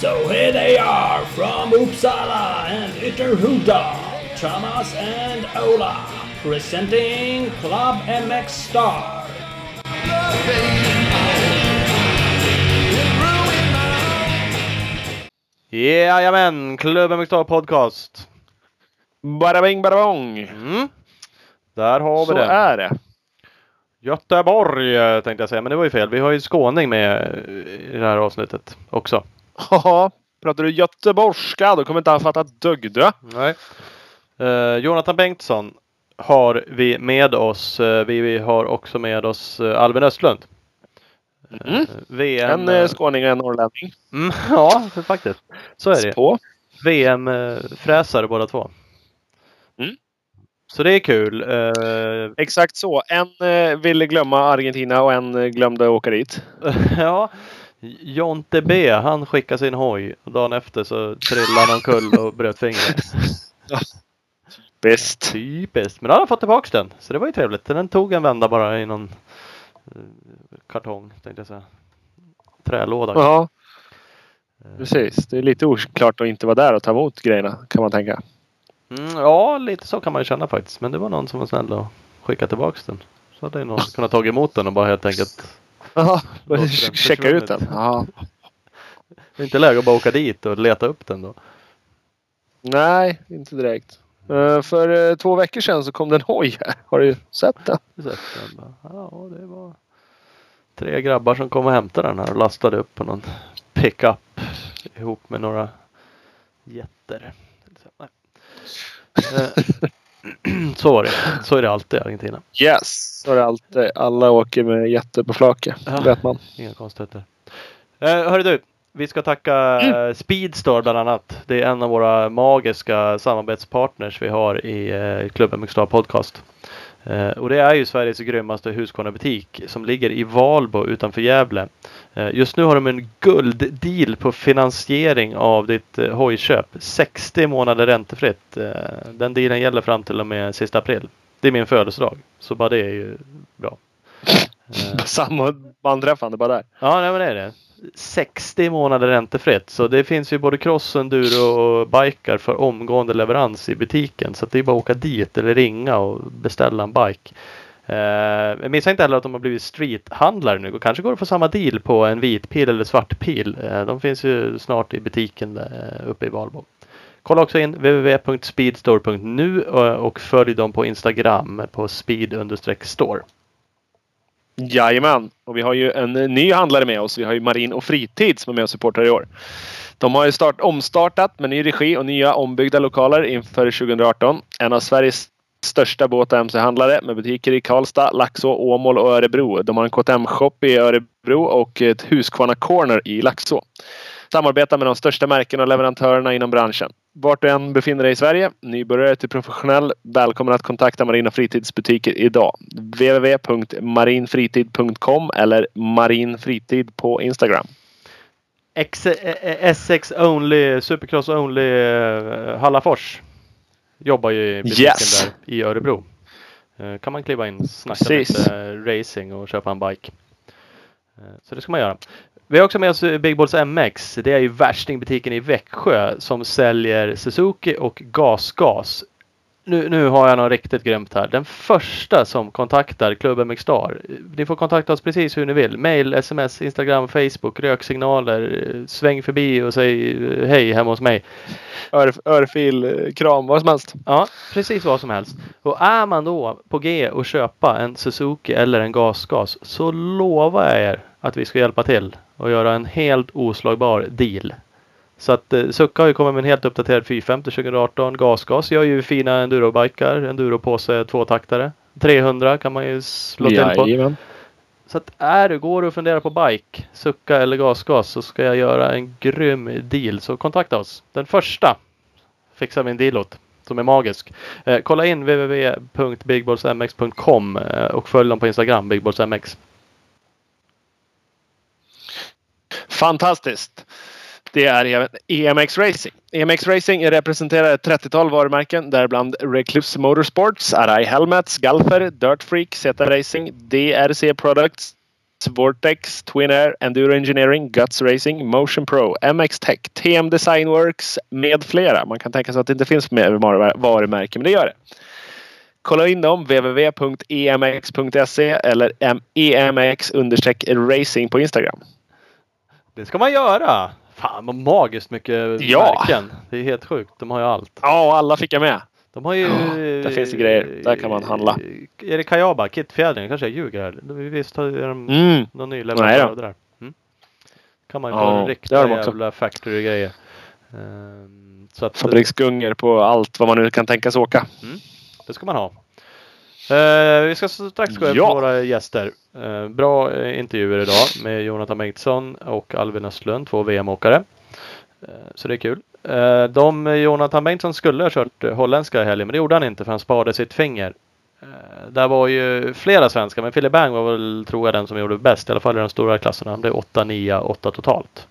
So here they are from Uppsala and Ytterhuda, Thomas and Ola, presenting Club MX Star. Jajamän, MX Star Podcast. Bada bing, bada bong. Mm. Där har vi Så det. är det. Göteborg eh, tänkte jag säga, men det var ju fel. Vi har ju skåning med eh, i det här avsnittet också. Haha. Pratar du göteborgska då kommer inte han fatta ett dugg du. Nej. Eh, Jonathan Bengtsson har vi med oss. Eh, vi, vi har också med oss Albin Östlund. Mm. VM... En skåning och en norrlänning. Mm, ja, faktiskt. Så är det. VM-fräsare båda två. Mm. Så det är kul. Eh, Exakt så. En eh, ville glömma Argentina och en eh, glömde åka dit. ja, Jonte B han skickade sin hoj och dagen efter så trillade han omkull och bröt fingret. Visst. Typiskt. Men då hade han fått tillbaks den. Så det var ju trevligt. Den tog en vända bara i någon kartong tänkte jag säga. Trälåda. Ja. Precis. Det är lite oklart att inte vara där och ta emot grejerna kan man tänka. Mm, ja, lite så kan man ju känna faktiskt. Men det var någon som var snäll och skickade tillbaks den. Så hade någon kunnat ta emot den och bara helt enkelt Jaha. Checka ut den. försvunnit. Ja. Det är inte läge att bara åka dit och leta upp den då. Nej, inte direkt. Eh, för eh, två veckor sedan så kom det en hoj här. Har du sett den? Så att den Ja, det var tre grabbar som kom och hämtade den här och lastade upp på någon pickup ihop med några jätter. Eh, Så var det. Så är det alltid i Argentina. Yes. Så är det alltid. Alla åker med jätte på flake. Ja. Vet man. Inga konstigheter. Eh, hörru du. Vi ska tacka eh, Speedstore bland annat. Det är en av våra magiska samarbetspartners vi har i eh, klubben Mixstar Podcast. Eh, och det är ju Sveriges grymmaste Husqvarna-butik som ligger i Valbo utanför Gävle. Eh, just nu har de en gulddeal på finansiering av ditt eh, hojköp. 60 månader räntefritt. Eh, den dealen gäller fram till och med sista april. Det är min födelsedag. Så bara det är ju bra. Samma bandträffande bara där. Ja, nej, men det är det. 60 månader räntefritt. Så det finns ju både cross, enduro och bikar för omgående leverans i butiken. Så att det är bara att åka dit eller ringa och beställa en bike. Eh, missa inte heller att de har blivit streethandlare nu. Kanske går det att få samma deal på en vit pil eller svart pil. Eh, de finns ju snart i butiken där, uppe i Valbo. Kolla också in www.speedstore.nu och eh, och följ dem på Instagram på speed-store. Jajamän. Och vi har ju en ny handlare med oss. Vi har ju Marin och Fritid som är med och supportar i år. De har ju start, omstartat med ny regi och nya ombyggda lokaler inför 2018. En av Sveriges största båt och mc-handlare med butiker i Karlstad, Laxå, Åmål och Örebro. De har en KTM-shop i Örebro och ett Husqvarna Corner i Laxå. Samarbetar med de största märkena och leverantörerna inom branschen. Vart du än befinner dig i Sverige, nybörjare till professionell, välkommen att kontakta Marin och Fritidsbutiker idag. www.marinfritid.com eller marinfritid på Instagram. X, eh, SX Only, Supercross Only eh, Hallafors. Jobbar ju i butiken Yes. där i Örebro. Eh, Kan man kliva in, snacka Precis. lite eh, racing och köpa en bike. Eh, Så det ska man göra. Vi har också med oss Big Balls MX. Det är ju värstingbutiken i Växjö som säljer Suzuki och gasgas. Nu, nu har jag något riktigt grymt här. Den första som kontaktar Club MX Star. Ni får kontakta oss precis hur ni vill. Mail, sms, Instagram, Facebook, röksignaler. eh, Sväng förbi och säg eh, hej hemma hos mig. Ör, örfil, eh, kram, vad som helst. Ja, precis vad som helst. Och är man då på G och köpa en Suzuki eller en gasgas så lovar jag er att vi ska hjälpa till och göra en helt oslagbar deal. Så att eh, Succa har ju kommit med en helt uppdaterad 450 2018. Gasgas gör ju fina endurobikar. Enduropåse tvåtaktare. 300 kan man ju slå till på. Jajamän. Så att är du, går du och funderar på bike, sucka eller gasgas så ska jag göra en grym deal. Så kontakta oss. Den första fixar vi en deal åt. Som är magisk. Eh, kolla in www.bigballsmx.com eh, och följ dem på Instagram, bigballsmx. Fantastiskt! Det är EMX Racing. EMX Racing representerar ett 30-tal varumärken däribland Recluse Motorsports, Arai Helmets, Galfer, Dirt Freak, Zeta Racing, DRC Products, Vortex, Twin Air, Enduro Engineering, Guts Racing, Motion Pro, MX Tech, TM Design Works med flera. Man kan tänka sig att det inte finns mer varumärken, men det gör det. Kolla in dem www.emx.se eller emx-racing på Instagram. Det ska man göra! Fan vad magiskt mycket Ja. märken. Det är helt sjukt. De har ju allt. Ja, alla fick jag med. De har ju... Ja, där finns det grejer. Där kan man handla. Är det Kayaba? Kitfjädring? Kanske jag ljuger här. Visst har de Mm. någon ny leverantör av det där? Mm. Kan man ju få Ja, har riktiga jävla factory-grejer. Att Fabriksgungor på allt vad man nu kan tänkas åka. det ska man ha. Eh, vi ska strax gå över till Ja. våra gäster. Eh, bra eh, intervjuer idag med Jonathan Bengtsson och Alvin Östlund, två VM-åkare. Eh, så det är kul. Eh, de, Jonathan Bengtsson skulle ha kört holländska i helgen men det gjorde han inte för han sparade sitt finger. Eh, där var ju flera svenskar men Philip Bang var väl tror jag den som gjorde bäst i alla fall i de stora klasserna. Han blev 8, 9, 8 totalt.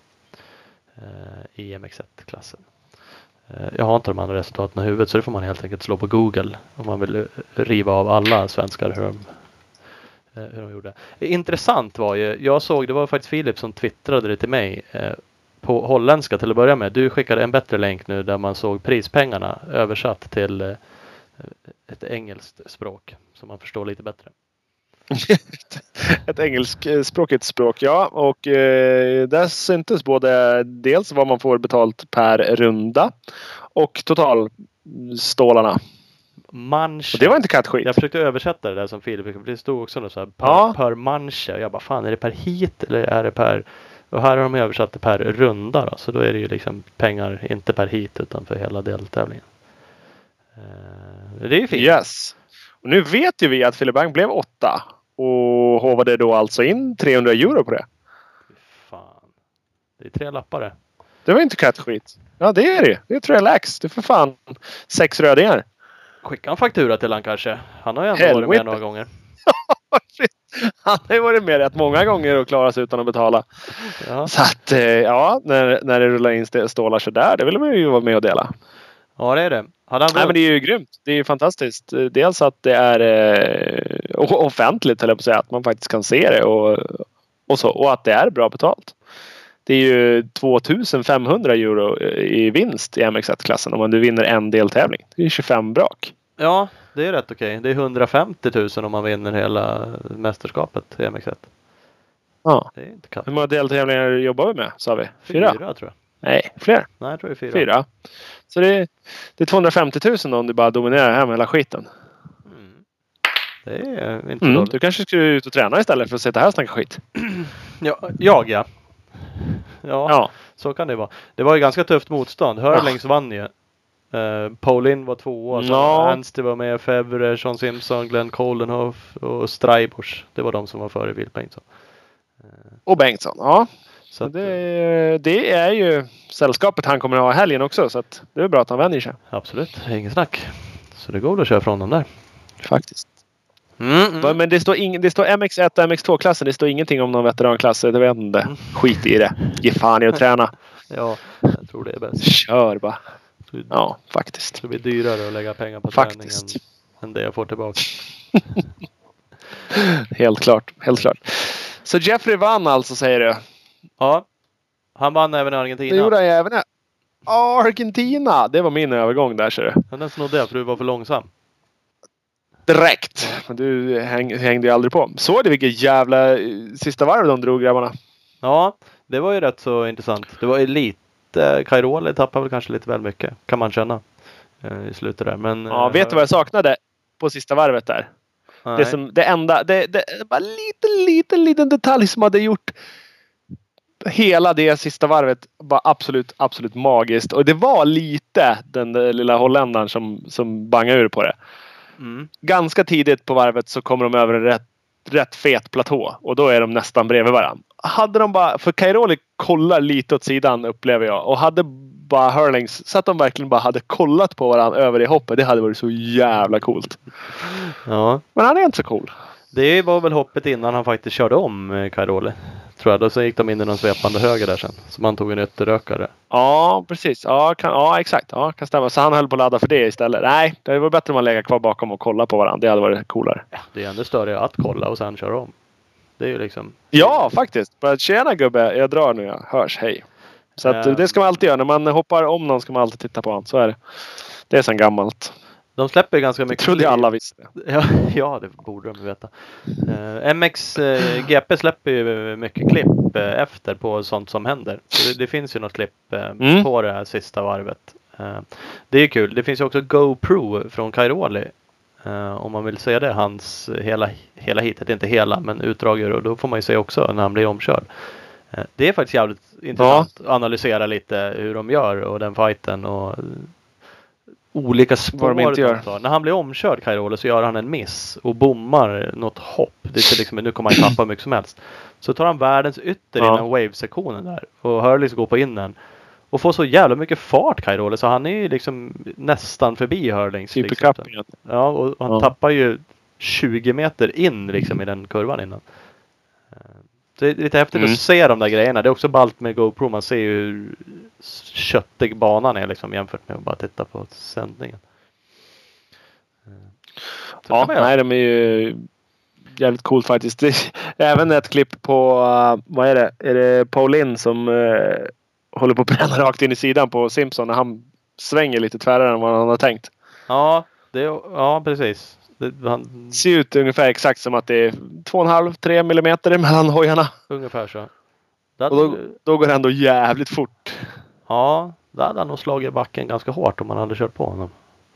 I MX1-klassen. Eh, jag har inte de andra resultaten i huvudet så det får man helt enkelt slå på Google om man vill eh, riva av alla svenskar hur de, eh, hur de gjorde. Intressant var ju, jag såg, det var faktiskt Filip som twittrade det till mig på holländska till att börja med. Du skickade en bättre länk nu där man såg prispengarna översatt till ett engelskt språk som man förstår lite bättre. Ett engelskspråkigt språk, ja. Och eh, där syntes både dels vad man får betalt per runda och totalstålarna. Manche. Och det var inte kattskit. Jag försökte översätta det där som Filip för Det stod också något så här per, Ja. per manche. Jag bara fan är det per hit eller är det per och här har de översatt det per runda då. Så då är det ju liksom pengar inte per hit utan för hela deltävlingen. Eh, Det är ju fint. Yes. Och nu vet ju vi att Philip Bang blev åtta. Och håvade då alltså in 300 euro på det. Fan. Det är tre lappar det. Det var inte kattskit. Ja det är det. Det är tre lax. Det är för fan sex rödingar. Skicka en faktura till han kanske. Han har ju ändå varit med Helvete. några gånger. Han har ju varit med rätt många gånger och klarat sig utan att betala. Ja, Så att eh, ja, när, när det rullar in st- stålar så där, det vill man ju vara med och dela. Ja det är det. Hade han Nej men det är ju grymt. Det är ju fantastiskt. Dels att det är eh, offentligt höll jag på att säga. Att man faktiskt kan se det och, och så. Och att det är bra betalt. Det är ju 2500 euro i vinst i MX1-klassen om du vinner en deltävling. Det är 25 brak. Ja, det är rätt okej. Det är 150 000 om man vinner hela mästerskapet i MX1. Ja. Hur många deltävlingar jobbar vi med sa vi? Fyra? Fyra tror jag. Nej, fler. Nej, jag tror det är fyra. Fyra. Så det är, det är 250 000 om du bara dominerar hem hela skiten. Mm. Det är inte Mm. dåligt. Du kanske skulle ut och träna istället för att sitta här och snacka skit. Ja, jag ja. ja. Ja. så kan det vara. Det var ju ganska tufft motstånd. Hurlings vann ju. Uh, Paulin var tvåa. Ja. Anstey var med. Fevre, Sean Simpson, Glenn Colenhoff och Straibors. Det var de som var före Bill Bengtsson. Och Bengtsson. Ja. Så att, Det, det är ju sällskapet han kommer att ha i helgen också. Så att det är bra att han vänjer sig. Absolut, inget snack. Så det går väl att köra från dem där. Faktiskt. Mm, Va, Men det står, ing, det står MX1 och MX2-klassen. Det står ingenting om någon veteranklass. Jag vet inte. Mm. Skit i det. Ge fan i att träna. Ja, jag tror det är bäst. Kör bara. Ja, faktiskt. Det blir dyrare att lägga pengar på Faktiskt. träningen än det jag får tillbaka. Helt klart. Helt klart. Så Jeffrey vann alltså säger du? Ja, han vann även i Det Argentina. gjorde han ju även här. Argentina! Det var min övergång där ser du. Den snodde jag för du var för långsam. Direkt. Men du häng, hängde ju aldrig på. Såg du vilket jävla eh, sista varv de drog grabbarna? Ja, det var ju rätt så intressant. Det var ju lite, Cairoli tappade väl kanske lite väl mycket kan man känna eh, i slutet där. Men, Ja, eh, vet du vad jag saknade på sista varvet där? nej. Det, som, det enda, det, det bara liten, liten, liten detalj som hade gjort hela det sista varvet var absolut, absolut magiskt. Och det var lite den där lilla holländaren som, som bangade ur på det. Mm. Ganska tidigt på varvet så kommer de över en rätt, rätt fet platå och då är de nästan bredvid varandra. Hade de bara, för Cairoli kollar lite åt sidan upplever jag och hade bara Hurlings så att de verkligen bara hade kollat på varandra över det hoppet. Det hade varit så jävla coolt. Ja, Men han är inte så cool. det var väl hoppet innan han faktiskt körde om eh, Cairoli. Tror jag. Och sen gick de in i någon svepande höger där sen. Så man tog en ytterrökare. Ja, precis. Ja, kan, ja exakt. Ja, kan stämma. Så han höll på att ladda för det istället. Nej, det var bättre om man lägger kvar bakom och kollar på varandra. Det hade varit coolare. Det är ännu större att kolla och sen köra om. Det är ju liksom... Ja, faktiskt. Tjena gubbe, jag drar nu. Jag hörs. Hej. Så att, Eh. det ska man alltid göra. När man hoppar om någon ska man alltid titta på honom. Så är det. Det är sedan gammalt. De släpper ganska Det mycket. trodde jag alla visste. Ja, ja, det borde de veta. Eh, MX eh, GP släpper ju mycket klipp eh, efter på sånt som händer. Så det, det finns ju något klipp eh, Mm. på det här sista varvet. Eh, det är ju kul. Det finns ju också GoPro från Kairoli. Eh, om man vill se det, hans hela, hela hitet, inte hela men utdrag och då får man ju se också när han blir omkörd. Det är faktiskt jävligt intressant att analysera lite hur de gör och den fighten och olika spår Vad de inte gör. tar. När han blir omkörd Cairoli så gör han en miss och bommar något hopp. Det är liksom, nu kommer han tappa hur mycket som helst. Så tar han världens ytter Ja. innan wave-sektionen där och Hurleys går på innen. Och får så jävla mycket fart Cairoli så han är ju liksom nästan förbi Hurlings. Typ liksom. Ja, och han Ja. tappar ju 20 meter in liksom i den kurvan innan. Eh, Det är lite häftigt Mm. att se de där grejerna. Det är också ballt med GoPro. Man ser ju hur köttig banan är liksom jämfört med att bara titta på sändningen. Eh, så Ja, nej, de är ju jävligt coolt faktiskt. Även ett klipp på, uh, vad är det? Är det Paulin som uh, håller på att bränna rakt in i sidan på Simpson när han svänger lite tvärare än vad han har tänkt. Ja, det, är- ja precis. Han, ser ut ungefär exakt som att det är 2,5-3 millimeter mellan hojarna. ungefär så. Det Och hade, då, då går det ändå jävligt fort. ja, det hade han nog slagit i backen ganska hårt om man hade kört på honom.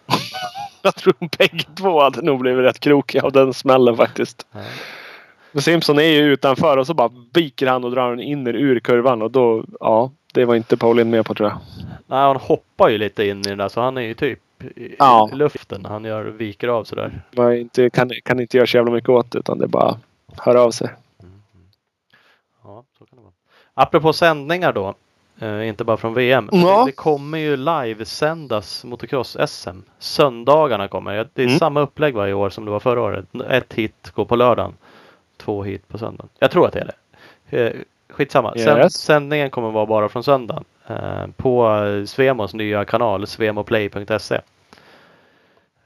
Jag tror bägge två hade nog blivit rätt krokiga av den smällen faktiskt. Men Simpson är ju utanför och så bara viker han och drar den in ur kurvan och då, ja, det var inte Paulin med på tror jag. Nej, han hoppar ju lite in i den där så han är ju typ i, Ja. luften. Han gör, viker av sådär. Man inte, kan, kan inte göra så jävla mycket åt utan det är bara hör av sig. Ja, så kan det vara. Apropå sändningar då. Eh, inte bara från VM. Ja. Det, kommer ju livesändas motocross-SM. Söndagarna kommer. Det är Mm. samma upplägg varje år som det var förra året. Ett hit går på lördagen. Två hit på söndagen. Jag tror att det är det. Eh, skitsamma. Sänd, Yes. sändningen kommer vara bara från söndagen. Eh, på Svemos nya kanal svemoplay.se.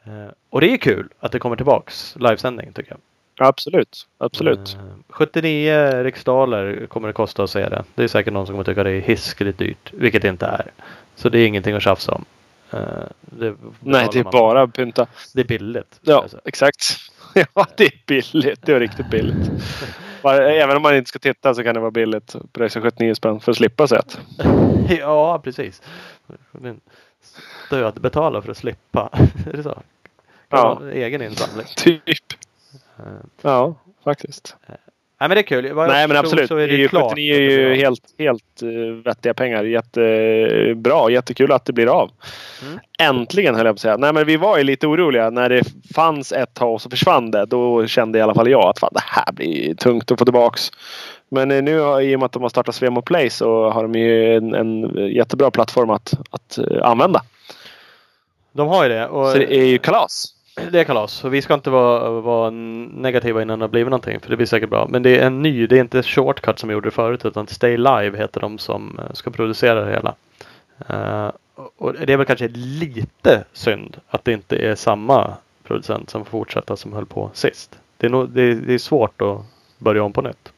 Eh, och det är kul att det kommer tillbaks livesändning tycker jag. Absolut, absolut. Eh, 79 riksdaler kommer det kosta att se det. Det är säkert någon som kommer tycka det är hiskeligt dyrt, vilket det inte är. Så det är ingenting att tjafsa om. Eh, det Nej, det är man. bara pynta. Det är billigt. Ja, alltså. exakt. Ja, det är billigt. Det är riktigt billigt. Även om man inte ska titta så kan det vara billigt. Pröjsa 79 spänn för att slippa se ja, precis. Det är en Stöd betala för att slippa. är det så? Ja. egen insamling. Typ. Eh, Ja, faktiskt. Nej men det är kul. Vad Nej men absolut. Så är det ju klart. 79 är ju helt, helt uh, vettiga pengar. Jättebra. Jättekul att det blir av. Mm. Äntligen höll jag på att säga. Nej men vi var ju lite oroliga. När det fanns ett tag och så försvann det. Då kände i alla fall jag att fan, det här blir tungt att få tillbaks. Men eh, nu i och med att de har startat Svemo Play så har de ju en, en jättebra plattform att, att eh, använda. De har ju det. Och Så det är ju kalas. Det är kalas. Och vi ska inte vara, vara negativa innan det har blivit någonting. För det blir säkert bra. Men det är en ny. Det är inte Shortcut som gjorde det förut. Utan Stay Live heter de som eh, ska producera det hela. Eh, och det är väl kanske lite synd att det inte är samma producent som får fortsätta som höll på sist. Det är, nog, det är, det är svårt att börja om på nytt.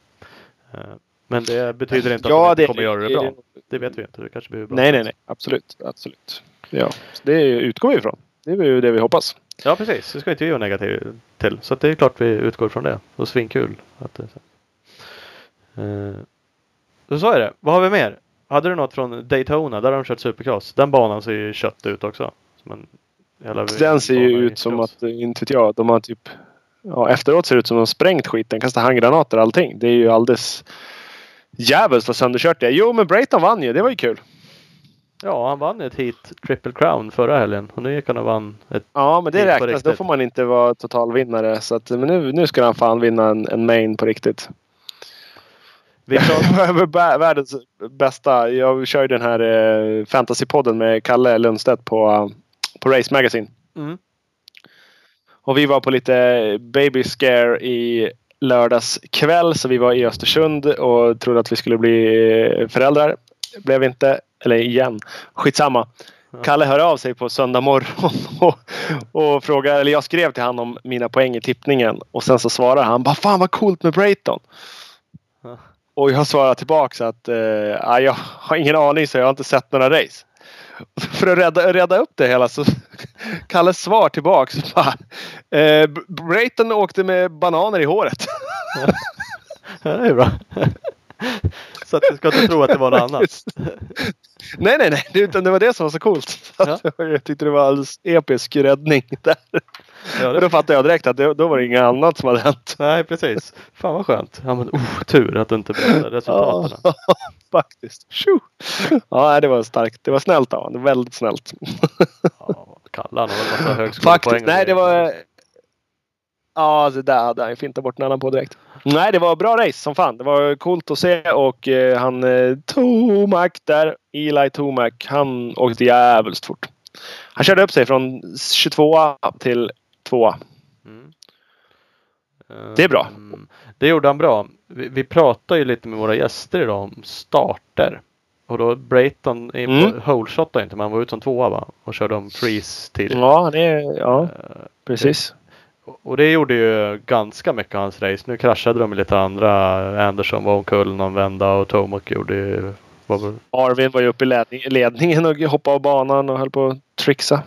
Eh, men det betyder inte att Ja, de inte det- kommer göra det bra. Det vet vi inte. Det kanske blir bra. Nej, nej, nej. Absolut. Absolut. Ja, det utgår vi ifrån. Det är ju det vi hoppas. Ja precis, det ska inte vi vara negativa till. Så det är klart vi utgår från det. Och svinkul. Att det, uh, så sa jag det. Vad har vi mer? Hade du något från Daytona? Där har de kört supercross. Den banan ser ju kött ut också. En Den ser ju ut som cross. att, eh, inte vet jag, de har typ... Ja, efteråt ser det ut som att de sprängt skiten. Kastat handgranater och allting. Det är ju alldeles jävligt vad sönderkört det. Jo, men Brayton vann ju. Det var ju kul. Ja, han vann ett hit Triple Crown förra helgen. Och nu gick han och vann ett... Ja, men det räknas. Då får man inte vara totalvinnare. Så att, men nu, nu ska han fan vinna en, en main på riktigt. Världens bästa. Jag kör ju den här eh, fantasypodden med Kalle Lundstedt på, eh, på Race Magazine. mm, Och vi var på lite baby scare i lördagskväll så vi var i Östersund och trodde att vi skulle bli föräldrar. Blev inte. Eller igen. Skitsamma. Kalle hör av sig på söndag morgon och, och frågar, eller jag skrev till honom om mina poäng i tippningen och sen så svarar han bara Fan vad coolt med Brayton. Ja. Och jag svarar tillbaks att eh, "Ja, jag har ingen aning så jag har inte sett några race. För att rädda, rädda upp det hela så Kalles svar tillbaks bara, eh, Brayton åkte med bananer i håret. Ja, det är bra. Så att du ska inte tro att det var något annat. nej, nej, nej. Det, utan det var det som var så coolt. Att Jag tyckte det var alldeles episk räddning där. Ja, det, då fattade jag direkt att det, då var det inget annat som hade hänt. nej, precis. Fan vad skönt. Ja, men, oh, tur att du inte berättade resultaten. Ja, faktiskt. Ja, det var starkt. Det var snällt av honom. Väldigt snällt. Ja, Kalle han har väl massa högskolepoäng. Faktiskt. Nej, det var... Ja, det där hade han fintat bort en annan på direkt. Nej, det var bra race som fan. Det var coolt att se och eh, han eh, Tomac där, Eli Tomac, han åkte jävligt fort. Han körde upp sig från 22 till 2. Mm. Det är bra. Mm, Det gjorde han bra. Vi, vi pratade ju lite med våra gäster idag om starter. Och då Brayton Mm. holeshotade inte men han var ut som tvåa va? Och körde om freeze tid. Ja, det ja, precis. Och det gjorde ju ganska mycket av hans race. Nu kraschade de med lite andra. Anderson var omkull någon vända och Tomac gjorde ju... Var Arvin var ju uppe i ledning, ledningen och hoppade av banan och höll på att trixa.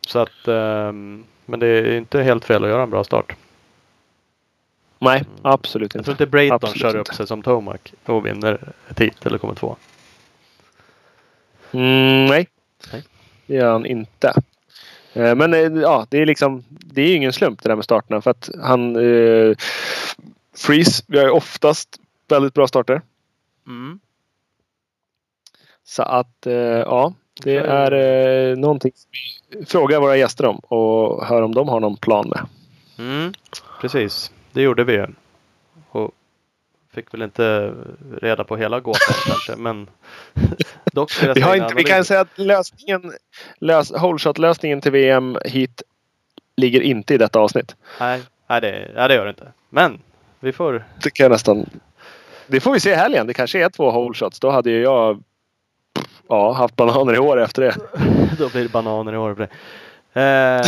så att... ehm, men det är inte helt fel att göra en bra start. Nej, absolut Jag tror inte. inte Brayton Absolut kör inte. upp sig som Tomac och vinner ett hit eller kommer två. Mm, nej. Nej. Det gör han inte. Eh, Men eh, ja, det är liksom Det är ingen slump det där med starterna för att han eh, Freeze, vi har ju oftast väldigt bra starter. Mm. Så att eh, ja, det är eh, någonting som vi frågar våra gäster om och hör om de har någon plan med. Mm, precis, det gjorde vi. Och fick väl inte reda på hela gåtan kanske, men dock deras Vi, har inte, vi kan säga att lösningen, lös, holeshot-lösningen till VM hit ligger inte i detta avsnitt. Nej, nej, det, nej, det gör det inte. Men vi får... Det kan jag nästan... Det får vi se i helgen. Det kanske är två holeshots. Då hade ju jag ja, haft bananer i år efter det. Då blir det bananer i år på det. Eh,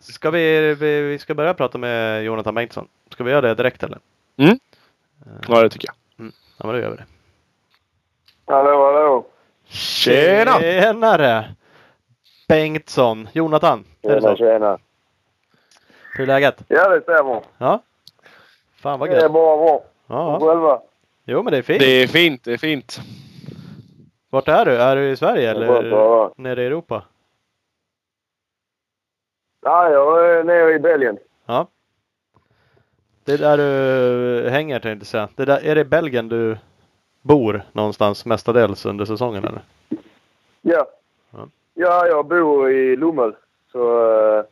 ska vi, vi, vi ska börja prata med Jonathan Bengtsson. Ska vi göra det direkt eller? Mm. Eh, Ja, det tycker jag. Ja, men då gör vi det. Hallå, hallå. Tjena! Tjenare! Bengtsson. Jonathan. Är det Tjena, så? tjena. Hur är läget? Ja, det stämmer. Ja. Fan vad Det är gött. bara bra. Ja, Och. Själva? Jo men det är fint. Det är fint. Det är fint. Vart är du? Är du i Sverige eller nere i Europa? Ja, jag är nere i Belgien. Ja. Det är där du hänger tänkte jag säga. Det där, är det i Belgien du bor någonstans mestadels under säsongen eller? Ja. Ja. Ja, jag bor i Lommel. Så eh,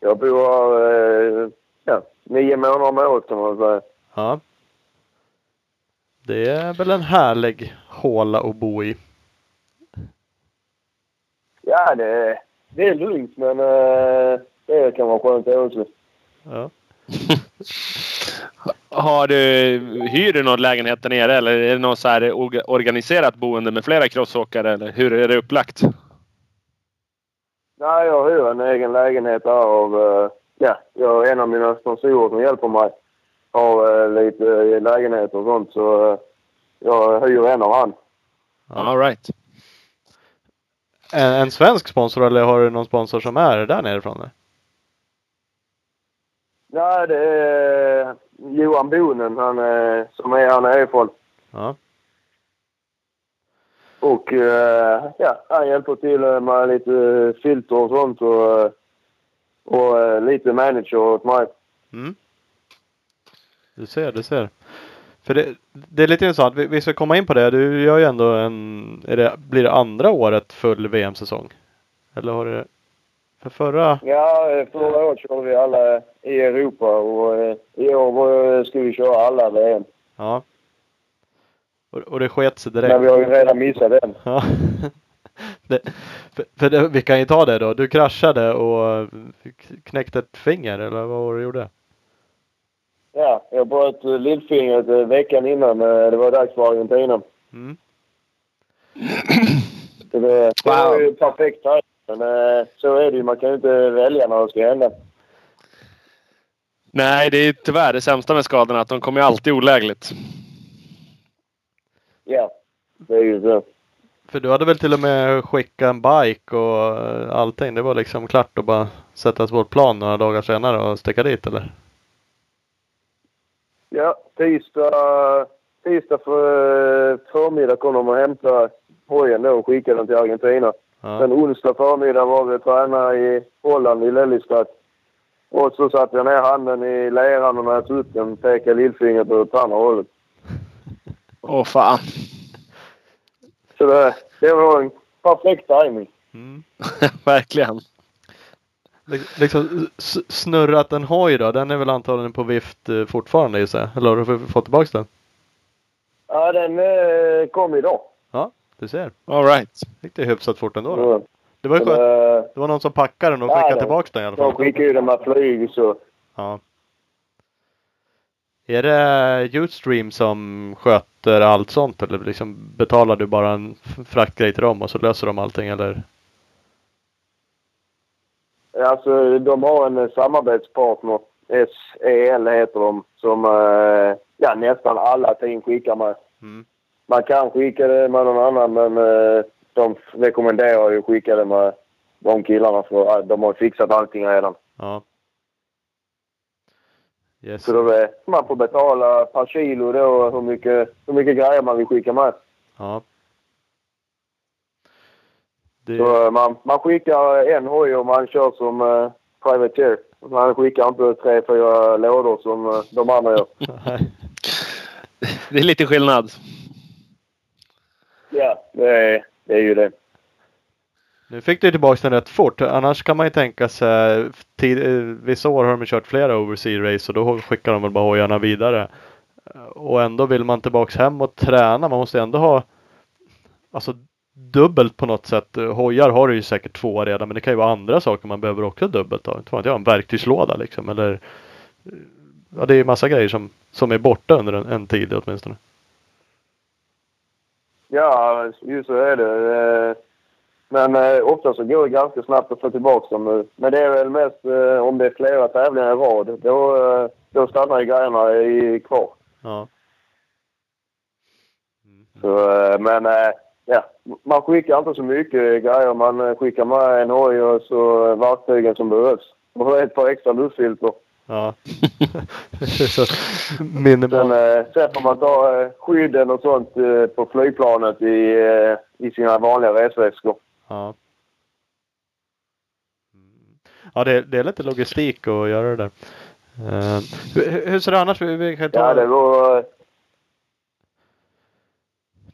jag bor här eh, ja, nio månader om året kan man säga. Ja. Det är väl en härlig håla att bo i. Ja, det, det är lugnt men eh, det kan vara skönt också. Ja. Har du, hyr du någon lägenhet där nere eller är det något så här orga- organiserat boende med flera crossåkare? Eller hur är det upplagt? Nej, jag hyr en egen lägenhet här av... eh, ja, jag en av mina sponsorer som hjälper mig har eh, lite eh, lägenheter och sånt så jag hyr en av han. Ja. All right. En, en svensk sponsor eller har du någon sponsor som är där nerifrån? Nej, det är Johan Bonen han, eh, som är här nerifrån. Ja. Och eh, ja, han hjälper till eh, med lite filter och sånt och, och lite manager åt mig. Mm. Du ser, du ser. För det, det är lite intressant. Vi, vi ska komma in på det. Du gör ju ändå en... Är det, blir det andra året full VM-säsong? Eller har det... För förra... Ja, förra året körde vi alla i Europa och eh, i år ska vi köra alla VM. Ja. Och, och det sket sig Men direkt. vi har ju redan missat den. Ja. det, för för det, vi kan ju ta det då. Du kraschade och knäckte ett finger eller vad var det du gjorde? ja, jag bröt eh, lillfingret eh, veckan innan det var dags för Argentina. Mm. Det, det Wow. var ju perfekt här. Men eh, så är det ju. Man kan ju inte välja när det ska hända. Nej, det är tyvärr det sämsta med skadorna. Att de kommer ju alltid olägligt. Ja, det är ju så. För du hade väl till och med skickat en bike och eh, allting. Det var liksom klart att bara sätta sig på ett plan några dagar senare och sticka dit eller? Ja, tisdag, tisdag för, eh, förmiddag kom de och hämtade hojen då och skickade den till Argentina. Ja. Sen onsdag förmiddag var vi och tränade i Holland, i Lelystad. Och så satte jag ner handen i leran och när jag tog upp den pekade lillfingret åt andra hållet. Åh fan. Så det, det var en perfekt timing. Mm. Verkligen. Lik- Liksom snurrat en hoj då, den är väl antagligen på vift eh, fortfarande gissar jag? Eller har du fått tillbaks den? Ja, den eh, kom idag. Ja, du ser. All right. Gick det hyfsat fort ändå då? Så, Det var ju skönt. eh, Det var någon som packade den och skickade det- tillbaks den i alla de fall. skickade ju den med flyg så. Ja. Är det Utstream som sköter allt sånt eller liksom betalar du bara en fraktgrej till dem och så löser de allting eller? Alltså, de har en samarbetspartner. SEL heter de. Som eh, ja, nästan alla team skickar med. Mm. Man kan skicka det med någon annan men eh, de rekommenderar ju att skicka det med de killarna för eh, de har fixat allting redan. Ja. Yes. Så då är, man får betala per kilo då hur mycket, hur mycket grejer man vill skicka med. Ja. Det, Så eh, man, man skickar en hoj och man kör som eh, privateer. Man skickar inte tre, fyra lådor som eh, de andra gör. Det är lite skillnad. Ja, det är, det är ju det. Nu fick du tillbaka den rätt fort. Annars kan man ju tänka sig, tid, vissa år har de kört flera oversea race och då skickar de väl bara hojarna vidare. Och ändå vill man tillbaks hem och träna. Man måste ändå ha alltså dubbelt på något sätt. Hojar har du ju säkert två redan men det kan ju vara andra saker man behöver också dubbelt ha. Inte fan jag, en verktygslåda liksom eller Ja det är ju massa grejer som, som är borta under en, en tid åtminstone. Ja, just så är det. Eh, Men eh, ofta så går det ganska snabbt att få tillbaka dem nu. Men det är väl mest eh, om det är flera tävlingar i rad. Då, eh, då stannar ju grejerna i, kvar. Ja. Så, eh, men eh, ja, man skickar inte så mycket grejer. Man eh, skickar med en hoj och så verktygen som behövs. Och ett par extra luftfilter. Ja. så. Sen, eh, sen får man ta eh, skydden och sånt eh, på flygplanet i, eh, i sina vanliga resväskor. Ja. Mm. Ja, det, det är lite logistik att göra det där. Eh, hur, hur ser det annars vi, vi kan ta, Ja, det var...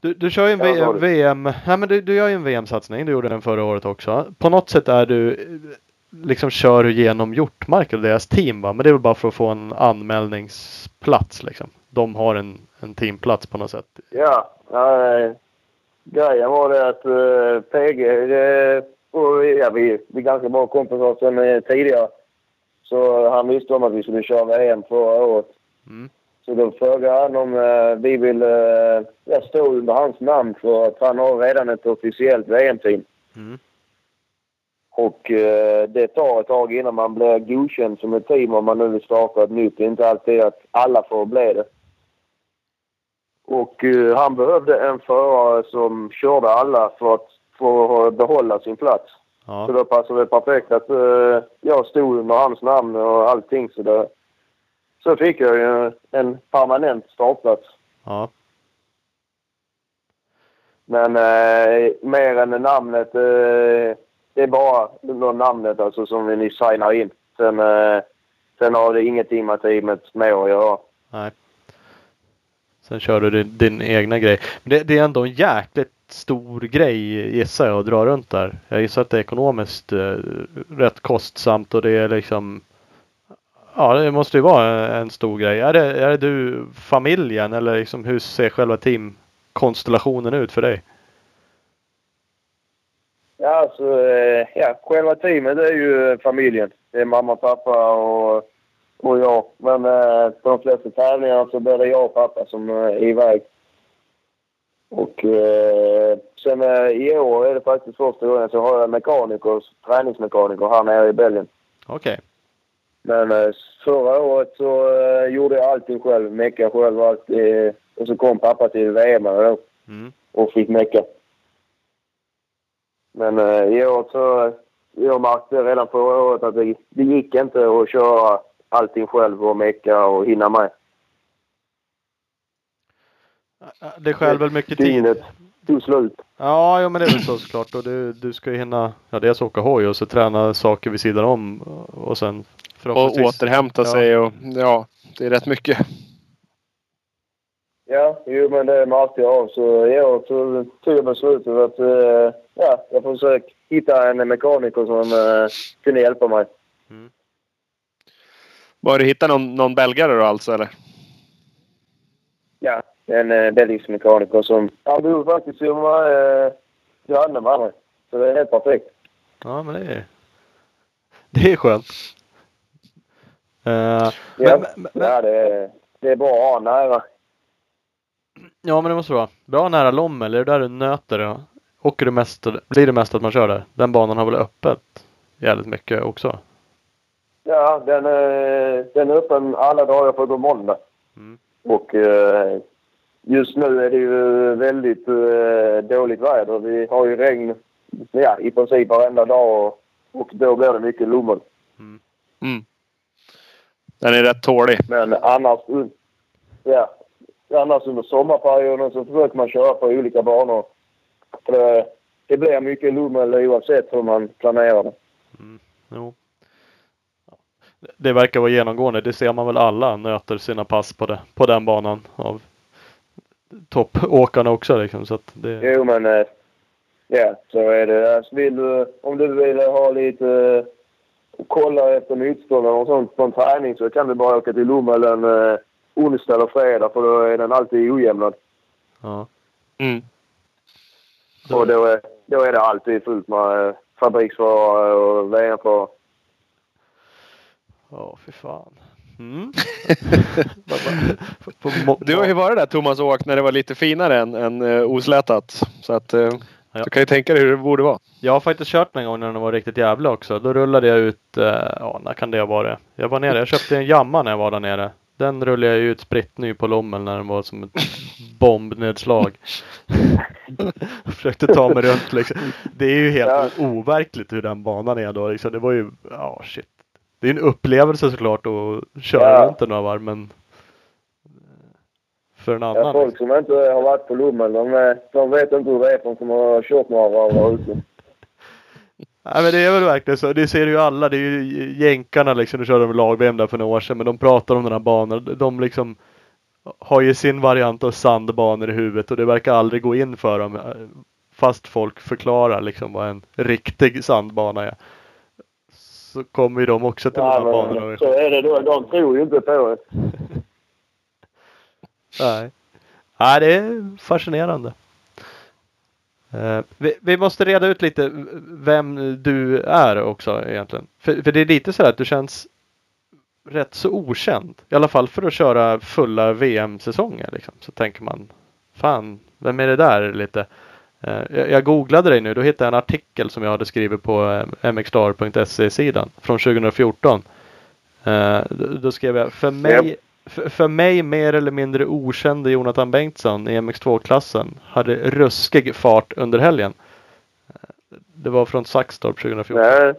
du, du kör ju en Ja, v, vad var det? VM. Nej, men du, du gör ju en VM-satsning. Du gjorde den förra året också. På något sätt är du eh, liksom kör du genom Hjortmark och deras team va? Men det är väl bara för att få en anmälningsplats liksom. De har en, en teamplats på något sätt. Ja, grejen var det att uh, PG eh, och ja, vi, vi är ganska bra kompisar sedan eh, tidigare. Så han visste om att vi skulle köra VM förra året. Mm. Så då frågade han om eh, vi vill ja, stå under hans namn för att han har redan ett officiellt VM-team. Mm. Och eh, det tar ett tag innan man blir godkänd som ett team om man nu vill starta ett nytt. Det är inte alltid att alla får bli det. Och eh, han behövde en förare som körde alla för att få behålla sin plats. Så Ja. då passade det perfekt att eh, jag stod under hans namn och allting. Så, det, så fick jag ju en permanent startplats. Ja. Men eh, mer än namnet, eh, det är bara namnet alltså som vi nyss signade in. Sen, eh, sen har det ingenting med teamet med att göra. Nej. Sen kör du din, din egna grej. Men det, det är ändå en jäkligt stor grej gissar jag att dra runt där. Jag gissar att det är ekonomiskt eh, rätt kostsamt och det är liksom Ja det måste ju vara en stor grej. Är det, är det du, familjen eller liksom hur ser själva teamkonstellationen ut för dig? Ja, alltså, eh, ja, själva teamet är ju familjen. Det är mamma, pappa och, och jag. Men eh, de de flesta tävlingarna så blir det jag och pappa som är iväg. Och eh, sen i år är det faktiskt första gången så har jag mekaniker, träningsmekaniker här nere i Belgien. Okej. Men eh, förra året så gjorde jag allting själv. Mecka själv och allt. Och så kom pappa till VM då Mm. och fick mecka. Men eh, i år så... Jag märkte redan förra året att det, det gick inte att köra allting själv och mecka och hinna med. Det stjäl väl mycket tid? Dygnet tog slut. Ja, jo, men det är väl så såklart. Och du, du ska ju hinna ja, dels åka hoj och så träna saker vid sidan om. Och sen Och återhämta Ja. sig och ja, det är rätt mycket. Ja, jo men det märkte jag av. Så i år så tog jag beslutet att eh, ja, jag försöker hitta en mekaniker som eh, kunde hjälpa mig. Har du hittat någon, någon belgare då alltså eller? Ja, en eh, belgisk mekaniker som... Han bor faktiskt som eh, granne med mig. Så det är helt perfekt. Ja, men det är... Det är skönt. Eh, Ja, men, men, men, ja det, är, det är bra att ha nära. ja, men det måste vara. Bra nära Lommel, är det där du nöter? Ja? Åker du mest, blir det mest att man kör där? Den banan har väl öppet jävligt mycket också? Ja, den, eh, den är öppen alla dagar förutom måndag. Mm. Och eh, just nu är det ju väldigt eh, dåligt väder. Vi har ju regn ja, i princip varenda dag och, och då blir det mycket lummel. Mm. Den är rätt tålig. Men annars, ja, annars under sommarperioden så försöker man köra på olika banor. För det, det blir mycket lummel oavsett hur man planerar det. Jo. Ja. Det verkar vara genomgående. Det ser man väl alla nöter sina pass på, det, på den banan av toppåkarna också liksom. Så att det, Jo, men eh, ja, så är det. Alltså, vill du, om du vill ha lite eh, och kolla efter motståndare och sånt på en träning så kan du bara åka till Lommel en eh, onsdag eller fredag för då är den alltid ojämnad. ja. Mm. Och då är, då är det alltid fullt med eh, fabriksförare och VM-förare. Ja, fy fan. Mm. Du har ju varit där Thomas och åkt när det var lite finare än, än uh, oslätat. Så att uh, Ja. du kan ju tänka dig hur det borde vara. Jag har faktiskt kört en gång när den var riktigt jävla också. Då rullade jag ut, eh, ja när kan det ha varit? Jag var nere, jag köpte en Yamaha när jag var där nere. Den rullade jag ut spritt ny på Lommel när den var som ett bombnedslag. Försökte ta mig runt liksom. Det är ju helt Ja. overkligt hur den banan är då liksom. Det var ju, ja shit. Det är en upplevelse såklart att köra Ja. runt den några varv men för en Ja, annan. folk som inte har varit på Lommel, de, eh, de vet inte hur det är för de som har kört några varv ute. Nej men det är väl verkligen så. Det ser ju alla. Det är ju jänkarna liksom. Nu körde de lag-VM där för några år sedan. Men de pratar om den här banan. De liksom har ju sin variant av sandbanor i huvudet och det verkar aldrig gå in för dem. Fast folk förklarar liksom vad en riktig sandbana är. Så kommer ju de också till de Ja, här banorna. så är det då. De tror ju inte på det. Nej. Nej, det är fascinerande. Eh, vi, vi måste reda ut lite vem du är också egentligen. För, för det är lite så att du känns rätt så okänd. I alla fall för att köra fulla VM-säsonger. Liksom. Så tänker man, fan, vem är det där lite? Eh, jag, jag googlade dig nu, då hittade jag en artikel som jag hade skrivit på eh, mxstar.se-sidan från 2014. Då, då skrev jag, för mig, för, för mig mer eller mindre okände Jonathan Bengtsson i MX2-klassen hade ruskig fart under helgen. Det var från Saxtorp 2014. Nej,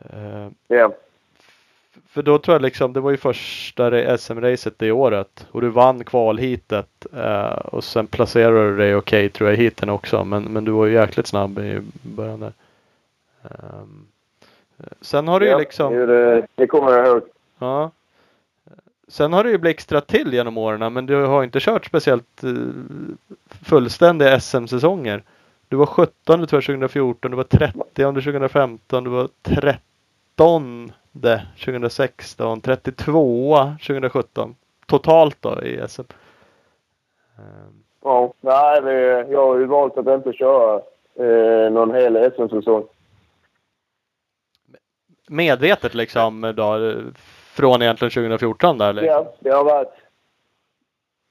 Eh, ja. För då tror jag liksom, det var ju första SM-racet det året och du vann kvalheatet eh, och sen placerade du dig okej tror jag i heaten också men, men du var ju jäkligt snabb i början där. Ehm, sen har du ju ja. liksom det, det kommer jag ihåg. Ja. Sen har det ju blixtrat till genom åren men du har inte kört speciellt eh, fullständiga SM-säsonger. Du var 17 tror jag 2014, du var 30 2015, du var 13 2016, 32 2017. Totalt då i SM. Ehm, Ja, nej, det, jag har ju valt att inte köra eh, någon hel SM-säsong. Medvetet liksom då? Från egentligen 2014 där eller? Ja, det har varit...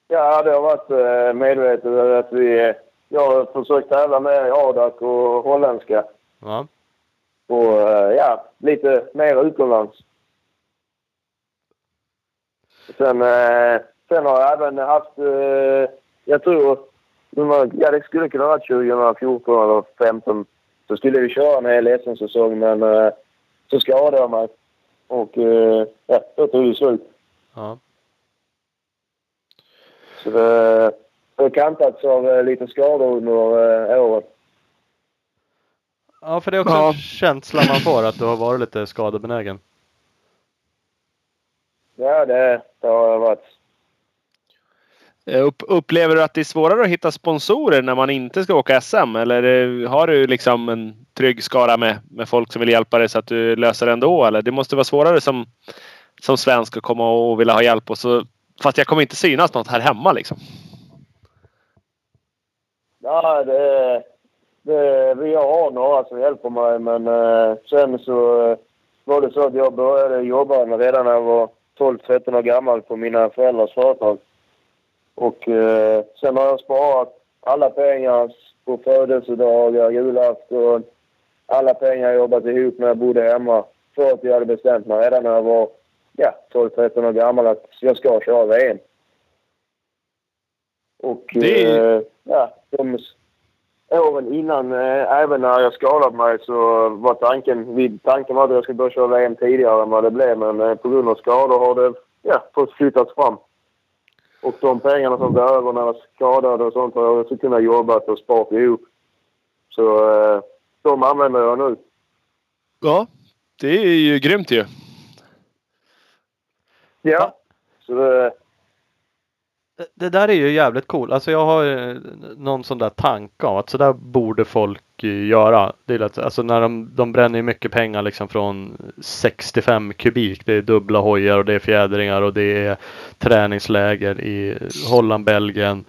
Ja, det har varit eh, medvetet att vi... Jag har försökt tävla med Adak och holländska. Ja. Och eh, ja, lite mer utomlands. Sen, eh, sen har jag även haft... Eh, jag tror... Ja, det skulle kunna vara 2014 eller 2015. Så skulle vi köra en hel SM-säsong, men eh, så skadade jag mig. Och eh, ja, då tog det slut. ja. Så det det har kantats av eh, lite skador under eh, året. Ja, för det är också Ja. en känsla man får att du har varit lite skadebenägen. Ja, det, det har jag varit. Eh, upplever du att det är svårare att hitta sponsorer när man inte ska åka SM? Eller eh, har du liksom en trygg skara med, med folk som vill hjälpa dig så att du löser det ändå? Eller det måste vara svårare som, som svensk att komma och vilja ha hjälp. Och så, fast jag kommer inte synas något här hemma liksom. Ja, det, det, vi har några som hjälper mig, men eh, sen så eh, var det så att jag började jobba redan när jag var 12-13 år gammal på mina föräldrars företag. Och eh, sen har jag sparat alla pengar på födelsedagar, julafton. Alla pengar jag jobbat ihop när jag bodde hemma. För att jag hade bestämt mig redan när jag var ja, 12-13 år gammal att jag ska köra VM. Och Det eh, ja, de åren innan, eh, även när jag skadade mig, så var tanken, vid, tanken var att jag skulle börja köra VM tidigare än vad det blev. Men eh, på grund av skador har det ja, fått flyttas fram. Och de pengarna som blev över när jag var skadad och sånt har jag också kunnat jobba och sparat ihop. Så eh, de använder jag nu. Ja, det är ju grymt ju. Ja. Så det, Det- där är ju jävligt cool. Alltså jag har någon sån där tanke om att så där borde folk göra. Det är lätt, alltså när de, de bränner ju mycket pengar liksom från 65 kubik. Det är dubbla hojar och det är fjädringar och det är träningsläger i Holland, Belgien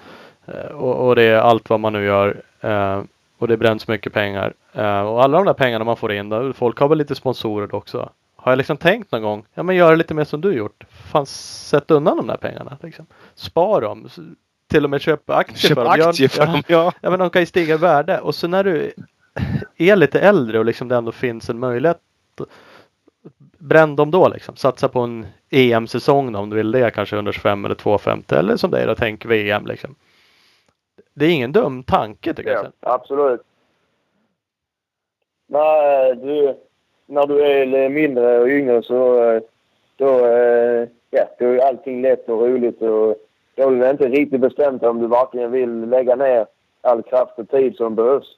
eh, och, och det är allt vad man nu gör. Eh, och det bränns mycket pengar. Eh, och alla de där pengarna man får in, då, folk har väl lite sponsorer också. Har jag liksom tänkt någon gång, ja men gör lite mer som du gjort. Fan sätt undan de där pengarna. Liksom. Spar dem. Till och med köp aktier Köp för dem. Aktier för dem. Ja. Ja men de kan ju stiga i värde. Och så när du är lite äldre och liksom det ändå finns en möjlighet. Bränn dem då liksom. Satsa på en EM-säsong om du vill det. Kanske 125 eller 250 eller som är då tänk VM liksom. Det är ingen dum tanke tycker jag. ja, sen. absolut. Nej, du, när du är mindre och yngre så eh, då, eh, ja, då är allting lätt och roligt. Och då är inte riktigt bestämt om du verkligen vill lägga ner all kraft och tid som behövs.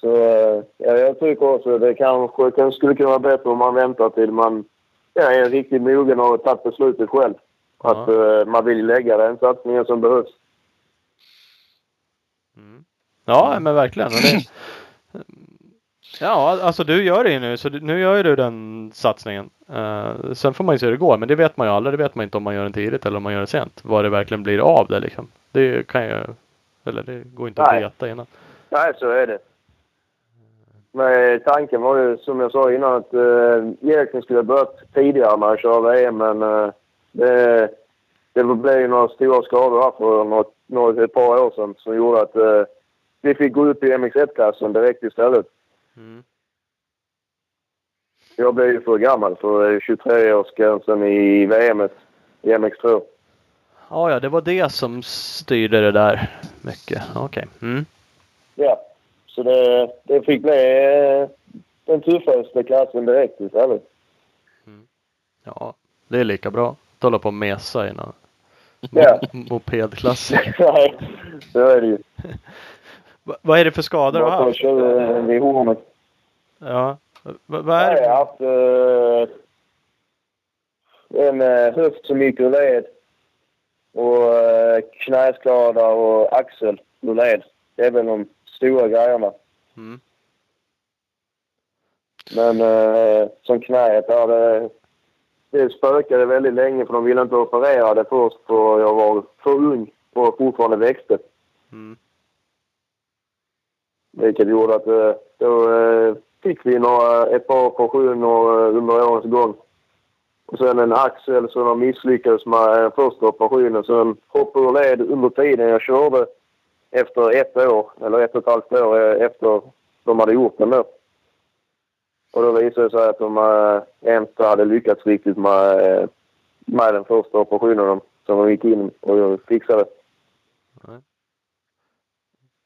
Så eh, ja, jag tycker också att det kanske kan, skulle kunna vara bättre om man väntar till man ja, är riktigt mogen och har tagit beslutet själv. Ja. Att eh, man vill lägga den satsningen som behövs. Ja men verkligen. Det, ja alltså du gör det ju nu. Så du, nu gör ju du den satsningen. Eh, sen får man ju se hur det går. Men det vet man ju aldrig. Det vet man inte om man gör den tidigt eller om man gör den sent. Vad det verkligen blir av det liksom. Det kan ju eller det går inte att Nej. veta innan. Nej, så är det. Men tanken var ju, som jag sa innan, att uh, egentligen skulle ha börjat tidigare när jag körde VM, men eh, det, det blev ju några stora skador här för något, något, ett par år sedan som gjorde att eh, vi fick gå upp i MX1-klassen direkt istället. Mm. Jag blev ju för gammal för 23-årsgränsen i VM i MX2. Ja, ja, det var det som styrde det där mycket. Okej. Mm. Ja, så det, det fick bli eh, den tuffaste klassen direkt istället. Ja, det är lika bra. Att hålla på och mesa i någon Ja. mopedklass. Nej, så är det ju. Va- vad är det för skador du har haft? köra vid hornet. Ja. Va- vad är Nej, Jag det? har haft eh, en eh, höft som gick ur led och eh, knäskada och axel ur led. Det är väl de stora grejerna. Mm. Men eh, som knäet där, det, det spökade väldigt länge för de ville inte operera det först för jag var för ung och fortfarande växte. Mm. Vilket gjorde att eh, då eh, fick vi några, ett par operationer eh, under årens gång. Och sen en axel som har misslyckats med första operationen. Sen hoppade ur led under tiden jag körde efter ett år, eller ett och ett halvt år efter de hade gjort den då. Och då visade det sig att de äh, inte hade lyckats riktigt med, med den första operationen som de gick in och fixade. Nej.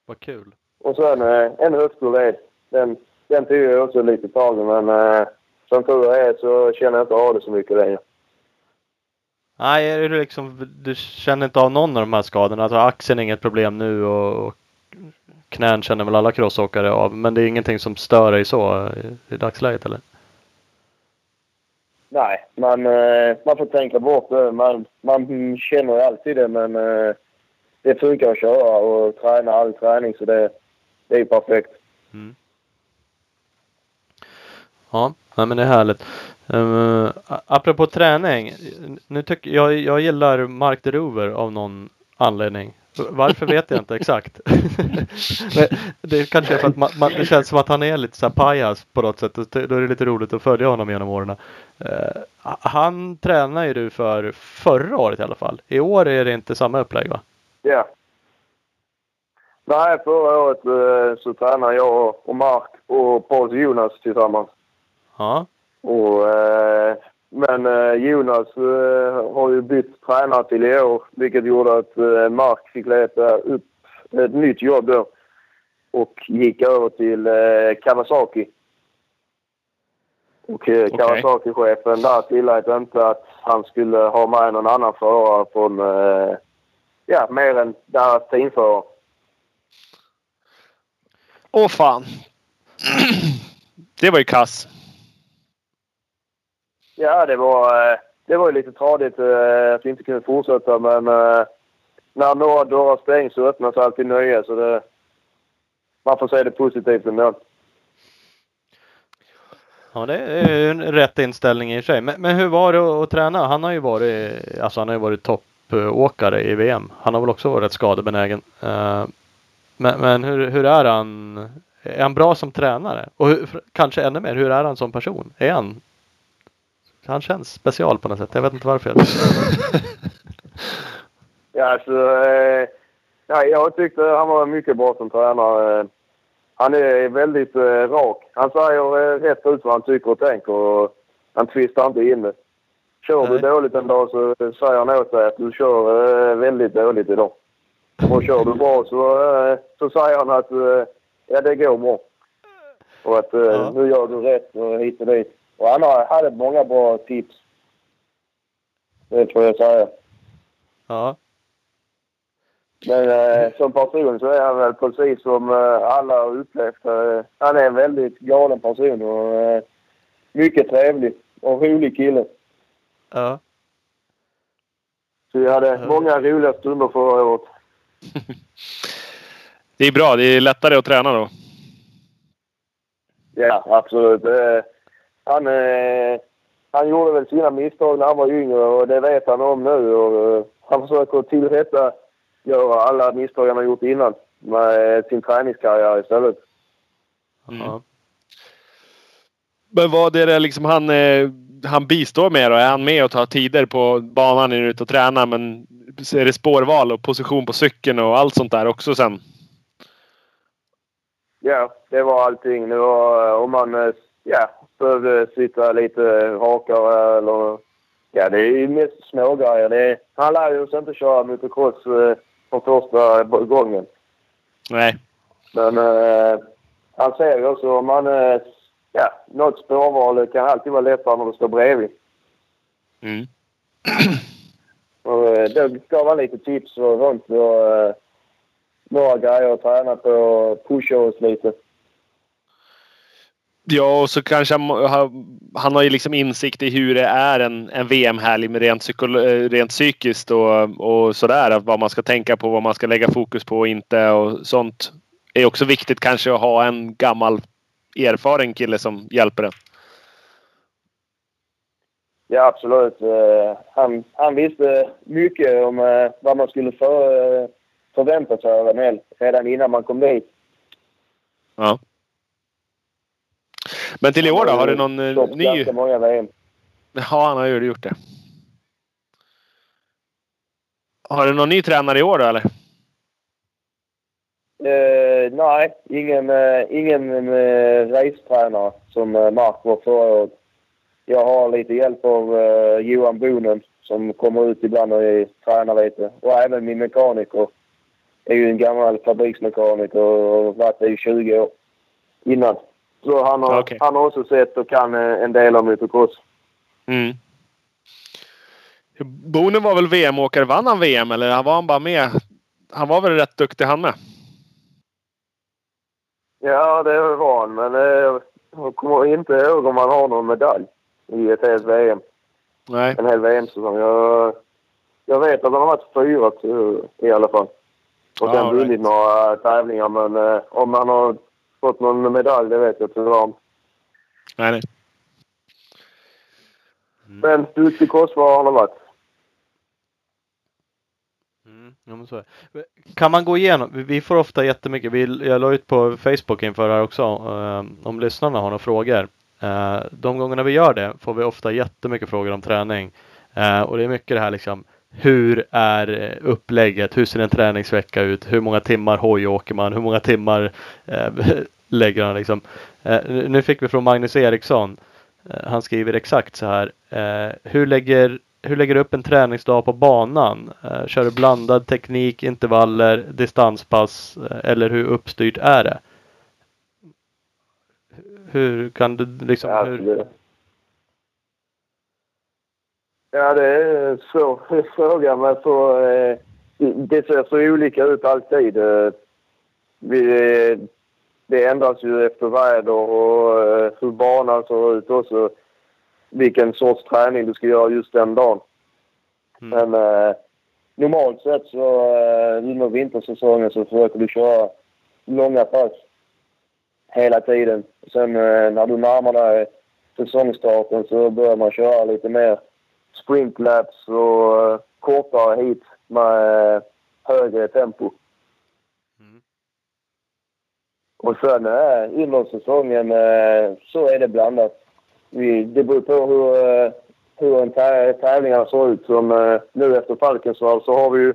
Vad kul. Och sen äh, en höftled. Den, den tog jag också lite tag i, men äh, som tur är så känner jag inte av det så mycket längre. Nej, är det liksom, du känner inte av någon av de här skadorna? Alltså axeln är inget problem nu och, och knän känner väl alla crossåkare av. Men det är ingenting som stör dig så i, i dagsläget eller? Nej, man, eh, man får tänka bort det. Man, man känner ju alltid det men eh, det funkar att köra och träna all träning så det, det är perfekt. Mm. Ja, nej, men det är härligt. Uh, apropå träning. Nu tycker jag, jag gillar Mark de Rover av någon anledning. Varför vet jag inte exakt. det kanske är för att man, man, det känns som att han är lite så pajas på något sätt. Då är det lite roligt att följa honom genom åren. Uh, han tränar ju du för förra året i alla fall. I år är det inte samma upplägg va? Ja. Nej, förra året uh, så tränade jag och Mark och Paul Jonas tillsammans. Ja. Och, eh, men eh, Jonas eh, har ju bytt tränare till i år vilket gjorde att eh, Mark fick leta upp ett nytt jobb då och gick över till eh, Kawasaki. Och eh, Kawasaki-chefen där tillät inte att han skulle ha med någon annan förare från, eh, ja, mer än deras teamförare. Åh fan. Det var ju kass. Ja, det var, eh, det var ju lite tradigt eh, att vi inte kunde fortsätta men eh, när några dörrar stängs så öppnas alltid nya så det, man får se det positivt ändå. Ja, det är en rätt inställning i sig. Men, men hur var det att, att träna? Han har ju varit, alltså han har ju varit toppåkare i VM. Han har väl också varit rätt skadebenägen. Men, men hur, hur är han? Är han bra som tränare? Och hur, kanske ännu mer, hur är han som person? Är han han känns special på något sätt. Jag vet inte varför. ja, alltså, eh, ja, jag tyckte han var mycket bra som tränare. Han är väldigt eh, rak. Han säger eh, rätt ut vad han tycker och tänker och han tvistar inte in det. Kör du dåligt en dag så säger han åt dig att du kör eh, väldigt dåligt idag. Och kör du bra så, eh, så säger han att eh, ja, det går bra. Och att ja. nu gör du rätt och hit och dit. Och han hade många bra tips. Det får jag säga. Ja. Men eh, som person så är han väl precis som eh, alla har upplevt. Eh, han är en väldigt galen person och eh, mycket trevlig och rolig kille. Ja. Så vi hade ja. många roliga stunder förra året. Det är bra. Det är lättare att träna då. Ja, absolut. Eh, han, eh, han gjorde väl sina misstag när han var yngre och det vet han om nu. Och, eh, han försöker tillrätta göra alla misstag han har gjort innan med sin träningskarriär istället. Mm. Men vad är det liksom han, eh, han bistår med då? Är han med och tar tider på banan när ute och tränar? Men är det spårval och position på cykeln och allt sånt där också sen? Ja, det var allting. Det var om man eh, ja, behövde sitta lite rakare eller... Ja, det är ju mest smågrejer. Det han lär ju sig inte köra motocross eh, från första gången. Nej. Men eh, han säger ju också om man... Ja, något spårval kan alltid vara lättare när du står bredvid. Mm. och, eh, då gav han lite tips och sånt. Och, eh, några grejer att träna på och pusha oss lite. Ja, och så kanske han, han har ju liksom insikt i hur det är en, en VM-helg rent, psykolo, eh, rent psykiskt och, och sådär. Vad man ska tänka på, vad man ska lägga fokus på och inte och sånt. är också viktigt kanske att ha en gammal erfaren kille som hjälper en. Ja, absolut. Eh, han, han visste mycket om eh, vad man skulle för, förvänta sig av en helg redan innan man kom dit. Ja. Men till i år då? Har du någon ny... många VM. Ja, han har ju gjort det. Har du någon ny tränare i år då eller? Eh, nej, ingen, eh, ingen eh, racetränare som eh, Mark var förra året. Jag har lite hjälp av eh, Johan Bonen som kommer ut ibland och är, tränar lite. Och även min mekaniker är ju en gammal fabriksmekaniker och har varit det i 20 år innan. Så han har, Okej. han har också sett och kan en del om motocross. Mm. Bonen var väl VM-åkare? Vann han VM eller var han bara med? Han var väl rätt duktig han med? Ja, det var han, men eh, jag kommer inte ihåg om han har någon medalj i ett helt VM. Nej. En hel VM-säsong. Jag, jag vet att han har varit fyra jag, i alla fall. Och sen all vunnit right. några tävlingar, men eh, om han har fått någon medalj, det vet jag tyvärr inte. Nej, nej. Men duktig korsfarare har han varit. Mm, ja, men så är. Kan man gå igenom? vi- får ofta jättemycket. Vi, jag la ut på Facebook inför det här också. eh, om lyssnarna har några frågor. Eh, de gångerna vi gör det får vi ofta jättemycket frågor om träning. Eh, och det är mycket det här liksom. Hur är upplägget? Hur ser en träningsvecka ut? Hur många timmar hoj åker man? Hur många timmar eh, lägger han liksom? Eh, nu- nu fick vi från Magnus Eriksson. Eh, han skriver exakt så här. Eh, hur lägger hur lägger du upp en träningsdag på banan? Eh, kör du blandad teknik, intervaller, distanspass eh, eller hur uppstyrt är det? Hur kan du liksom... Ja, hur, alltså, det, ja, det är en svår fråga, men så, eh, det ser så olika ut alltid. Eh, vi, eh, det ändras ju efter väder och eh, hur banan ser ut också. Vilken sorts träning du ska göra just den dagen. Mm. Men eh, normalt sett så eh, under vintersäsongen så försöker du köra långa pass hela tiden. Sen eh, när du närmar dig säsongstarten så börjar man köra lite mer sprintlaps och eh, kortare hit med eh, högre tempo. Mm. Och sen eh, under säsongen eh, så är det blandat. Vi, det beror på hur, eh, hur en tä- tävlingarna ser ut. Som eh, nu efter Falkensvall så har vi ju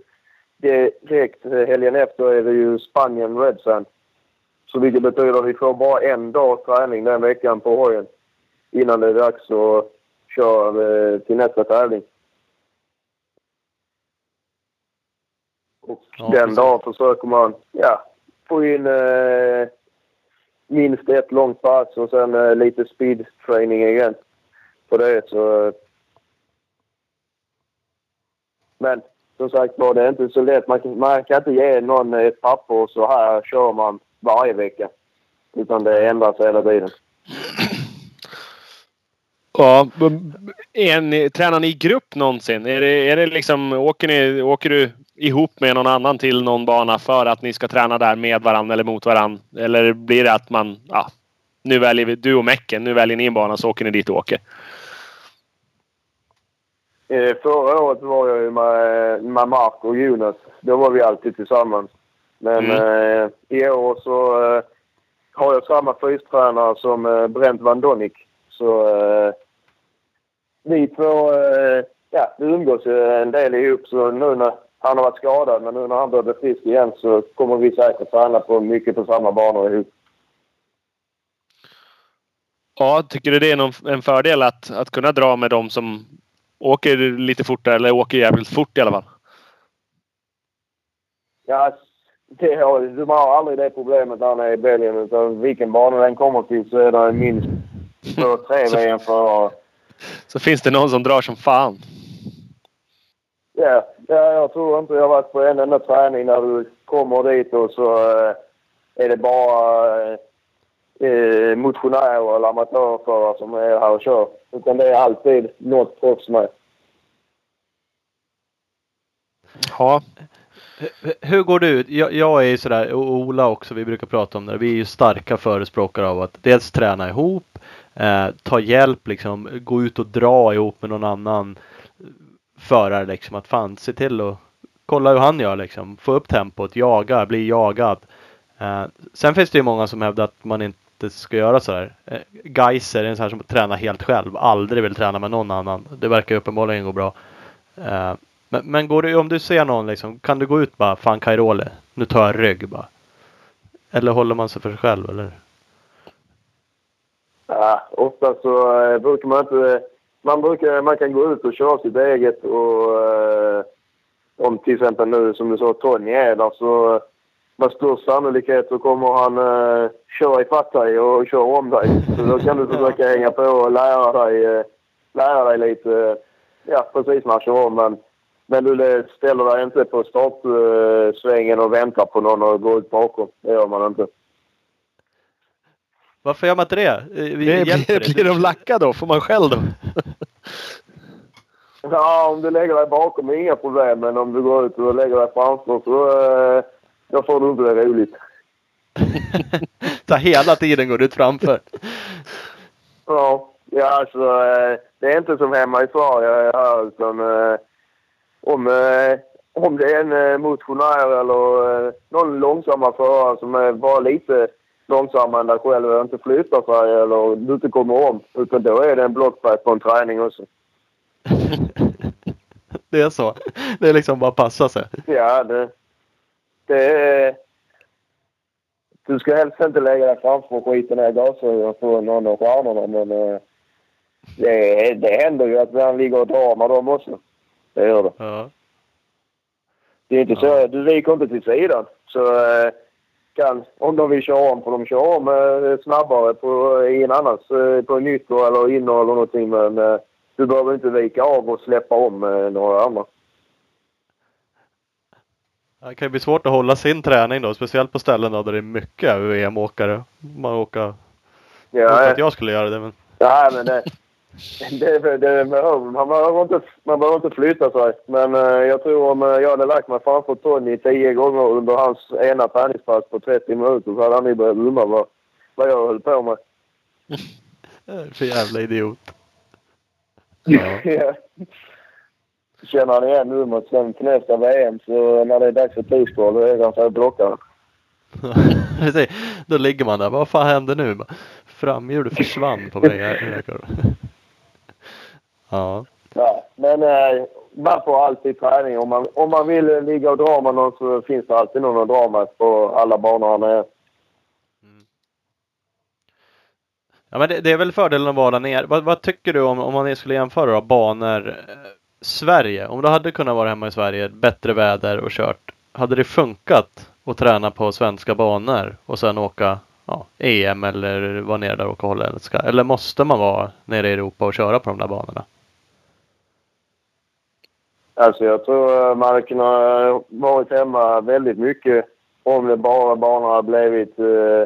direkt helgen efter är det ju Spanien Red Sand. Så vilket betyder att vi får bara en dag träning den veckan på hojen innan det är dags att köra eh, till nästa tävling. Och Ja, den precis. dagen försöker man ja, få in eh, minst ett långt pass och sen eh, lite speed training igen på det. Så, eh. men som sagt var, det är inte så lätt. Man kan, man kan inte ge någon ett papper och så här kör man varje vecka. Utan det ändras hela tiden. Ja, är ni, tränar ni i grupp någonsin? Är det, är det liksom, åker, ni, åker du ihop med någon annan till någon bana för att ni ska träna där med varandra eller mot varandra? Eller blir det att man, ja, nu väljer vi, du och Mecken, nu väljer ni en bana så åker ni dit och åker? Eh, förra året var jag ju med, med Mark och Jonas. Då var vi alltid tillsammans. Men eh, i år så eh, har jag samma fystränare som eh, Brent Van Donik. Så eh, vi två eh, ja, vi umgås ju en del ihop. Så nu när han har varit skadad, men nu när han börjar bli frisk igen så kommer vi säkert träna på mycket på samma banor ihop. Ja, tycker du det är någon, en fördel att, att kunna dra med dem som åker lite fortare eller åker jävligt fort i alla fall? Ja, det har, de har aldrig det problemet där nere i Belgien. Utan vilken bana den kommer till så är det minst två, tre VM-förare. Så finns det någon som drar som fan. Ja, ja, jag tror inte jag har varit på en enda träning när du kommer dit och så eh, är det bara eh, motionärer eller amatörförare som är här och kör. Utan det är alltid något proffs med. Ja, H- Hur går det ut? Jag, jag är ju sådär, och Ola också, vi brukar prata om det. Vi är ju starka förespråkare av att dels träna ihop, eh, ta hjälp liksom, gå ut och dra ihop med någon annan förare liksom. Att fan, se till att kolla hur han gör liksom. Få upp tempot, jaga, bli jagad. Eh, sen finns det ju många som hävdar att man inte ska göra sådär. Eh, Geiser är en sån här som tränar helt själv. Aldrig vill träna med någon annan. Det verkar uppenbarligen gå bra. Eh, men, men går det, om du ser någon liksom, kan du gå ut bara, fan Kairole, nu tar jag rygg bara. Eller håller man sig för sig själv eller? Ja, ofta så eh, brukar man inte... Man, brukar, man kan gå ut och köra sitt eget och eh, om till exempel nu som du sa Tony är där så med störst sannolikhet så kommer han eh, köra ifatt dig och köra om dig. Så då kan du försöka hänga på och lära dig, eh, lära dig lite, eh, ja precis när han kör om. Men, men du ställer dig inte på startsvängen och väntar på någon och går ut bakom. Det gör man inte. Varför gör man inte det? Eh, Vi Det, blir, blir de lacka då? Får man skäll då? Ja, om du lägger dig bakom är inga problem. Men om du går ut och lägger dig framför så eh, då får du inte det roligt. Så hela tiden går du ut framför. Ja, ja alltså eh, det är inte som hemma i Sverige här utan om, om det är en motionär eller någon långsammare förare som är bara lite långsammare än dig själv och inte flyttar sig eller du inte kommer om. Utan då är det en blockfight på en träning också. Det är så. Det är liksom bara passa sig. Ja, det, det är... Du ska helst inte lägga dig framför skita ner gasrören på någon av stjärnorna men eh, det, det händer ju att han ligger och drar med dem också. Det gör det. Ja. Det är inte så. Du viker inte till sidan. Så eh, kan, om de vill köra om, får de köra om eh, snabbare på, i en annan, eh, på en ytter eller inner eller någonting. Men eh, du behöver inte vika av och släppa om några andra. Det kan ju bli svårt att hålla sin träning då. Speciellt på ställen där det är mycket VM-åkare. Man åker... Ja, att jag skulle göra det men... Nej, men det, det, det, man, behöver inte, man behöver inte flytta sig. Men eh, jag tror om eh, jag hade lagt mig framför Tony tio gånger under hans ena träningspass på 30 minuter så hade han ju börjat undra vad, vad jag höll på med. För jävla idiot. Ja. Ja. Känner han igen numret sen till nästa VM så när det är dags för provspår då är han så blockad. Då ligger man där. Vad fan hände nu? Framhjulet försvann på mig. Ja. Ja, men eh, man får alltid träning. Om man, om man vill eh, ligga och dra med någon så finns det alltid någon att dra med på alla banor han är. Ja men det, det är väl fördelen att vara där nere. Vad, vad tycker du om, om man skulle jämföra då, banor eh, Sverige? Om du hade kunnat vara hemma i Sverige, bättre väder och kört. Hade det funkat att träna på svenska banor och sen åka ja, EM eller vara nere där och åka holländska? Eller måste man vara nere i Europa och köra på de där banorna? Alltså jag tror eh, man hade kunnat varit hemma väldigt mycket om det bara banorna hade blivit... Eh,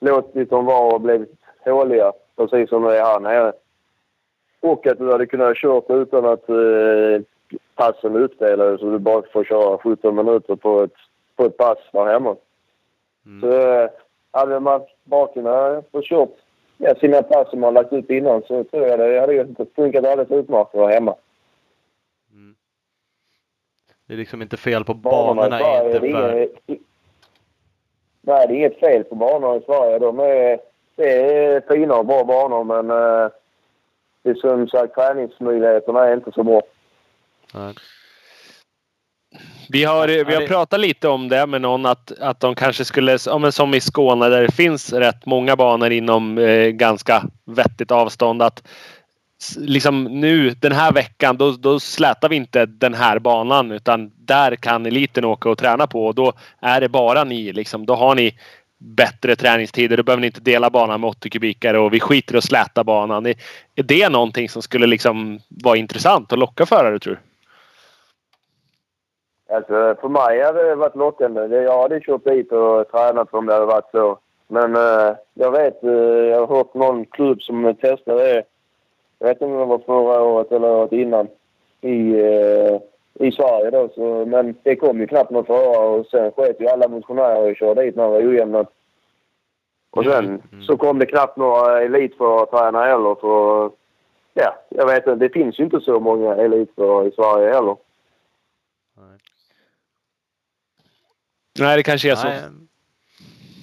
låtit dem vara och blivit håliga, precis som det är här nere. Och att du hade kunnat kört utan att eh, passen utdelades så du bara får köra 17 minuter på ett, på ett pass där hemma. Mm. Så eh, hade man bara kunnat få kört ja, sina pass som man lagt ut innan så tror jag det hade funkat alldeles utmärkt att vara hemma. Det är liksom inte fel på Banorna banorna. Inte för... Nej, det är inget fel på banorna i Sverige. De är, det är fina och bra banor, men eh, det är som sagt träningsmöjligheterna är inte så bra. Nej. Vi har, vi har pratat lite om det med någon att, att de kanske skulle, ja, men som i Skåne där det finns rätt många banor inom eh, ganska vettigt avstånd. Att liksom nu den här veckan då, då slätar vi inte den här banan utan där kan eliten åka och träna på och då är det bara ni. Liksom, då har ni bättre träningstider. Då behöver ni inte dela banan med 80 kubikare och vi skiter i att släta banan. Är, det någonting som skulle liksom vara intressant och locka förare tror du? Alltså, för mig hade det varit lockande. Jag hade kört dit och tränat om det hade varit så. Men eh, jag vet, eh, jag har hört någon klubb som testade det. Jag vet inte om det var förra året eller året innan. I, eh, i Sverige då. Så, men det kom ju knappt någon förare och sen sket ju alla motionärer och körde dit när det var ojämnat. Och sen så kom det knappt några elitförartränare heller. För, ja, jag vet inte. Det finns ju inte så många elitförare i Sverige heller. Nej, det kanske är så. Nej.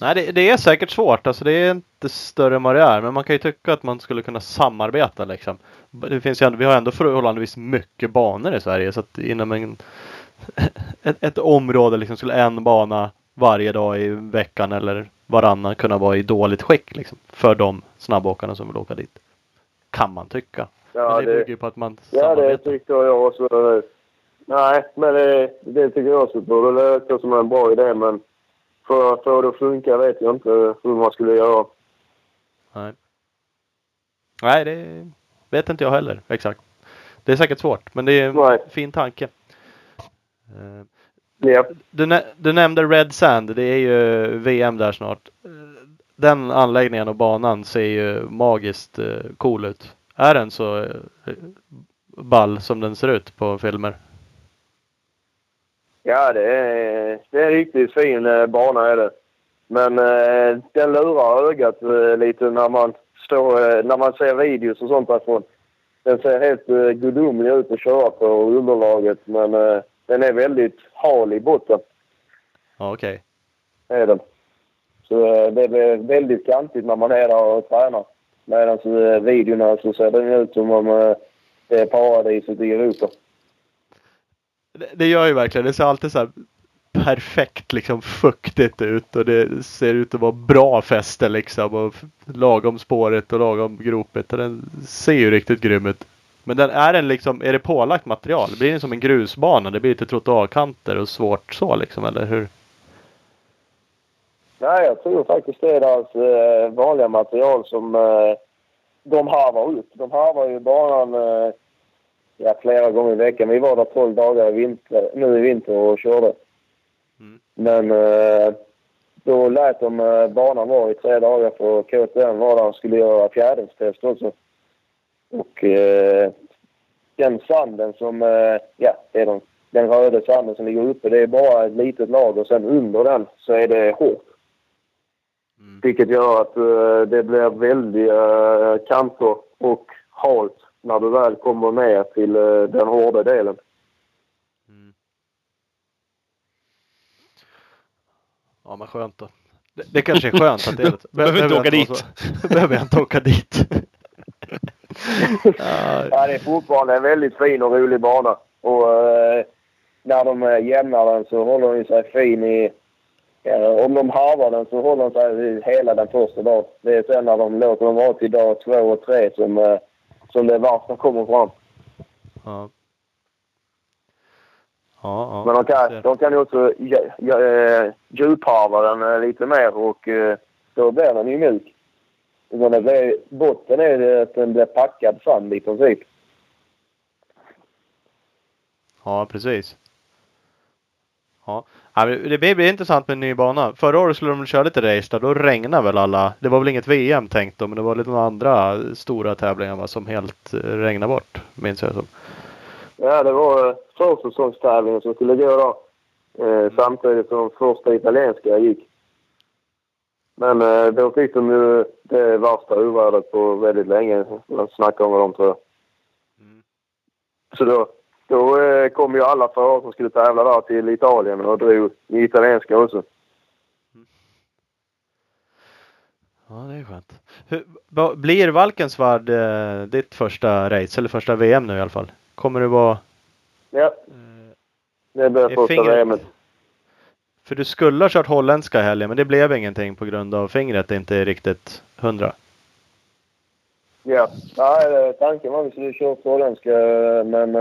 Nej, det, det är säkert svårt. Alltså det är inte större än vad det är. Men man kan ju tycka att man skulle kunna samarbeta liksom. Det finns ju ändå, vi har ändå förhållandevis mycket banor i Sverige. Så att inom en, ett, ett område liksom skulle en bana varje dag i veckan eller varannan kunna vara i dåligt skick liksom. För de snabbåkarna som vill åka dit. Kan man tycka. Ja, men det, det, bygger ju på att man ja, det samarbetar. tyckte jag också. Nej, men det, det tycker jag också borde låta som en bra idé. Men för att få det att funka vet jag inte hur man skulle göra. Nej. Nej, det vet inte jag heller exakt. Det är säkert svårt, men det är en Nej. fin tanke. Eh, Ja. Du, nä- du nämnde Red Sand, det är ju VM där snart. Eh, Den anläggningen och banan ser ju magiskt eh, cool ut. Är den så eh, ball som den ser ut på filmer? Ja, det är, det är en riktigt fin eh, bana är det. Men eh, den lurar ögat eh, lite när man, står, eh, när man ser videos och sånt därifrån. Den ser helt eh, gudomlig ut att köra på underlaget men eh, den är väldigt hal i botten. Ja, okej. Är den. Så eh, det blir väldigt kantigt när man är där och tränar. Medan eh, videorna så ser den ut som om det är paradiset i Europa. Det, gör ju verkligen. Det ser alltid så här perfekt liksom fuktigt ut och det ser ut att vara bra fäste liksom och lagom spåret och lagom gropigt och den ser ju riktigt grym ut. Men den är den liksom, är det pålagt material? Blir det som en grusbana? Det blir lite trottoarkanter och svårt så liksom, eller hur? Nej, jag tror faktiskt det är deras eh, vanliga material som eh, de harvar ut. De harvar ju banan eh, ja, flera gånger i veckan. Vi var där 12 dagar i vinter, nu i vinter och körde. Mm. Men eh, då lät de eh, banan vara i tre dagar för KTM var där och skulle göra fjädringstest också. Och eh, den sanden som, eh, ja, det är de, den röda sanden som ligger uppe, det är bara ett litet lager. Sen under den så är det hårt. Mm. Vilket gör att eh, det blir väldiga kanter och halt när du väl kommer ner till eh, den hårda delen. Ja men skönt då. Det, det kanske är skönt att det är lite- Behöver inte jag åka så- Behöver jag inte åka dit. ja, Ja, det är fortfarande en väldigt fin och rolig bana. Och eh, när de eh, jämnar den så håller den sig fin i... Ja, om de harvar den så håller den sig hela den första dagen. Det är sen när de låter den vara till dag två och tre som, eh, som det värsta kommer fram. ja. Ja, ja. Men de kan, de kan ju också eh, djupharva den eh, lite mer och eh, då blir den ju mjuk. Det blir, botten är att den blir packad sand i princip. Ja, precis. Ja, Ja, det blir, intressant med en ny bana. Förra året skulle de köra lite race där. Då regnade väl alla. Det var väl inget VM tänkt då, men det var lite några andra stora tävlingar va, som helt regnade bort. Minns jag som. Ja, det var eh, försäsongstävlingen som skulle gå då. Eh, samtidigt som första italienska gick. Men eh, då fick de ju det värsta ovädret på väldigt länge. Man snackar om vad de tror jag. Mm. Så då, då eh, kom ju alla förare som skulle tävla där till Italien och drog i italienska också. Ja, det är skönt. Hur, blir Valkensvard eh, ditt första race, eller första VM nu i alla fall? Kommer det vara... Ja, Eh, det blev Är första fingret- VMet. för du skulle ha kört holländska i helgen, men det blev ingenting på grund av fingret inte är riktigt hundra. Ja, Nej, eh, tanken var att vi skulle köra holländska eh, men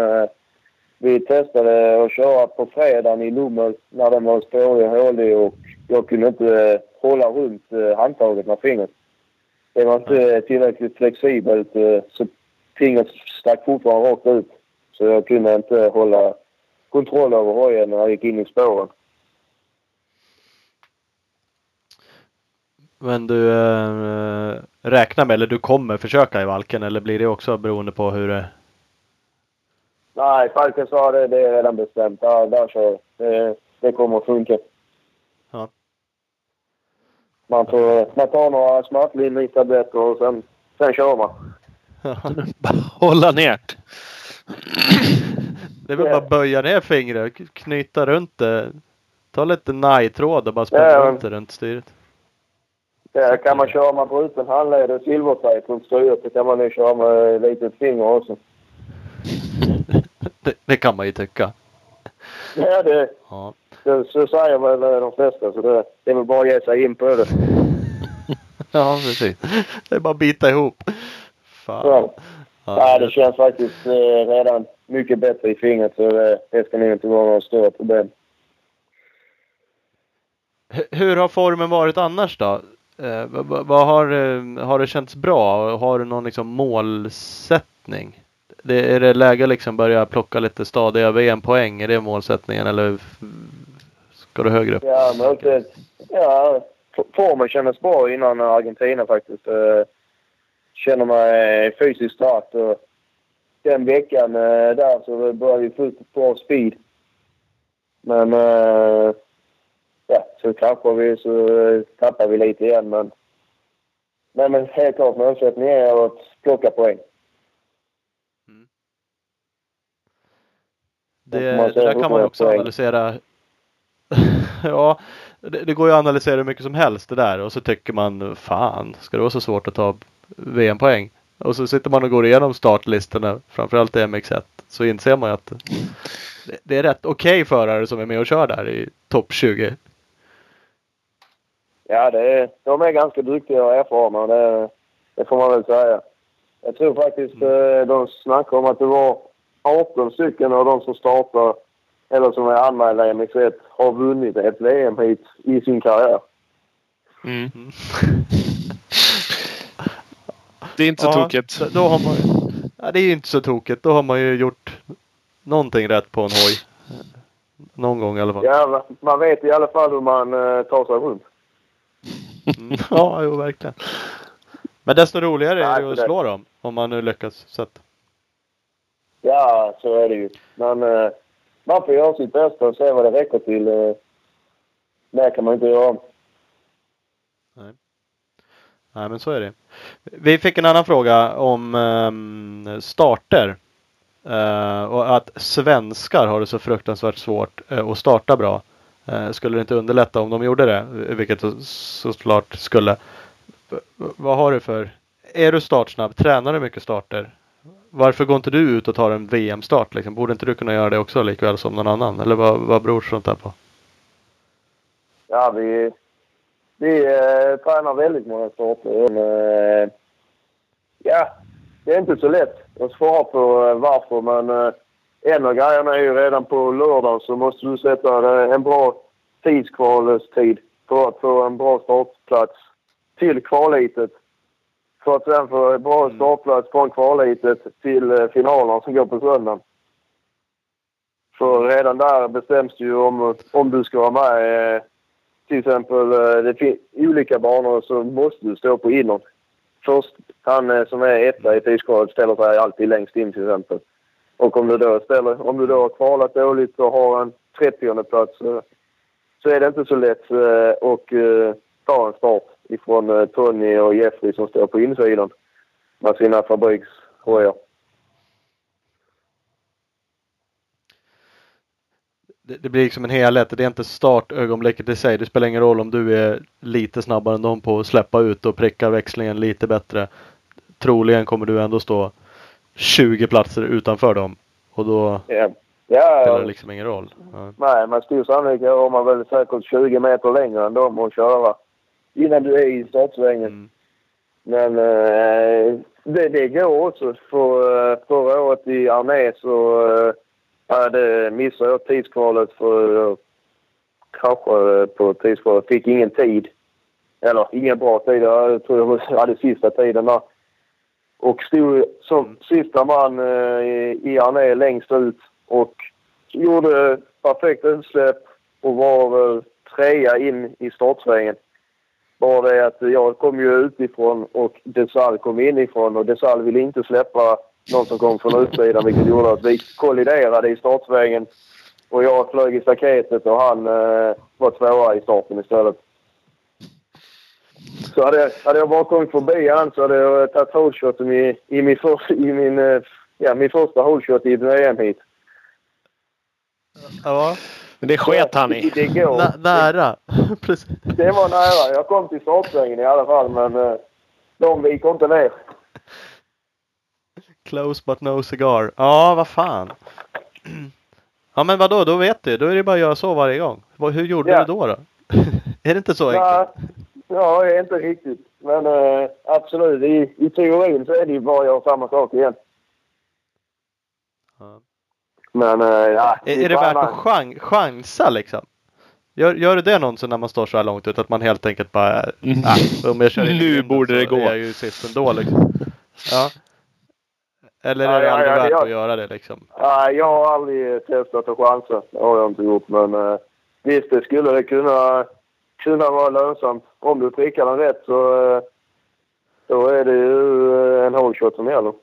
vi testade att köra på fredagen i Lummel när den var spårig och hålig och jag kunde inte eh, hålla runt eh, handtaget med fingret. Det var inte tillräckligt flexibelt eh, så fingret stack fortfarande rakt ut. Så jag kunde inte hålla kontroll över hojen när jag gick in i spåren. Men du eh, räknar med, eller du kommer försöka i Valken, eller blir det också beroende på hur det... Nej, Falken sa det, det är redan bestämt. Där, där kör jag. det. Det kommer att funka. Ja. Man, får, man tar några smärtlindringstabletter och sen, sen kör man. Hålla ner. det är väl bara att böja ner fingret, k- knyta runt det. Ta lite najtråd och bara spänna Ja, ja. runt det runt styret. Ja, kan man köra med bruten handled och silvertejp runt styret så kan man nu köra med litet finger också. Det, det kan man ju tycka. Ja, det, Ja. det, så säger väl de flesta. Så det, det är väl bara att ge sig in på det. ja, precis. Det är bara att bita ihop. Fan. Ja. Ja, Ja, det känns faktiskt eh, redan mycket bättre i fingret så det, det ska nog inte vara några större problem. H- Hur har formen varit annars då? Eh, vad har, eh, har det känts bra? Har du någon liksom målsättning? Det, är det läge att liksom börja plocka lite stadiga VM-poäng? Är det målsättningen eller ska du högre upp? Ja, men också, ja, formen kändes bra innan Argentina faktiskt. Eh, känner mig fysiskt stark den veckan eh, där så började vi få ut bra speed. Men eh, ja, så kanske vi så tappar vi lite igen men Nej men helt klart målsättningen är att plocka poäng. Det, det där kan man ju också analysera. ja, det, det går ju att analysera hur mycket som helst det där och så tycker man fan, ska det vara så svårt att ta VM-poäng? Och så sitter man och går igenom startlistorna, framförallt i MX1, så inser man ju att det, det är rätt okej förare som är med och kör där i topp 20. Ja, det är, de är ganska duktiga och erfarna. Det, det får man väl säga. Jag tror faktiskt eh, de snackar om att det var 18 stycken av de som startar eller som är anmälda i MX1 har vunnit ett VM hit i sin karriär. Mm. Det är inte så Ja, tokigt. Då, har man, ja, det är ju inte så tokigt. Då har man ju gjort någonting rätt på en hoj. Någon gång i alla fall. Ja, man vet i alla fall hur man eh, tar sig runt. Mm. Ja, jo verkligen. Men desto roligare är Nej, det ju att det- slå dem. Om man nu lyckas. Så att, Ja, så är det ju. Men eh, man får göra sitt bästa och se vad det räcker till. Eh, det kan man inte göra. nej men så är det. Vi fick en annan fråga om eh, starter. Eh, och att svenskar har det så fruktansvärt svårt eh, att starta bra. Eh, skulle det inte underlätta om de gjorde det? Vilket såklart skulle. Vad har du för? Är du startsnabb? Tränar du mycket starter? Varför går inte du ut och tar en VM-start? Liksom? Borde inte du kunna göra det också likväl som någon annan? Eller vad, vad beror sånt där på? Ja, vi, vi eh, tränar väldigt många starter. Men, eh, ja, det är inte så lätt att svara på eh, varför, men eh, en av grejerna är ju redan på lördag så måste du sätta eh, en bra tidskvalstid för att få en bra startplats till kvalheatet. För att sen få bra startplats från kvalheatet till eh, finalen som går på söndagen. För redan där bestäms det ju om, om du ska vara med. Eh, till exempel, eh, det finns olika banor så måste du stå på innan. Först, han som är etta i tidskvalet ställer sig alltid längst in till exempel. Och om du då, ställer, om du då har kvalat dåligt och har en 30 plats så, är det inte så lätt att ta en start ifrån eh, Tony och Jeffrey som står på insidan med sina fabrikshojar. det, det blir liksom en helhet. Det är inte startögonblicket i sig. Det spelar ingen roll om du är lite snabbare än dem på att släppa ut och pricka växlingen lite bättre. Troligen kommer du ändå stå 20 platser utanför dem. Och då Ja, spelar det liksom ingen roll. Ja. Nej, med stor sannolikhet har man väl säkert 20 meter längre än dem att köra innan du är i startsvängen. Mm. Men eh, det, det går också. För, eh, förra året i Armé så eh, missade jag tidskvalet för eh, kraschade på tidskvalet. Fick ingen tid. Eller ingen bra tid. Jag tror jag hade sista tiden där. Och stod som sista man eh, i, i längst ut och gjorde perfekt utsläpp och var väl trea in i startsvängen. Bara det att jag kom ju utifrån och Desal kom inifrån och Desal ville inte släppa någon som kom från utsidan vilket gjorde att vi kolliderade i startsvängen. Och jag flög i staketet och han eh, var tvåa i starten istället. Så hade, hade jag bara kommit förbi han så hade jag tagit holeshot i, i, min, för, i min, eh, ja, min första holeshot i ett VM hit. Ja. Men det sket han i. Det går. Nä, nära. Det var nära. Jag kom till startsvängen i alla fall, men eh, de viker inte ner. Close but no cigar. Ja, vad fan. Ja men vadå, då vet du. Då är det bara att göra så varje gång. Vad- Hur gjorde Ja. du då? då? är det inte så Nej, enkelt? ja, det är inte riktigt. Men eh, absolut, i, i teorin så är det ju bara att göra samma sak igen. Ja. Men eh, ja. Är, det värt att chan chansa liksom? Gör, gör du det någonsin när man står så här långt ut att man helt enkelt bara, äh, om jag kör in Nu borde det gå. är jag ju sist ändå liksom. Ja. Eller är Ja, det ja, aldrig ja, värt gör- att göra det liksom? Nej, jag har aldrig testat att chansa. Det har jag inte gjort. Men eh, visst, det skulle det kunna, kunna vara lönsamt. Om du prickar den rätt så eh, då är det ju eh, en hole shot som gäller.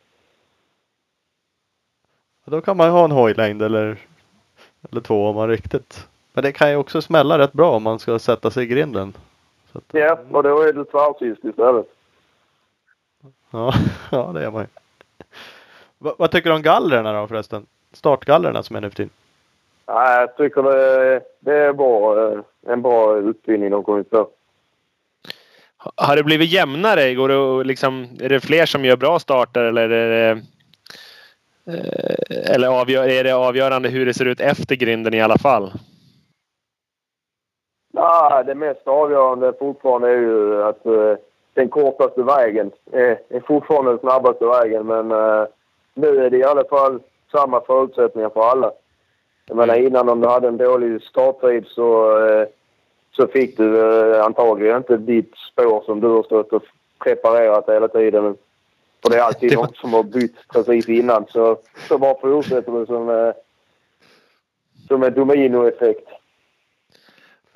Då kan man ju ha en hojlängd eller, eller två om man riktigt. Men det kan ju också smälla rätt bra om man ska sätta sig i grinden. Att, Ja, och då är du tvärsist istället. ja, ja, det är man ju. Va, vad tycker du om gallrarna då förresten? Startgallrarna som är nu för tiden? Nej, jag tycker det, det är bra, eh, en bra utbildning de kommit på. Har det blivit jämnare? Går det, liksom, är det fler som gör bra starter eller är det, eller avgör, är det avgörande hur det ser ut efter grinden i alla fall? Nej, det mest avgörande fortfarande är ju att eh, den kortaste vägen är, är fortfarande den snabbaste vägen. Men eh, nu är det i alla fall samma förutsättningar för alla. Jag menar innan om du hade en dålig starttid så, eh, så fick du eh, antagligen inte ditt spår som du har stått och preparerat hela tiden. För det är alltid Det var- någon som har bytt precis innan. Så, så bara fortsätter du som, eh, som en dominoeffekt.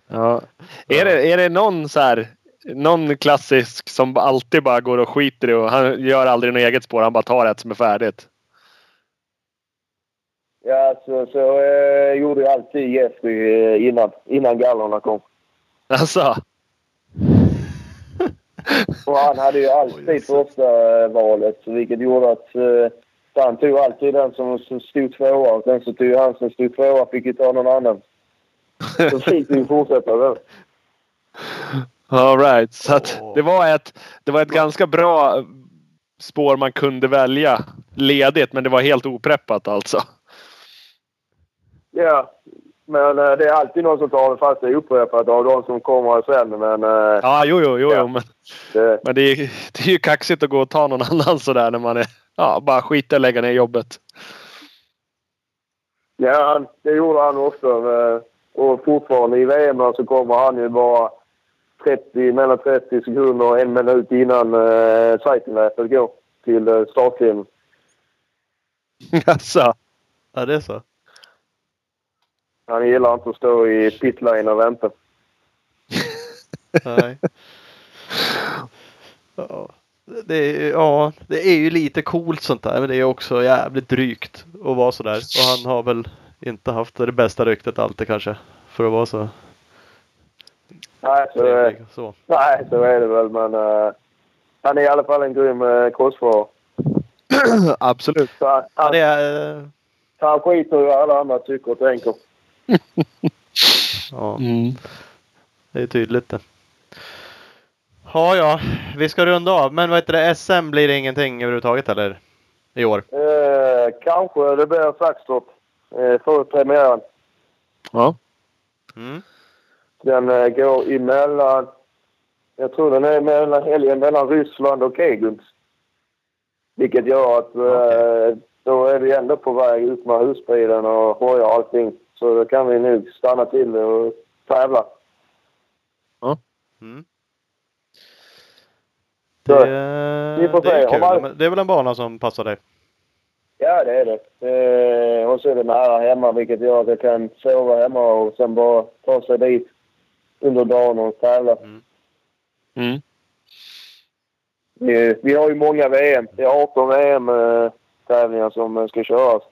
Ja. Är, det, är det någon så här, någon klassisk som alltid bara går och skiter i och han gör aldrig något eget spår. Han bara tar ett som är färdigt. Ja, så, så eh, gjorde jag alltid Jeffrey innan, innan gallorna kom. Alltså. Och han hade ju alltid första eh, valet, vilket gjorde att eh, han tog alltid den som, som stod tvåa och sen så tog han som stod tvåa fick ju ta någon annan. Så fick vi fortsätta då. All right. Så det var ett, det var ett ganska bra spår man kunde välja ledigt, men det var helt opreppat alltså. Ja, men eh, det är alltid någon som tar det fast det är upprepat av de som kommer sen. Men eh, Ja, jo, jo, jo, Ja. men, det, men det, är, det är ju kaxigt att gå och ta någon annan sådär när man är, ja, bara skita att lägga ner jobbet. ja, han- det gjorde han också. eh, Och fortfarande i VM så kommer han ju bara 30, mellan 30 sekunder och en minut innan uh, cykelnätet går till uh, startlinjen. alltså. Ja, det är så. Han gillar inte att stå i pitlane och vänta. Nej. Ja. Det är, ja, det är ju lite coolt sånt där. Men det är också jävligt drygt att vara sådär. Och han har väl inte haft det bästa ryktet alltid kanske. För att vara så Nej, så, eh, trevlig. Så. nej, så är det väl. Men eh, han är i alla fall en grym uh, crossförare. Absolut. Så han, Ja, han, det är, eh, han skiter i vad alla andra tycker och tänker. ja, Mm. det är tydligt det. Ja, ja, vi ska runda av. Men vad heter det? SM blir det ingenting överhuvudtaget eller? I år? Eh, kanske det blir Saxtorp eh, för premiären. Ja. Mm. Den eh, går emellan... Jag tror den är mellan helgen mellan Ryssland och Eguns. Vilket gör att eh, då är vi ändå på väg ut med husbilen och hojar och allting. Så då kan vi nog stanna till och tävla. Mm. Så, Det, vi får det är se. kul. Man- Men Det är väl en bana som passar dig? Ja, det är det. Eh, och så är det nära hemma vilket gör att jag kan sova hemma och sen bara ta sig dit under dagen och tävla. Mm. Vi, vi har ju många VM. Det är 18 VM-tävlingar som eh, ska köras.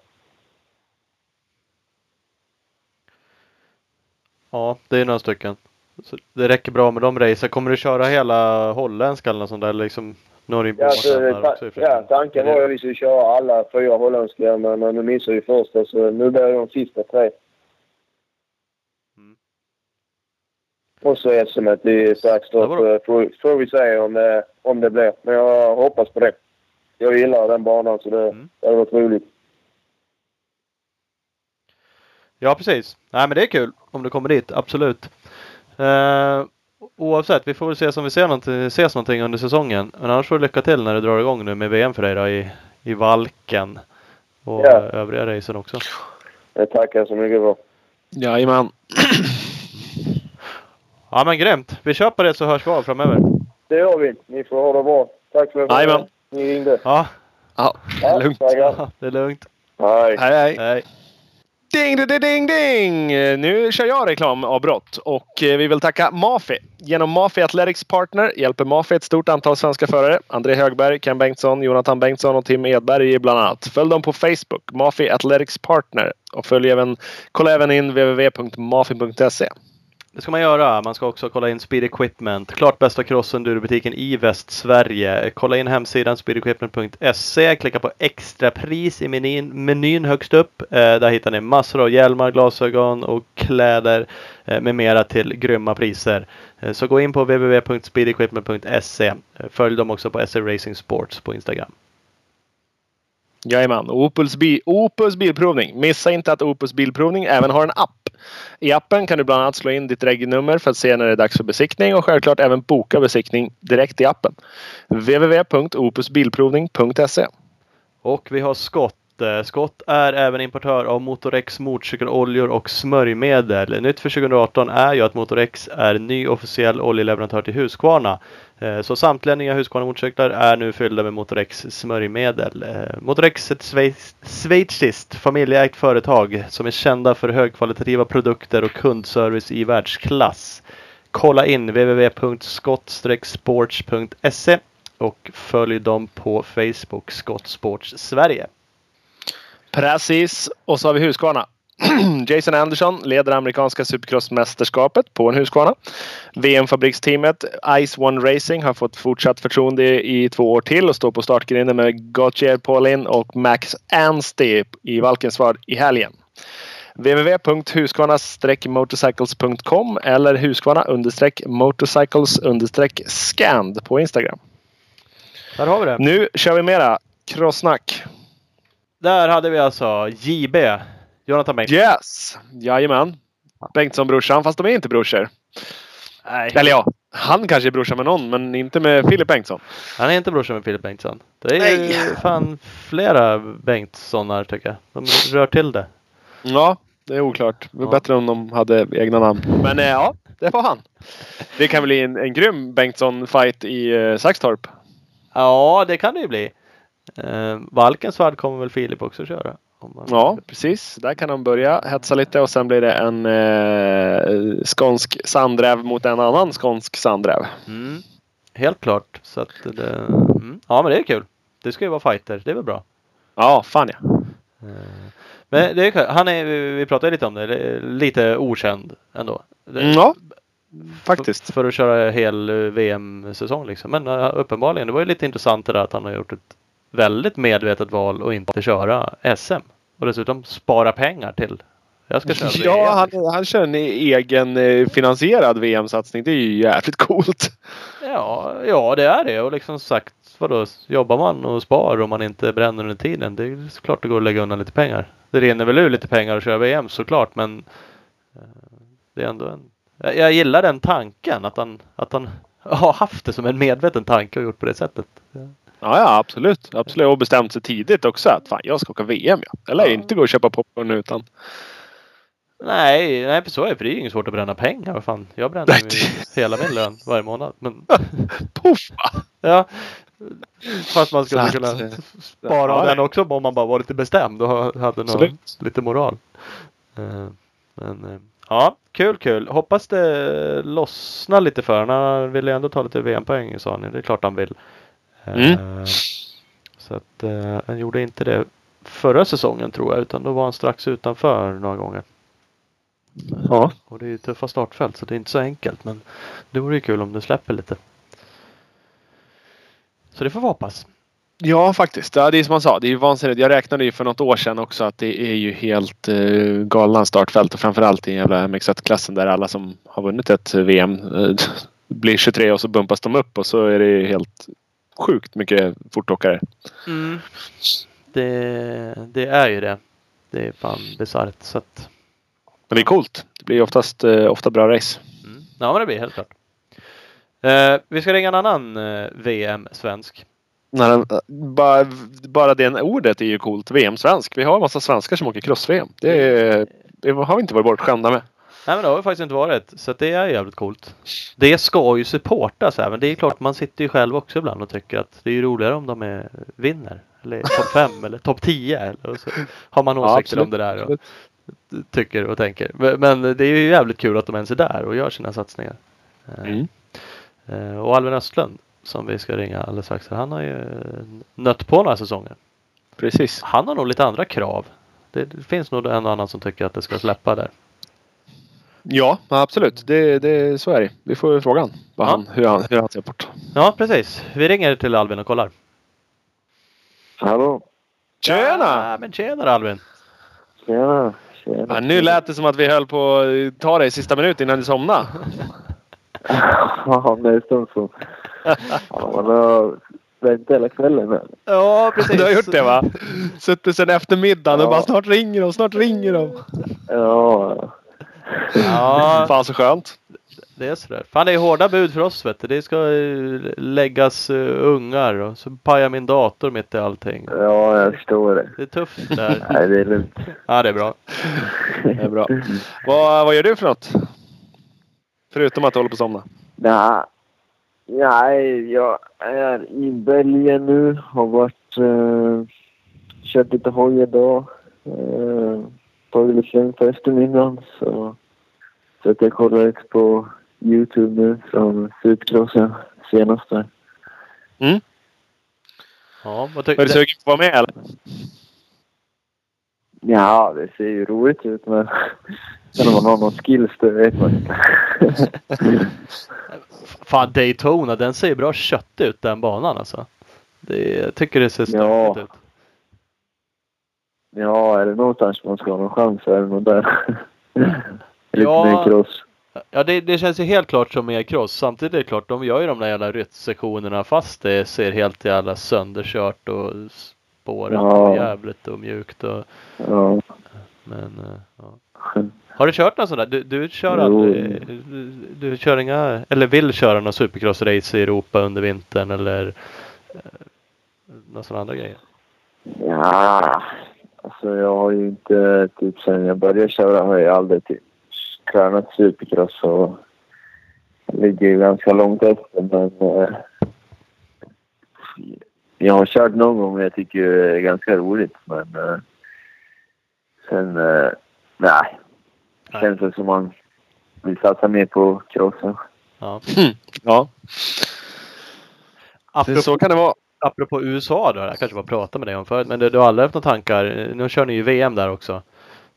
Ja, det är några stycken. Så det räcker bra med de racer. Kommer du köra hela holländska eller något sånt där? Eller liksom, ju Ja, så, ta, också ja, tanken var ju att vi skulle köra alla fyra holländska, men eh, nu missade vi första så nu blir det de sista tre. Och så SM i får, får vi se om det, om det blir. Men jag hoppas på det. Jag gillar den banan så det, Mm. det hade varit roligt. Ja, precis. Nej, men det är kul om du kommer dit. Absolut. Eh, oavsett, vi får väl se om vi ser någonting, ses någonting under säsongen. Men annars får du lycka till när det drar igång nu med VM för dig då i, i Valken. Och Ja. övriga racen också. Det tackar så mycket för. Jajamän. Ja, men grymt. Vi på det så hörs vi av framöver. Det gör vi. Ni får ha det bra. Tack för att ni ringde. Ja, Ja, Ja, lugnt. tackar. det är lugnt. Hej. Hej, hej. Ding, ding, ding, ding! Nu kör jag reklamavbrott och eh, vi vill tacka Mafi. Genom Mafi Athletics Partner hjälper Mafi ett stort antal svenska förare. André Högberg, Ken Bengtsson, Jonathan Bengtsson och Tim Edberg bland annat. Följ dem på Facebook, Mafi Athletics Partner. Och följ även, kolla även in www.mafi.se. Det ska man göra. Man ska också kolla in Speed Equipment. Klart bästa crossenduro-butiken i Västsverige. Kolla in hemsidan speedequipment.se. Klicka på extrapris i menyn, menyn högst upp. Eh, där hittar ni massor av hjälmar, glasögon och kläder eh, med mera till grymma priser. Eh, så gå in på www.speedequipment.se. Följ dem också på SE Racing Sports på Instagram. Jajamän. Opus, Bi Opus Bilprovning. Missa inte att Opus Bilprovning även har en app. I appen kan du bland annat slå in ditt regnummer för att se när det är dags för besiktning och självklart även boka besiktning direkt i appen. www.opusbilprovning.se Och vi har Scott Scott är även importör av Motorex motorcykeloljor och smörjmedel. Nytt för 2018 är ju att Motorex är ny officiell oljeleverantör till Husqvarna. Eh, så samtliga nya Husqvarna motorcyklar är nu fyllda med Motorex smörjmedel. Eh, Motorex är ett schweiz- schweiziskt familjeägt företag som är kända för högkvalitativa produkter och kundservice i världsklass. Kolla in www.scott-sports.se och följ dem på Facebook, Scott Sports Sverige. Precis. Och så har vi Husqvarna. Jason Anderson leder amerikanska supercrossmästerskapet på en Husqvarna. VM-fabriksteamet Ice One Racing har fått fortsatt förtroende i två år till och står på startgrinden med Gauthier Paulin och Max Anstey i Valkensvard i helgen. www.husqvarna-motorcycles.com eller Husqvarna-motorcycles-scand på Instagram. Där har vi det. Nu kör vi mera crosssnack. Där hade vi alltså JB, Jonathan Bengtsson. Yes! Jajamän. Bengtsson-brorsan, fast de är inte brorsor. Nej, Eller ja, han kanske är brorsa med någon, men inte med Filip Bengtsson. han är inte brorsan med Filip Bengtsson. Det är Nej. fan flera Bengtssonar tycker jag. De rör till det. Ja, det är oklart. Det var Ja. bättre om de hade egna namn. Men eh, ja, det var han. Det kan bli en, en grym Bengtsson-fight i eh, Saxtorp. Ja, det kan det ju bli. Eh, Valkensvärd kommer väl Filip också köra. Ja, precis. Där kan de börja hetsa lite och sen blir det en eh, skånsk sandräv mot en annan skånsk sandräv. Mm. Helt klart. Så att det, mm. Ja, men det är kul. Det ska ju vara fighter. Det är väl bra. Ja, fan ja. Eh, Men det är kul. Han är, vi- pratade lite om det, lite okänd ändå. Mm, Ja, faktiskt. För att köra hel eh, VM-säsong liksom. Men eh, uppenbarligen, det var ju lite intressant det där att han har gjort ett väldigt medvetet val att inte köra SM. Och dessutom spara pengar till. Jag ska köra VM. Ja, han, han kör en egen eh, finansierad VM-satsning. Det är ju jävligt coolt. Ja, ja, det är det. Och liksom sagt, vadå, jobbar man och spar om man inte bränner under tiden. Det är såklart det går att lägga undan lite pengar. Det rinner väl ur lite pengar att köra VM såklart, men eh, det är ändå en... Jag, jag gillar den tanken, att han, att han har haft det som en medveten tanke och gjort på det sättet. Ja, ja absolut. absolut. Och bestämt sig tidigt också att fan, jag ska åka VM. Ja. Eller Ja. inte gå och köpa popcorn utan. Nej, nej, så är det. För det är ju inget svårt att bränna pengar. Vad fan, jag bränner ju hela min lön varje månad. Men Poff! va? ja, fast man skulle kunna eh, spara ja, den också om man bara var lite bestämd och ha- hade någon, lite moral. Eh, Men eh, ja, kul kul. Hoppas det lossnar lite för honom. Han vill ju ändå ta lite VM-poäng sa ju. Det är klart han vill. Eh, Mm. Så att eh, han gjorde inte det förra säsongen tror jag. Utan då var han strax utanför några gånger. Ja. Och det är ju tuffa startfält så det är inte så enkelt. Men det vore ju kul om det släpper lite. Så det får vi hoppas. Ja, faktiskt. Ja, det är som man sa. Det är ju vansinnigt. Jag räknade ju för något år sedan också att det är ju helt uh, galna startfält och framförallt i jävla MX1-klassen där alla som har vunnit ett VM uh, blir 23 och så bumpas de upp och så är det helt sjukt mycket fortåkare. Mm. Det, det är ju det. Det är fan bisarrt. Så att, Men det är coolt. Det blir oftast uh, ofta bra race. mm. Ja men det blir helt klart. Eh, vi ska ringa en annan eh, VM-svensk. Den, bara, bara det ordet är ju coolt. VM-svensk. Vi har en massa svenskar som åker cross-VM. Det, det har vi inte varit bortskämda med. Nej men det har det faktiskt inte varit. Så det är jävligt coolt. Det ska ju supportas även. Det är klart man sitter ju själv också ibland och tycker att det är ju roligare om de är, vinner. Eller topp 5 eller topp 10. Eller så har man Ja, åsikter absolut. om det där och tycker och tänker. Men, men det är ju jävligt kul att de ens är där och gör sina satsningar. Eh, Mm. eh, Och Alvin Östlund som vi ska ringa alldeles strax. Han har ju nött på några säsonger. Precis. Han har nog lite andra krav. Det, det finns nog en och annan som tycker att det ska släppa där. Ja, absolut. Det, det, så är det. Vi får fråga han, Ja. han, hur, han, hur han ser på det. Ja precis. Vi ringer till Alvin och kollar. Hallå? Tjena! Ja, men tjena Alvin. Tjena. Tjena. Ja, nu lät det som att vi höll på att ta dig i sista minuten innan du somnade. Ja, nästan så. Ja, man har väntat hela kvällen. Ja precis. Du har gjort det va? Suttit sen eftermiddagen och Ja. bara snart ringer de, snart ringer de. Ja. Ja Fan så skönt. det är sådär. Fan det är hårda bud för oss vet du. Det ska eh, läggas uh, ungar och så pajar min dator mitt i allting. Ja, jag förstår det. Det är tufft där. Nej, det är lugnt. Ja det är bra. Det är bra. Vad, vad gör du för något? Förutom att du håller på att somna. Nej. Nej, jag är i Belgien nu. Har varit... Uh, kört lite hoj idag. Uh, tagit lite lugnt på eftermiddagen. Så, så att jag kollar lite på Youtube nu från Supercrossen senaste. Ja, vad Är du tycker sugen på att vara med eller? Ja, det ser ju roligt ut men sen om man har någon skills det vet man inte. Fan Daytona den ser ju bra kött ut den banan alltså. Det, jag tycker det ser Ja. stökigt ut. ja, är det någonstans man ska ha någon chans så är det nog där. Lite Ja. mer cross. Ja det, det känns ju helt klart som mer cross. Samtidigt är det klart, de gör ju de där jävla ryttsektionerna fast det ser helt jävla sönderkört och spåret Ja. och jävligt och mjukt och Ja. men eh, ja. Har du kört någon sån där? Du, du kör aldrig, du, du kör inga, eller vill köra någon supercross-race i Europa under vintern eller eh, några sådana andra grejer? Ja, alltså jag har ju inte, typ sen jag började köra har jag aldrig typ tränat supercross och ligger ju ganska långt efter men eh, jag har kört någon gång och jag tycker det är ganska roligt men eh, sen, eh, nej. Nej. Känns det som man vill satsa mer på crossen. Ja. Ja, Apropå, så kan det vara. apropå USA då, jag kanske bara pratade med dig om förut, men du, du har aldrig haft några tankar? Nu kör ni ju VM där också.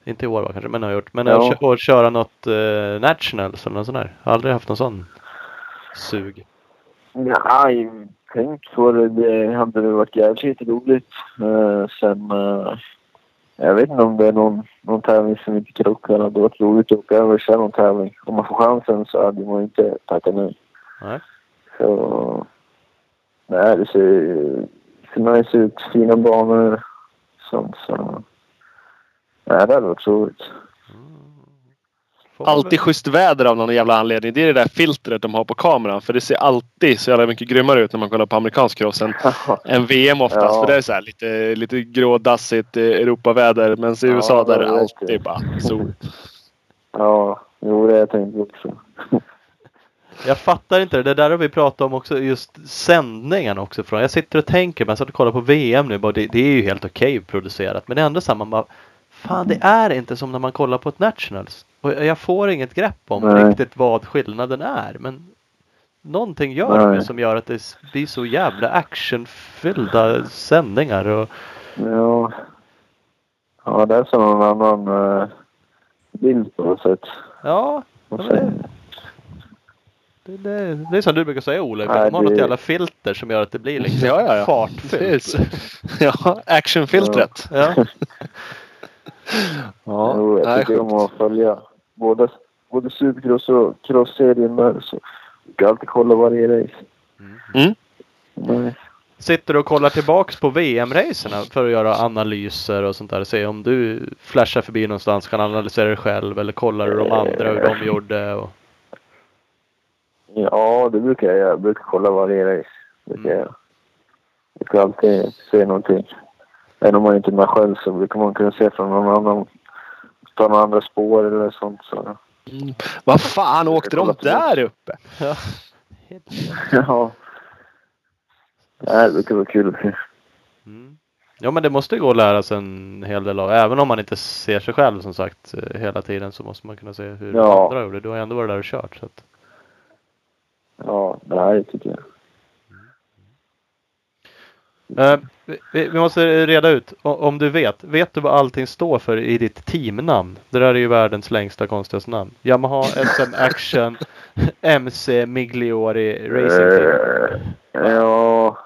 Inte i år va, kanske, men har gjort. Men Ja. att att köra något eh, nationals eller något sånt där? Har aldrig haft någon sån sug? Nej, tänk på det. Det hade väl varit jävligt roligt. Uh, sen... eh, jag vet inte om det är någon, någon tävling som inte krockar. Det hade varit roligt att åka över och köra någon tävling. Om man får chansen så hade man inte tackat nej. Nej. Så... Nej, det ser, ser nice ut. Fina banor. Sånt så... Nej, det hade varit roligt. Man Alltid schysst väder av någon jävla anledning. Det är det där filtret de har på kameran. För det ser alltid så jävla mycket grymmare ut när man kollar på amerikansk cross än, än VM oftast. Ja. För det är så här lite, lite grådassigt eh, Europaväder. Men i Ja, USA där är det alltid det. bara sol. ja, jo, det har jag tänkt också. Jag fattar inte det. Det där har vi pratat om också. Just sändningen också. Från. Jag sitter och tänker. Men jag satt och kollar på VM nu. Bara, det, det är ju helt okej producerat. Men det är ändå samma. Bara, Fan det är inte som när man kollar på ett Nationals. Och jag får inget grepp om Nej. riktigt vad skillnaden är. Men någonting gör Nej. som gör att det blir så jävla actionfyllda sändningar. Och, Ja. Ja, det är som någon annan uh, bild på något sätt. ja, Det, det, det är som du brukar säga Olle, Nej, de har det- något jävla filter som gör att det blir liksom Ja, ja, ja. fartfyllt. Ja, actionfiltret. Ja. Ja, Jo, jag tycker om att följa både, både supercross och cross-serien där. Så jag kan alltid kolla varje race. Mm. Nej. Sitter du och kollar tillbaks på VM-racerna för att göra analyser och sånt där? Se om du flashar förbi någonstans, kan analysera dig själv eller kollar du de andra hur de gjorde? Och... Ja, det brukar jag göra. Jag brukar kolla varje race. Brukar Mm. jag. jag kan alltid se någonting. Även om man inte är med själv så brukar man kunna se från någon annan. Ta några andra spår eller sånt. Så. Vad fan åkte de där uppe? Ja. Nej, det brukar vara kul. Mm. Ja men det måste gå att lära sig en hel del av. Även om man inte ser sig själv som sagt eh, hela tiden så måste man kunna se hur Ja. andra gjorde. Du har ändå varit där och kört. Så att... Ja, det tycker jag. Eh, vi- vi, måste reda ut om du vet. Vet du vad allting står för i ditt teamnamn? Det där är ju världens längsta konstigaste namn. Yamaha SM Action MC Migliori Racing Team. Eh, ja,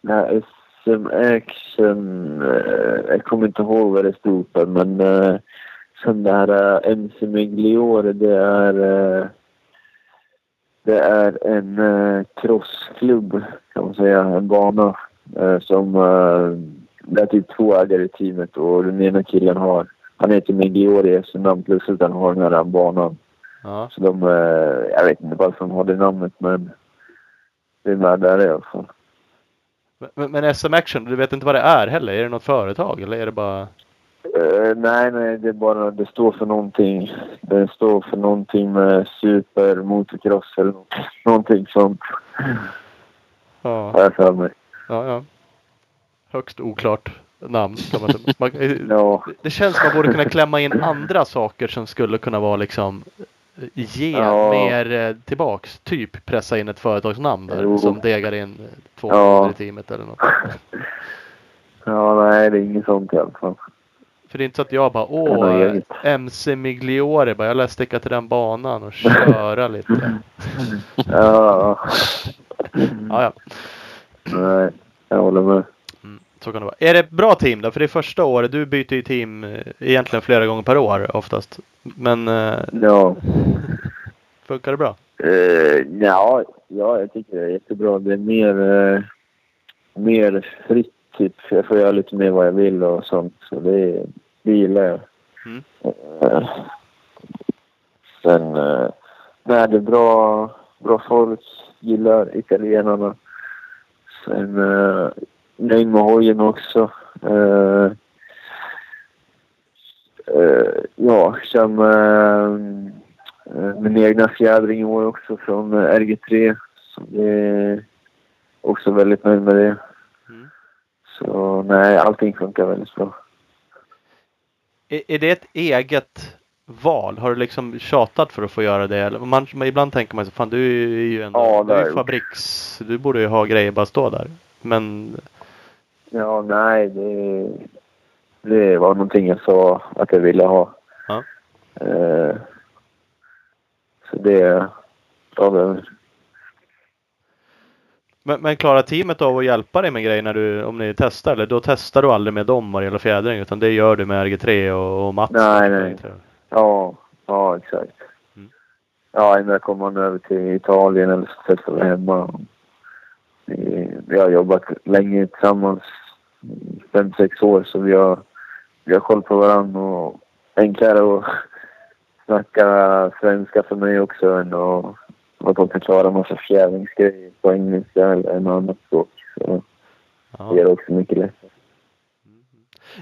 nej, SM Action. Eh, jag kommer inte ihåg vad det stod för, men uh, sen det här uh, MC Migliore, det är uh, det är en crossklubb kan man säga, en bana som uh, det är typ två ägare i teamet och den ena killen har han heter Migliore i SM plus att han har den här banan. Ja. Så de, eh, jag vet inte varför de har det namnet men det är med där i alla fall. Men, men SM Action, du vet inte vad det är heller? Är det något företag eller är det bara? Eh, nej, nej, det är bara, det står för någonting. Det står för någonting med super, motocross eller någonting sånt Ja, har jag för mig. Ja, ja. Högst oklart namn man. Man, Ja, Det känns som man borde kunna klämma in andra saker som skulle kunna vara liksom eh, ge Ja. mer eh, tillbaks. Typ pressa in ett företagsnamn där Jo. som degar in eh, två Ja. i teamet eller något. ja, nej, det är inget sånt i alla fall. För det är inte så att jag bara åh. MC Migliore bara jag lär sticka till den banan och köra lite. Ja, Ja, ja. Nej, jag håller med. Mm, så kan det vara. Är det ett bra team då? För det är första året. Du byter ju team eh, egentligen flera gånger per år oftast. Men eh, Ja. funkar det bra? Uh, ja, ja, jag tycker det är jättebra. Det är mer, eh, mer fritt, typ. Jag får göra lite mer vad jag vill och sånt. Så det, det gillar jag. Mm. Eh, sen, uh, nej, det är bra, bra folk. Gillar italienarna. Sen, uh, nöjd med hojen också. Uh, uh, ja, kör med Eh, Min egna fjädring i år också från eh, RG3. Så det är också väldigt nöjd med det. Mm. Så nej, allting funkar väldigt bra. Är, är det ett eget val? Har du liksom tjatat för att få göra det? Eller man, ibland tänker man så fan du är ju ändå Ja, det du är fabriks... Du borde ju ha grejer bara stå där. Men Ja, nej, det, det var någonting jag sa att jag ville ha. Ja. Eh, så det jag mig. Men, men klarar teamet av att hjälpa dig med grejer när du, om ni testar? Eller då testar du aldrig med dem vad det gäller fjädring utan det gör du med RG3 och, och Mats? Nej, nej. Ja, ja exakt. Mm. Ja, innan kommer man över till Italien eller så testar vi hemma. Vi, vi har jobbat länge tillsammans, fem, sex år, så vi har, vi har koll på varandra och enklare att snacka svenska för mig också än att att de kan klara en massa fjäringsgrejer på engelska eller en annan språk. Så Ja. det gör det också mycket lättare.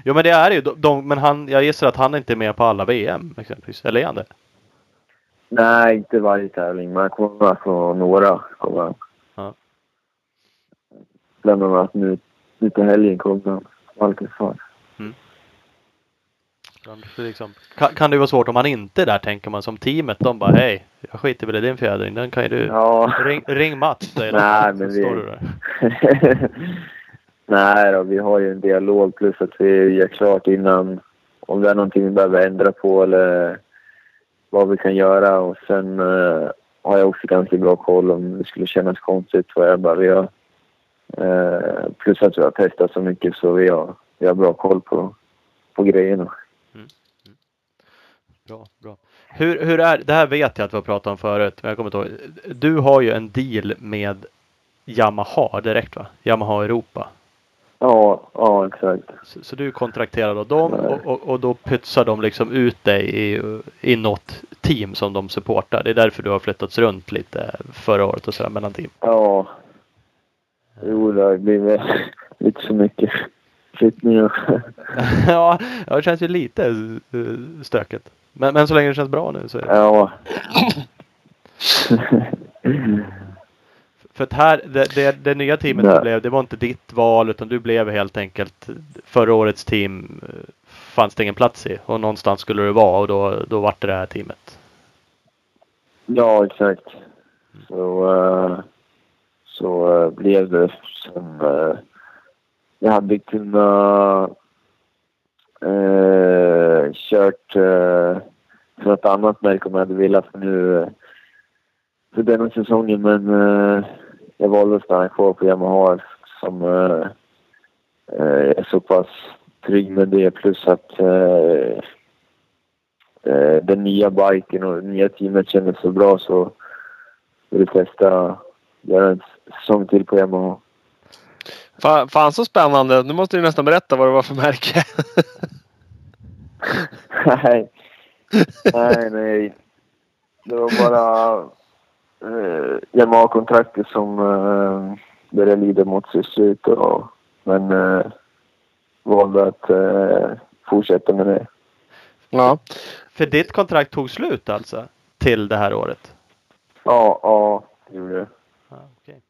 Jo men det är ju de, de, men han, jag gissar att han inte är med på alla VM exempelvis. Eller är han det? Nej, inte varje tävling, men han kommer med på några. Kommer. Ja. Bland annat nu, nu på helgen kommer han. Det Liksom, kan, kan det vara svårt om han inte är där tänker man som teamet. De bara hej, jag skiter väl i din fjädring. Den kan ju du. Ja. Ring, ring Mats säger de. Nej, Så men står vi- du där. Nej då, vi har ju en dialog plus att vi gör klart innan om det är någonting vi behöver ändra på eller vad vi kan göra och sen eh, har jag också ganska bra koll om det skulle kännas konstigt vad Ebba. behöver göra. eh, plus att vi har testat så mycket så vi har, vi har bra koll på, på grejerna. Mm. Bra, bra. Hur, hur är, det här vet jag att vi har pratat om förut, men jag kommer inte ihåg. Du har ju en deal med Yamaha direkt va? Yamaha Europa. Ja, ja exakt. Så, så du är kontrakterad av dem och, och, och då pytsar de liksom ut dig i, i något team som de supportar. Det är därför du har flyttats runt lite förra året och sådär mellan team. Ja. Jo, det har blivit lite för mycket flyttningar. ja, ja, det känns ju lite eh, stökigt. Men, men så länge det känns bra nu så är det. Ja. För att här, det, det, det nya teamet Nej. du blev, det var inte ditt val utan du blev helt enkelt förra årets team eh, fanns det ingen plats i och någonstans skulle du vara och då, då vart det det här teamet. ja, exakt. Så, eh, så eh, blev det som... eh, jag hade kunnat uh, kört uh, för något annat märke om jag hade velat för nu för denna säsongen men jag valde att stanna kvar på Yamaha som eh, eh, är så pass trygg med det plus att eh, eh, den nya biken och det nya teamet kändes så bra så ville jag testa göra en säsong till på Yamaha. Fan, fan så spännande. Nu måste du nästan berätta vad det var för märke. nej. nej, nej. Det var bara eh, Yamaha-kontraktet som eh, började lida mot sitt slut. Och, men eh, valde att eh, fortsätta med det. ja. För ditt kontrakt tog slut alltså? Till det här året? Ja, ja, det gjorde det. Ja, okej.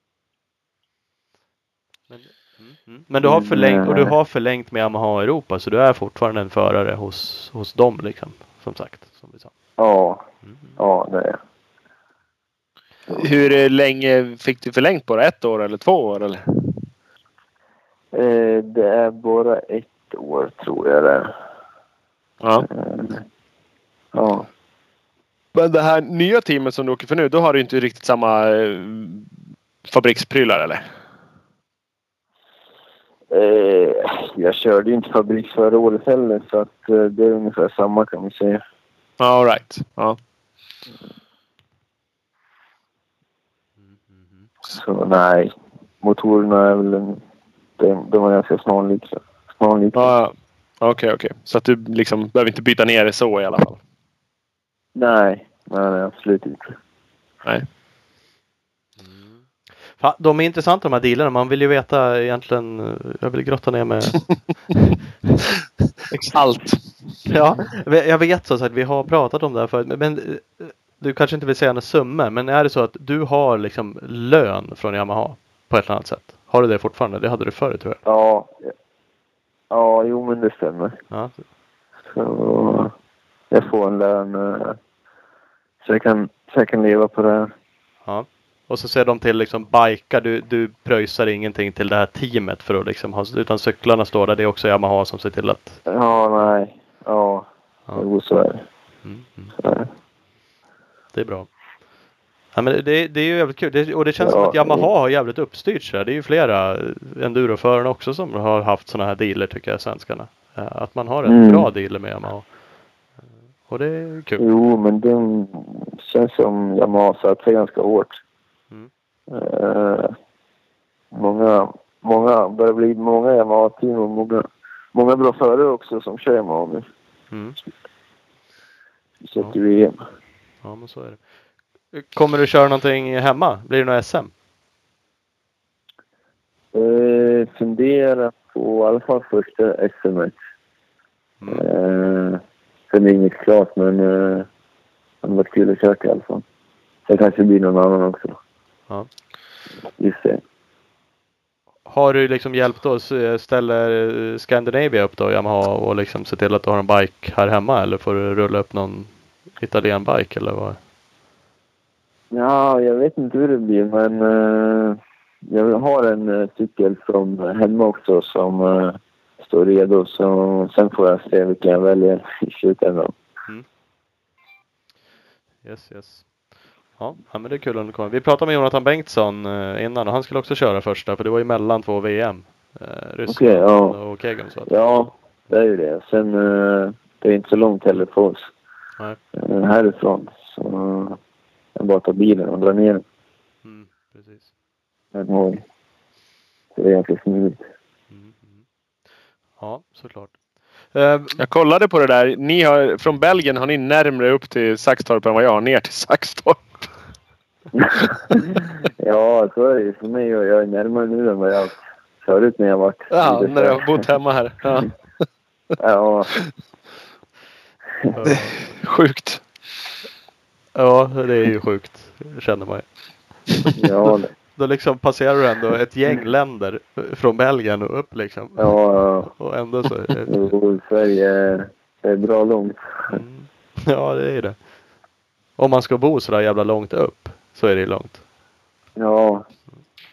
Men, mm, mm. Men du har förlängt och du har förlängt med Yamaha Europa så du är fortfarande en förare hos, hos dem liksom. Som sagt. Som vi sa. Ja, Mm. ja det är jag. Hur länge fick du förlängt på det? Ett år eller två år? Eller? Eh, det är bara ett år tror jag det. Ja. Eh, ja. Men det här nya teamet som du åker för nu, då har du inte riktigt samma eh, fabriksprylar eller? Jag körde ju inte fabrik förra året heller så att det är ungefär samma kan man säga. All right. Ja. Så nej, motorerna är väl en, de, de är ganska snarlika. snarlika. Ja, Okej, okej. Så att du liksom behöver inte byta ner det så i alla fall? Nej, nej, nej, absolut inte. Nej. Fan, de är intressanta de här dealerna. Man vill ju veta egentligen. eh, Jag vill grotta ner med. Allt. ja, jag vet så att vi har pratat om det här förut. Men- Men eh, du kanske inte vill säga några summor. Men är det så att du har liksom lön från Yamaha på ett eller annat sätt? Har du det fortfarande? Det hade du förut tror jag. Ja, ja, jo men det stämmer. Ja. Så jag får en lön eh, så jag kan, så jag kan leva på det. ja. Och så ser de till liksom bikar. Du, du pröjsar ingenting till det här teamet för att liksom ha, utan cyklarna står där. Det är också Yamaha som ser till att. Ja, nej. Ja, Ja. jo så är det. Mm, mm. Så är det. Det är bra. Ja, men det, det är ju jävligt kul. Det, och det känns som Ja, att Yamaha har jävligt uppstyrt sig. Det är ju flera enduroförare också som har haft sådana här dealer tycker jag, svenskarna. Eh, Att man har en Mm. bra dealer med Yamaha. Eh, Och det är kul. Jo, men det känns som Yamaha satt sig ganska hårt. Mm. Eh, många, många, börjar bli många Yamaha-team och många, många bra förare också som kör Yamaha nu. Mm. Speciellt i VM. Ja, men så är det. Kommer du köra någonting hemma? Blir det något SM? Eh, fundera på i alla fall första SM. Mm. Eh, sen är det inget klart, men eh, det hade varit kul att köra i alla fall. Sen kanske det blir någon annan också. Ja. Just det. Har du liksom hjälpt oss? eh, Ställer eh, Scandinavia upp då, Yamaha och liksom se till att du har en bike här hemma eller får du rulla upp någon italiensk bike eller vad? Ja, jag vet inte hur det blir, men eh, jag har en eh, cykel från hemma också som eh, står redo. Så sen får jag se vilken jag väljer i slutändan. Yes, yes. Ja, men det är kul om du kommer. Vi pratade med Jonathan Bengtsson innan och han skulle också köra första för det var ju mellan två VM. Ryssland Okej, ja. och Kegum. Så att, Ja, det är ju det. Sen, det är inte så långt heller för oss Nej. eh, härifrån. Så eh, jag bara tar bilen och drar ner mm, precis. en gång. Så det är ganska smidigt. Mm, mm. Ja, såklart. Eh, Jag kollade på det där. Ni har, från Belgien har ni närmre upp till Saxtorp än vad jag har ner till Saxtorp. ja, så är det ju för mig. Jag är närmare nu än vad jag förut när jag varit Ja, när jag har bott hemma här. Ja. Ja, eh, Sjukt. ja, det är ju sjukt. Känner man ju. ja, det- Då liksom passerar du ändå ett gäng länder från Belgien och upp liksom. ja. Och ändå så. Jo, Sverige är- är bra långt. Mm. Ja, det är det. Om man ska bo sådär jävla långt upp så är det ju långt. Ja.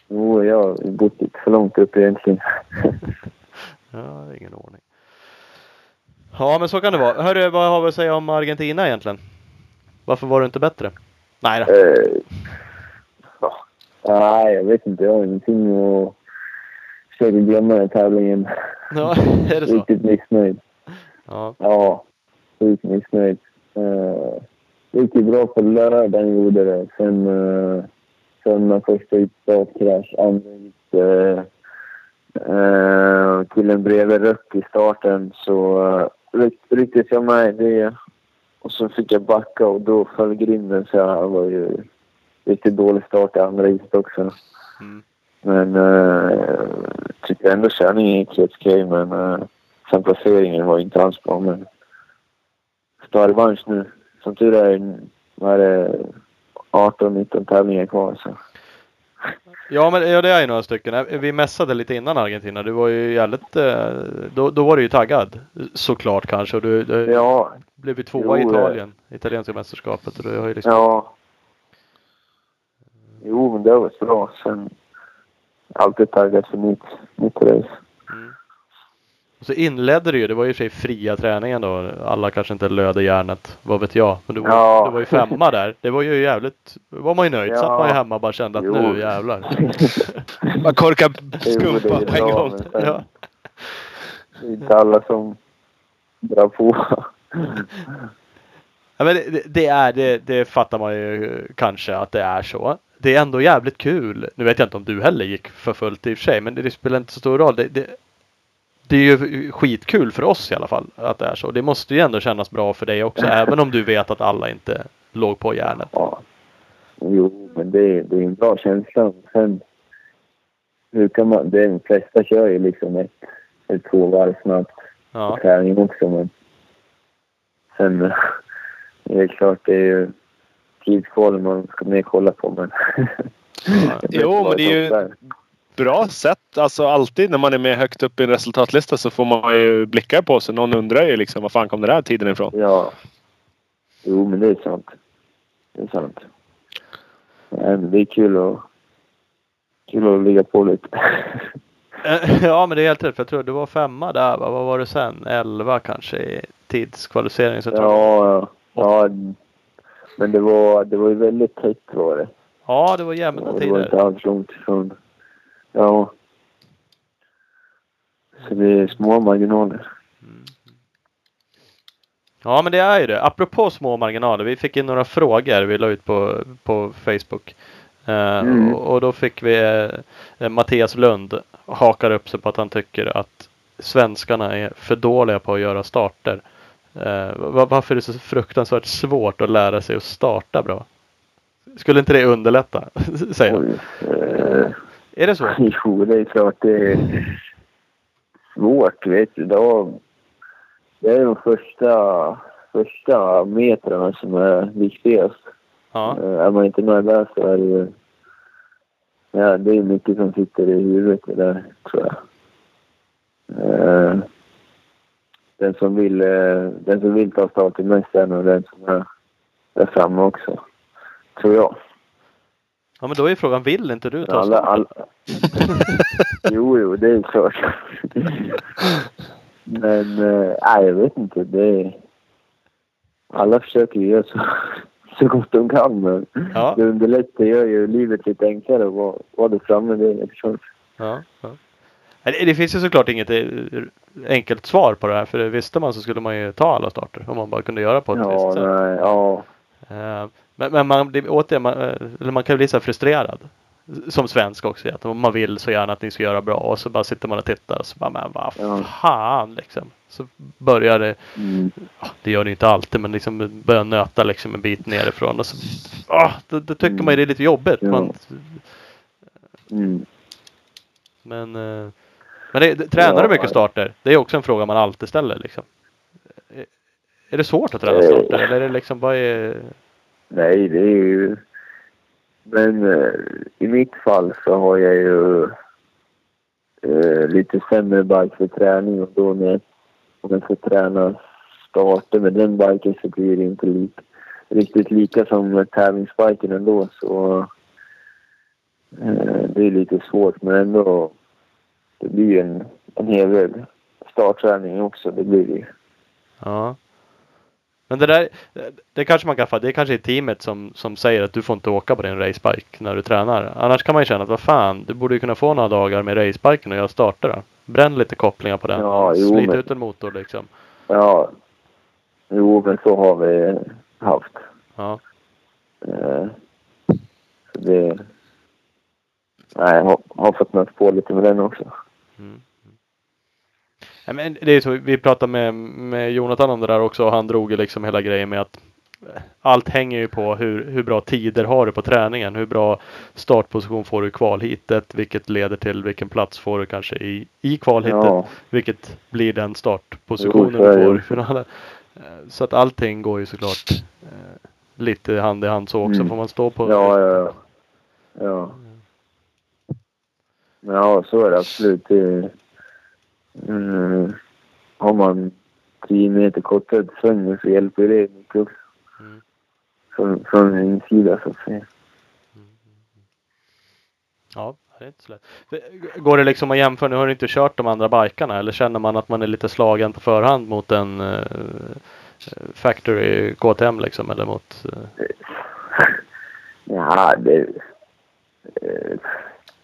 Jo, jag har bott lite för långt upp egentligen. Ja, det är ingen ordning. Ja, men så kan det vara. Hörru, vad har vi att säga om Argentina egentligen? Varför var du inte bättre? Nej då. Eh, ja. Nej, jag vet inte. Jag har ingenting och försöker glömma den tävlingen. Ja, är det så? Riktigt missnöjd. Ja. Ja, sjukt missnöjd. Uh, det gick ju bra på lördagen, gjorde det. Sen uh, söndag första gick startkrasch. Andra gick uh, uh, killen bredvid rött i starten. Så jag med i det. Och så fick jag backa och då föll grinden. Så jag var ju riktigt dålig start i andra gick också. Mm. Men uh, tycker ändå körningen gick helt okej. Men uh, sen placeringen var inte alls bra. Men ska ha revansch nu. Som tur är, vad är det, 18-19 tävlingar kvar. Så. Ja, men ja, det är ju några stycken. Vi mässade lite innan Argentina. Du var ju jävligt... eh, Då, då var du ju taggad. Såklart kanske. Och du, du Ja, blev ju tvåa i Jo, Italien. Italienska mästerskapet. Och du har ju liksom... ja. Jo, men det var bra. Sen alltid taggad för nytt, nytt race. Och så inledde du ju, det var ju i och för sig fria träningen då. Alla kanske inte löde järnet, vad vet jag. Men du var, Ja. du var ju femma där. Det var ju jävligt, då var man ju nöjd. Ja. Satt man ju hemma och bara kände att Jo. nu jävlar. Man korkar skumpa det är på en gång. Ja. Det är inte alla som drar på. Ja, men det, det- det är, det, det fattar man ju kanske att det är så. Det är ändå jävligt kul. Nu vet jag inte om du heller gick för fullt i och för sig, men det, det spelar inte så stor roll. Det, det, det är ju skitkul för oss i alla fall att det är så. Det måste ju ändå kännas bra för dig också, även om du vet att alla inte låg på järnet. Ja. Jo, men det, är- det är en bra känsla. Sen, hur kan man, det, de flesta kör ju liksom ett, ett två varv snabbt Ja. på träning också. Men sen, eh, det är klart det är ju tidskvalen man ska mer kolla på. Men Jo, men det är ju- Bra sätt. Alltså alltid när man är med högt upp i en resultatlista så får man ju blickar på sig. Någon undrar ju liksom var fan kom den här tiden ifrån? Ja. Jo, men det är sant. Det är sant. Nej, men det är kul att, kul att ligga på lite. Ja men det är helt rätt för jag tror du var femma där va? Vad var det sen? Elva kanske i tidskvalificering. Så Ja, ja. Men det var, det var ju väldigt tätt var det. ja det var jämna Och det var tider. inte alls långt ifrån. Ja. Så det är små marginaler. Ja men det är ju det. Apropå små marginaler. Vi fick in några frågor vi la ut på, på Facebook. Eh, Mm. och, och då fick vi eh, Mattias Lund hakar upp sig på att han tycker att svenskarna är för dåliga på att göra starter. Eh, va- varför är det så fruktansvärt svårt att lära sig att starta bra? Skulle inte det underlätta? Säger han. Oj, eh, Är det så? Jo, det är klart det är svårt, vet du. Då, det är de första, första metrarna som är viktigast. Ja. Eh, Är man inte med där så är det ju... Ja, det är mycket som sitter i huvudet det där, tror jag. Eh, Den som vill, eh, den som vill ta starten mest är nog den som är där framme också. Tror jag. Ja men då är frågan, vill inte du ta Alla, alla... jo, jo, det är klart. Men, eh, nej, jag vet inte. Det. Alla försöker ju göra så, så gott de kan. Men Ja. det underlättar gör ju livet lite enklare att vara, vara där framme. Det är. Ja, ja. Det finns ju såklart inget eh, enkelt svar på det här. För visste man så skulle man ju ta alla starter. Om man bara kunde göra på ett Ja, visst sätt. nej, ja. Men, men man, det, återigen, man, eh, eller man kan bli så frustrerad. Som svensk också. Att man vill så gärna att ni ska göra bra. Och så bara sitter man och tittar. Och så bara, men vad fan liksom. Så börjar det. Mm. Det gör det inte alltid. Men liksom börjar nöta liksom en bit nerifrån. Och så, ah, då, då tycker man ju det är lite jobbigt. Ja. Man, Mm. Men, eh, men det, det, tränar Ja, du mycket starter? Det är också en fråga man alltid ställer. Liksom. Är- Är det svårt att träna Eh. starter? Eller är det liksom bara... är- Nej, det är ju... Men eh, i mitt fall så har jag ju eh, lite sämre bike för träning och då när om jag ska träna starter med den biken så blir det inte lik, riktigt lika som med tävlingsbiken ändå så eh, det är lite svårt men ändå det blir ju en, en hel del startträning också. Det blir det ju. Ja. Men det där, det kanske man kan få. Det är kanske är teamet som, som säger att du får inte åka på din racebike när du tränar. Annars kan man ju känna att vad fan, du borde ju kunna få några dagar med racebiken och göra starter då. Bränn lite kopplingar på den. Ja, jo, Slit men- ut en motor liksom. Ja, jo men så har vi haft. Ja. Eh, det... Nej, jag har, har fått möta på lite med den också. Mm. Ja, men det är så, vi pratade med, med Jonathan om det där också och han drog ju liksom hela grejen med att eh, allt hänger ju på hur, hur bra tider har du på träningen. Hur bra startposition får du i kvalhitet. Vilket leder till vilken plats får du kanske i, i kvalhitet. Ja, Vilket blir den startpositionen Jo, du får i finalen. Eh, Så att allting går ju såklart eh, lite hand i hand så också. Mm. Får man stå på ja, ja. Ja. Men ja, så är det absolut. Det, mm, har man 10 meter kortare till svängen så hjälper det mycket också. Mm. Från, från en insida så att säga. Ja, det är inte så lätt. Går det liksom att jämföra? Nu har du inte kört de andra bikarna eller känner man att man är lite slagen på förhand mot en uh, Factory KTM liksom eller mot... eh, Ja, det... Eh,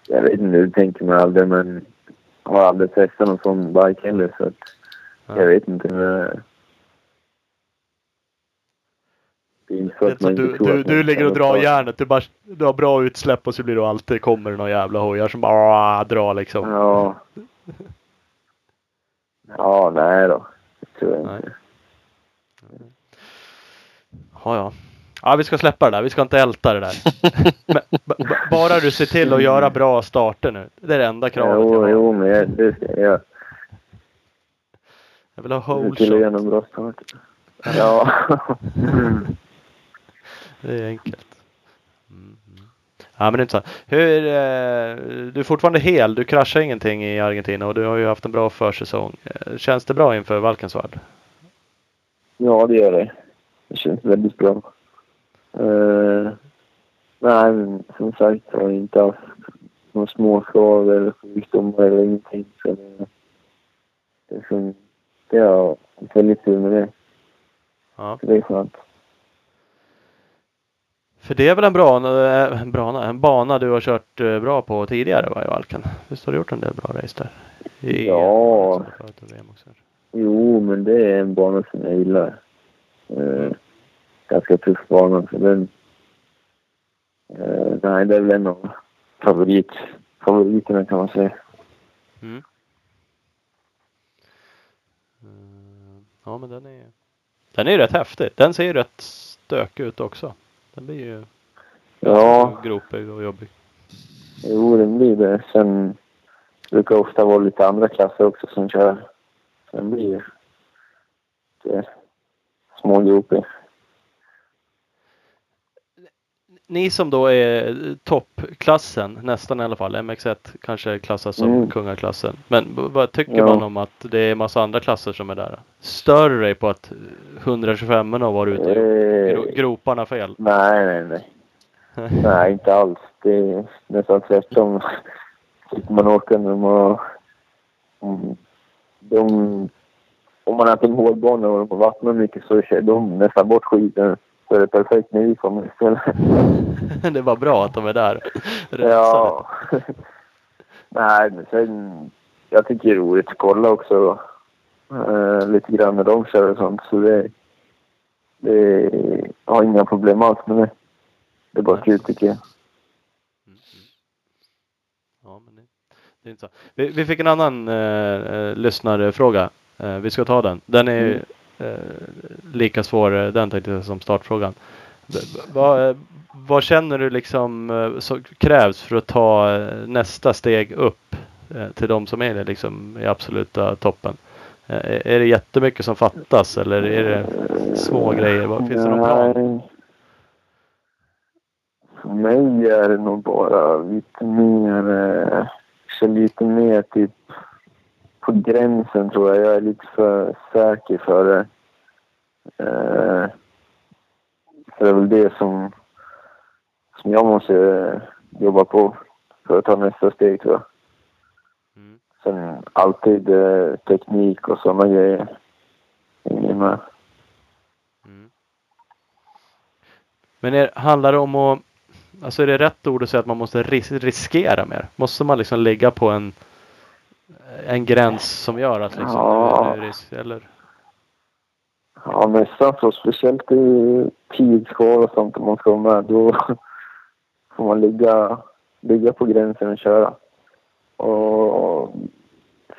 jag vet inte hur du tänker med aldrig men har aldrig testat någon sån bike heller så att Ja. jag vet inte. Men, det så det du, du, du ligger och drar järnet. Du, bara, du har bra utsläpp och så blir du alltid kommer det några jävla hojar som bara drar liksom. Ja. Ja, nej då. Det tror jag Nej. inte. Ja, ja. Ja, vi ska släppa det där. Vi ska inte älta det där. Men, ba- ba- bara du ser till att göra bra starter nu. Det är det enda kravet jag Jo, har. jo, men jag, det ska jag. Jag vill ha Se whole till att göra någon bra start. Ja. Det är enkelt. Mm. mm. Ja men så. Hur, eh, du är fortfarande hel. Du kraschar ingenting i Argentina och du har ju haft en bra försäsong. Eh, Känns det bra inför Valkensvärd? ja, det gör det. Det känns väldigt bra. Uh, nej, men som sagt jag har inte haft några småskador eller sjukdomar eller ingenting. Så det, det, är som, det har haft väldigt tur med det. Ja. Så det är skönt. För det är väl en bra, eh, en, bra, en bana du har kört eh, bra på tidigare va, i Valken? Visst har du gjort en del bra race där? I, Ja. Jo, men det är en bana som jag gillar. Eh, ganska tuff bana. Så den, eh, nej, det är väl en av favorit, favoriterna kan man säga. Mm. Eh, Ja men den är Den är ju rätt häftig. Den ser ju rätt stökig ut också. Den blir ju Ja, gropig och jobbig. jo, den blir det. Sen brukar det ofta vara lite andra klasser också som kör. Sen blir det smågropig. Ni som då är toppklassen, nästan i alla fall. MX1 kanske klassas som Mm. kungaklassen. Men vad tycker Ja. man om att det är massa andra klasser som är där? Stör du dig på att 125 har varit ute och gjort gro- Eh, groparna fel? nej, nej, nej. Nej, inte alls. Det är nästan tvärtom. Man och mm, de, om man en hårdbana och vattnar mycket så kör de nästan bort skiten så är det perfekt när vi kommer istället. det var bra att de är där. Ja. Nej, men sen... Jag tycker det är roligt att kolla också. Uh, lite grann när de kör och sånt. Så det... Det jag har inga problem alls med det. Det är bara kul tycker jag. Ja, men det, det är inte så. Vi, vi fick en annan eh, lyssnarfråga. Eh, vi ska ta den. Den är Mm eh, lika svår eh, den tänkte jag som startfrågan. Vad, eh, vad känner du liksom eh, så krävs för att ta nästa steg upp eh, till de som är liksom i absoluta toppen? Eh, är- det jättemycket som fattas eller är det små grejer? Vad finns det någon plan? För mig är det nog bara lite mer... Eh, lite mer typ på gränsen tror jag. Jag är lite för säker för det. Eh, det är väl det som, som jag måste jobba på för att ta nästa steg tror jag. Mm. Sen alltid eh, teknik och sådana grejer. Ingen med. Mm. Men är, handlar det om att, alltså är det rätt ord att säga att man måste ris riskera mer? Måste man liksom ligga på en, en gräns som gör att liksom, Ja. nu är risk, eller? Ja, nästan så. Speciellt i tidskval och sånt om man ska vara med. Då får man ligga, ligga på gränsen och köra. Och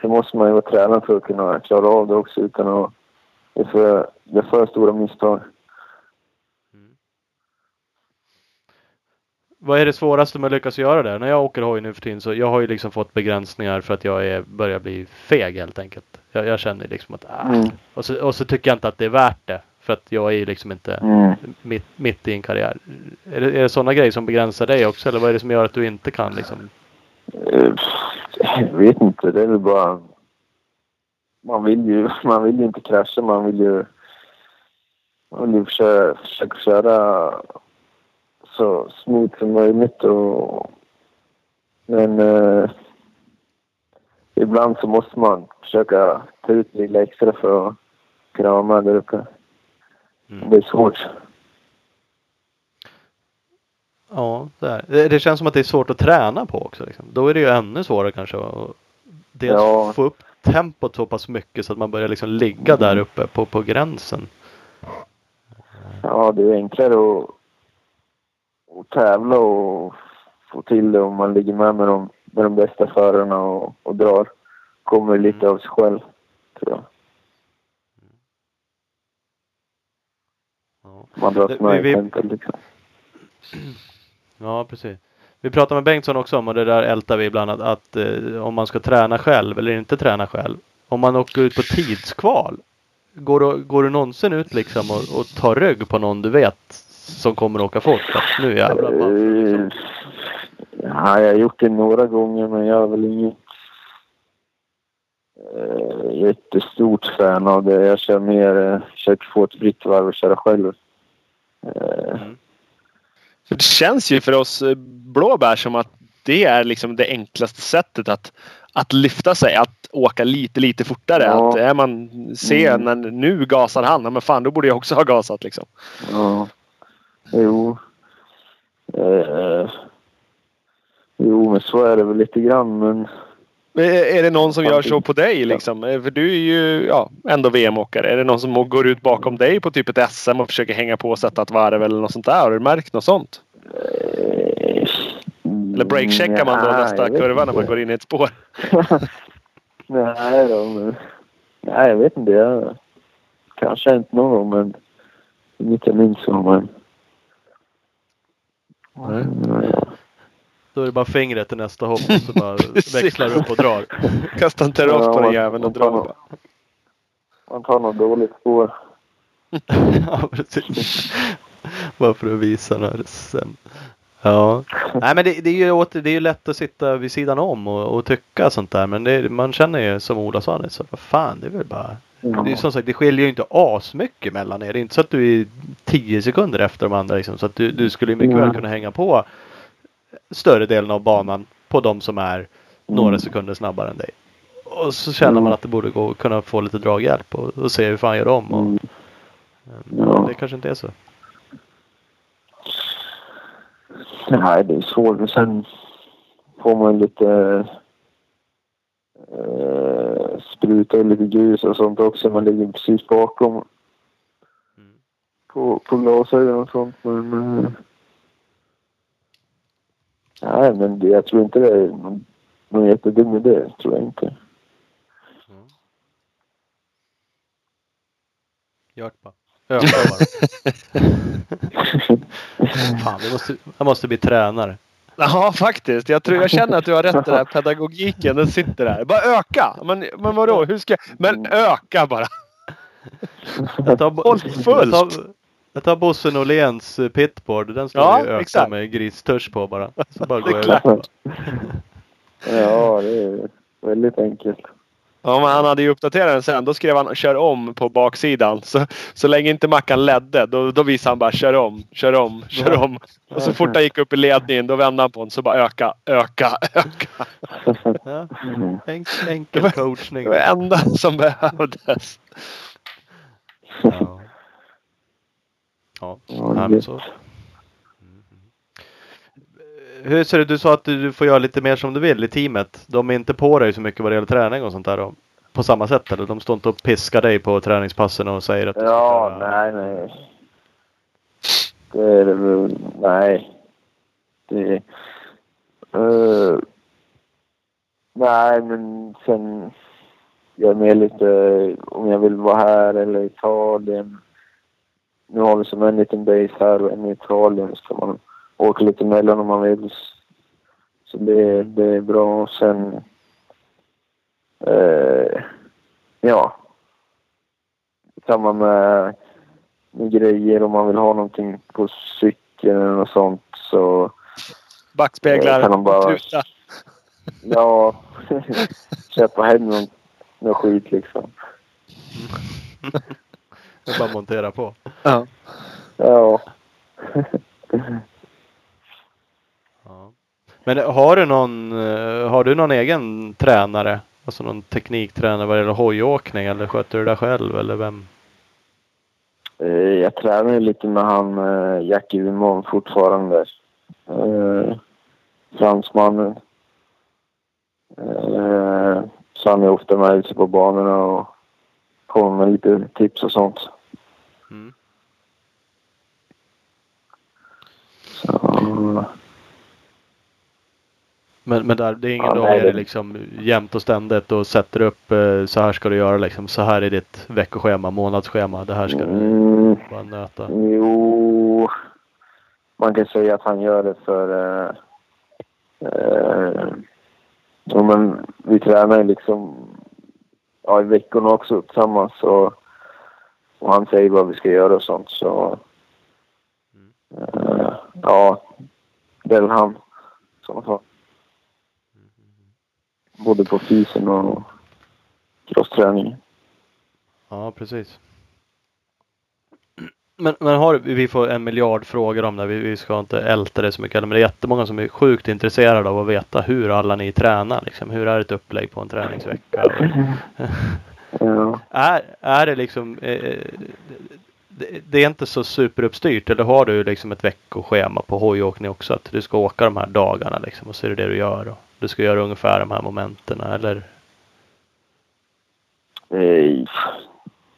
sen måste man ju vara tränad för att kunna klara av det också utan att det är för, för stora misstag. Vad är det svåraste med att lyckas göra det? När jag åker hoj nu för tiden så jag har ju liksom fått begränsningar för att jag är, börjar bli feg helt enkelt. Jag, jag känner liksom att ah. Mm. och, så, och så tycker jag inte att det är värt det. För att jag är ju liksom inte Mm. mitt, mitt i en karriär. Är det, är det sådana grejer som begränsar dig också? Eller vad är det som gör att du inte kan liksom? Eh, Jag vet inte. Det är väl bara... Man vill ju, man vill ju inte krascha. Man vill ju... Man vill ju försöka, försöka köra så smooth som möjligt. Och, men eh, ibland så måste man försöka ta ut lite extra för att kunna vara med där uppe. Mm. Det är svårt. Ja, det, det det känns som att det är svårt att träna på också. Liksom. Då är det ju ännu svårare kanske att dels Ja. få upp tempot så pass mycket så att man börjar liksom ligga där uppe på, på gränsen. Ja, det är enklare att, att tävla och få till det om man ligger med med de, med de bästa förarna och, och drar. Kommer lite av sig själv, tror jag. Ja. Man dras med vi- vi- liksom. Ja, precis. Vi pratade med Bengtsson också om och det där ältar vi ibland att, att eh, om man ska träna själv eller inte träna själv. Om man åker ut på tidskval. Går du, går du någonsin ut liksom och, och tar rygg på någon du vet som kommer att åka fort? Att nu jävlar. Eh, man, liksom. ja, jag har gjort det några gånger, men jag är väl inget eh, jättestort fan av det. Jag kör mer, eh, försöker få ett fritt varv och köra själv. Eh, Mm. Det känns ju för oss eh, blåbär som att det är liksom det enklaste sättet att, att lyfta sig. Att åka lite, lite fortare. Ja. Att är man ser Mm. när nu gasar han. Men fan, då borde jag också ha gasat liksom. Ja. Jo. Eh, jo, men så är det väl lite grann. Men Men Är det någon som gör så på dig liksom? Eh, För du är ju ja, ändå VM-åkare. Är det någon som går ut bakom dig på typ ett SM och försöker hänga på och sätta ett varv eller något sånt där? Har du märkt något sånt? eh, Eller breakcheckar man då nej, nästa kurva när man inte. går in i ett spår? nej då, men... Nej, jag vet inte. Jag, kanske inte någon gång, men jag minns om. Men... Då är det bara fingret till nästa hopp och så bara växlar upp och drar. Kasta en terrass på den jäveln och dra. bara. Man tar något dåligt spår. ja, precis. Bara för att visa när sen. Ja. Nej men det, det är ju åter, det är ju lätt att sitta vid sidan om och, och tycka sånt där. Men det, man känner ju som Ola sa, det, så, vad fan det är väl bara. Mm. Det är mm. som sagt, det skiljer ju inte asmycket mellan er. Det är inte så att du är 10 sekunder efter de andra liksom, Så att du, du skulle mycket mm. väl kunna hänga på större delen av banan på de som är några mm. sekunder snabbare än dig. Och så känner man mm. att det borde gå att kunna få lite draghjälp och, och se hur fan gör de. Och, ja. Det kanske inte är så. Nej, det är svårt. Sen får man lite Eh, spruta lite grus och sånt också. Man ligger precis bakom. Mm. På, på glasögon och sånt. Men... Eh, nej, men det, jag tror inte det är någon, någon jättedum idé. Tror jag inte. Gör det bara. Öka bara. Fan, jag måste, jag måste bli tränare. Ja, faktiskt. Jag, tror, jag känner att du har rätt i den här pedagogiken. Den sitter där. Bara öka! Men, men vadå? Hur ska jag... Men öka bara! Jag tar, Håll jag fullt! tar, jag tar Bosse Norléns eh, pitboard. Den står Ja, ju öka exakt. med gristörs på bara. Så bara Det är går jag klart. ja, det är väldigt enkelt. Ja, men han hade ju uppdaterat den sen. Då skrev han kör om på baksidan. Så, så länge inte Mackan ledde, då, då visade han bara kör om, kör om, kör om. Och så fort han gick upp i ledningen, då vände han på den. Så bara öka, öka, öka. Ja. Enkel var- coachning. Det var det enda som behövdes. Ja. Ja, Ja, så. Hur ser det Du sa att du får göra lite mer som du vill i teamet. De är inte på dig så mycket vad det gäller träning och sånt där då? På samma sätt eller? De står inte och piskar dig på träningspassen och säger att du ska Ja, köra- nej, nej. Det är det väl. Nej. Det... eh, nej, men sen... Jag är med lite om jag vill vara här eller i Italien. Nu har vi som en liten base här och en i Italien. Så kan man åka lite emellan om man vill. Så det, det är bra. Och sen... eh, ja samma med, med grejer om man vill ha någonting på cykeln och sånt så Backspeglar, Kan de bara- tuta. ja, köpa hem någon, någon skit liksom. Det är bara montera på. Ja. Ja. Men har du någon, eh, har du någon egen tränare? Alltså någon tekniktränare vad gäller hojåkning eller sköter du det själv eller vem? Eh, Jag tränar ju lite med han eh, Jackie Vimon fortfarande. Fransmannen. Så han är ofta med ute på banorna och kommer med lite tips och sånt. Mm. Så, Men, men där, det är ingen Ja, har det- liksom jämt och ständigt och sätter upp eh, så här ska du göra liksom. Så här är ditt veckoschema, månadsschema. Det här ska du mm, bara nöta. Jo, man kan säga att han gör det för... Eh, eh, jo, men vi tränar ju liksom ja, i veckorna också tillsammans. Och, och han säger vad vi ska göra och sånt. Så eh, ja, det är väl han som har Både på fysen och crossträningen. Ja, precis. Men, men har vi får en miljard frågor om det. Vi, vi ska inte älta det så mycket. Men det är jättemånga som är sjukt intresserade av att veta hur alla ni tränar. Liksom. Hur är ett upplägg på en träningsvecka? Ja. är, är det liksom eh, det, det är inte så superuppstyrt eller har du liksom ett veckoschema på hojåkning också att du ska åka de här dagarna liksom och så är det det du gör och du ska göra ungefär de här momenten eller? Eh,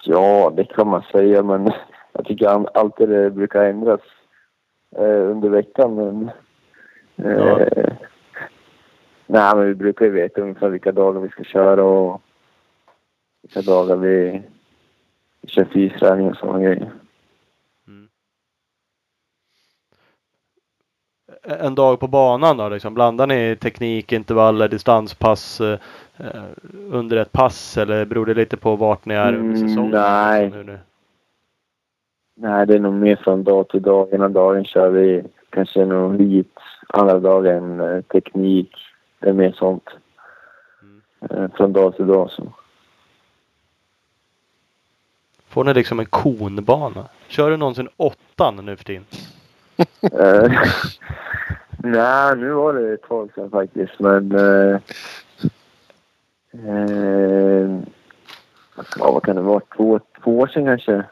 Ja, det kan man säga, men jag tycker alltid det brukar ändras eh, under veckan. Men, eh, Nej, men vi brukar ju veta ungefär vilka dagar vi ska köra och vilka dagar vi, vi kör fysträning och sådana grejer. En dag på banan då liksom? Blandar ni teknik, intervaller, distanspass eh, eh, under ett pass eller beror det lite på vart ni är under Mm, säsongen? nej. Hur ni- Nej, det är nog mer från dag till dag. Ena dagen kör vi kanske någon hit, andra dagen eh, teknik. Det är mer sånt. Eh, från dag till dag. Så. Får ni liksom en konbana? Kör du någonsin åttan nu för tiden? Nej, nu var det ett tag sedan faktiskt, men... Eh, eh, ja, vad kan det vara? Två, två år sedan kanske.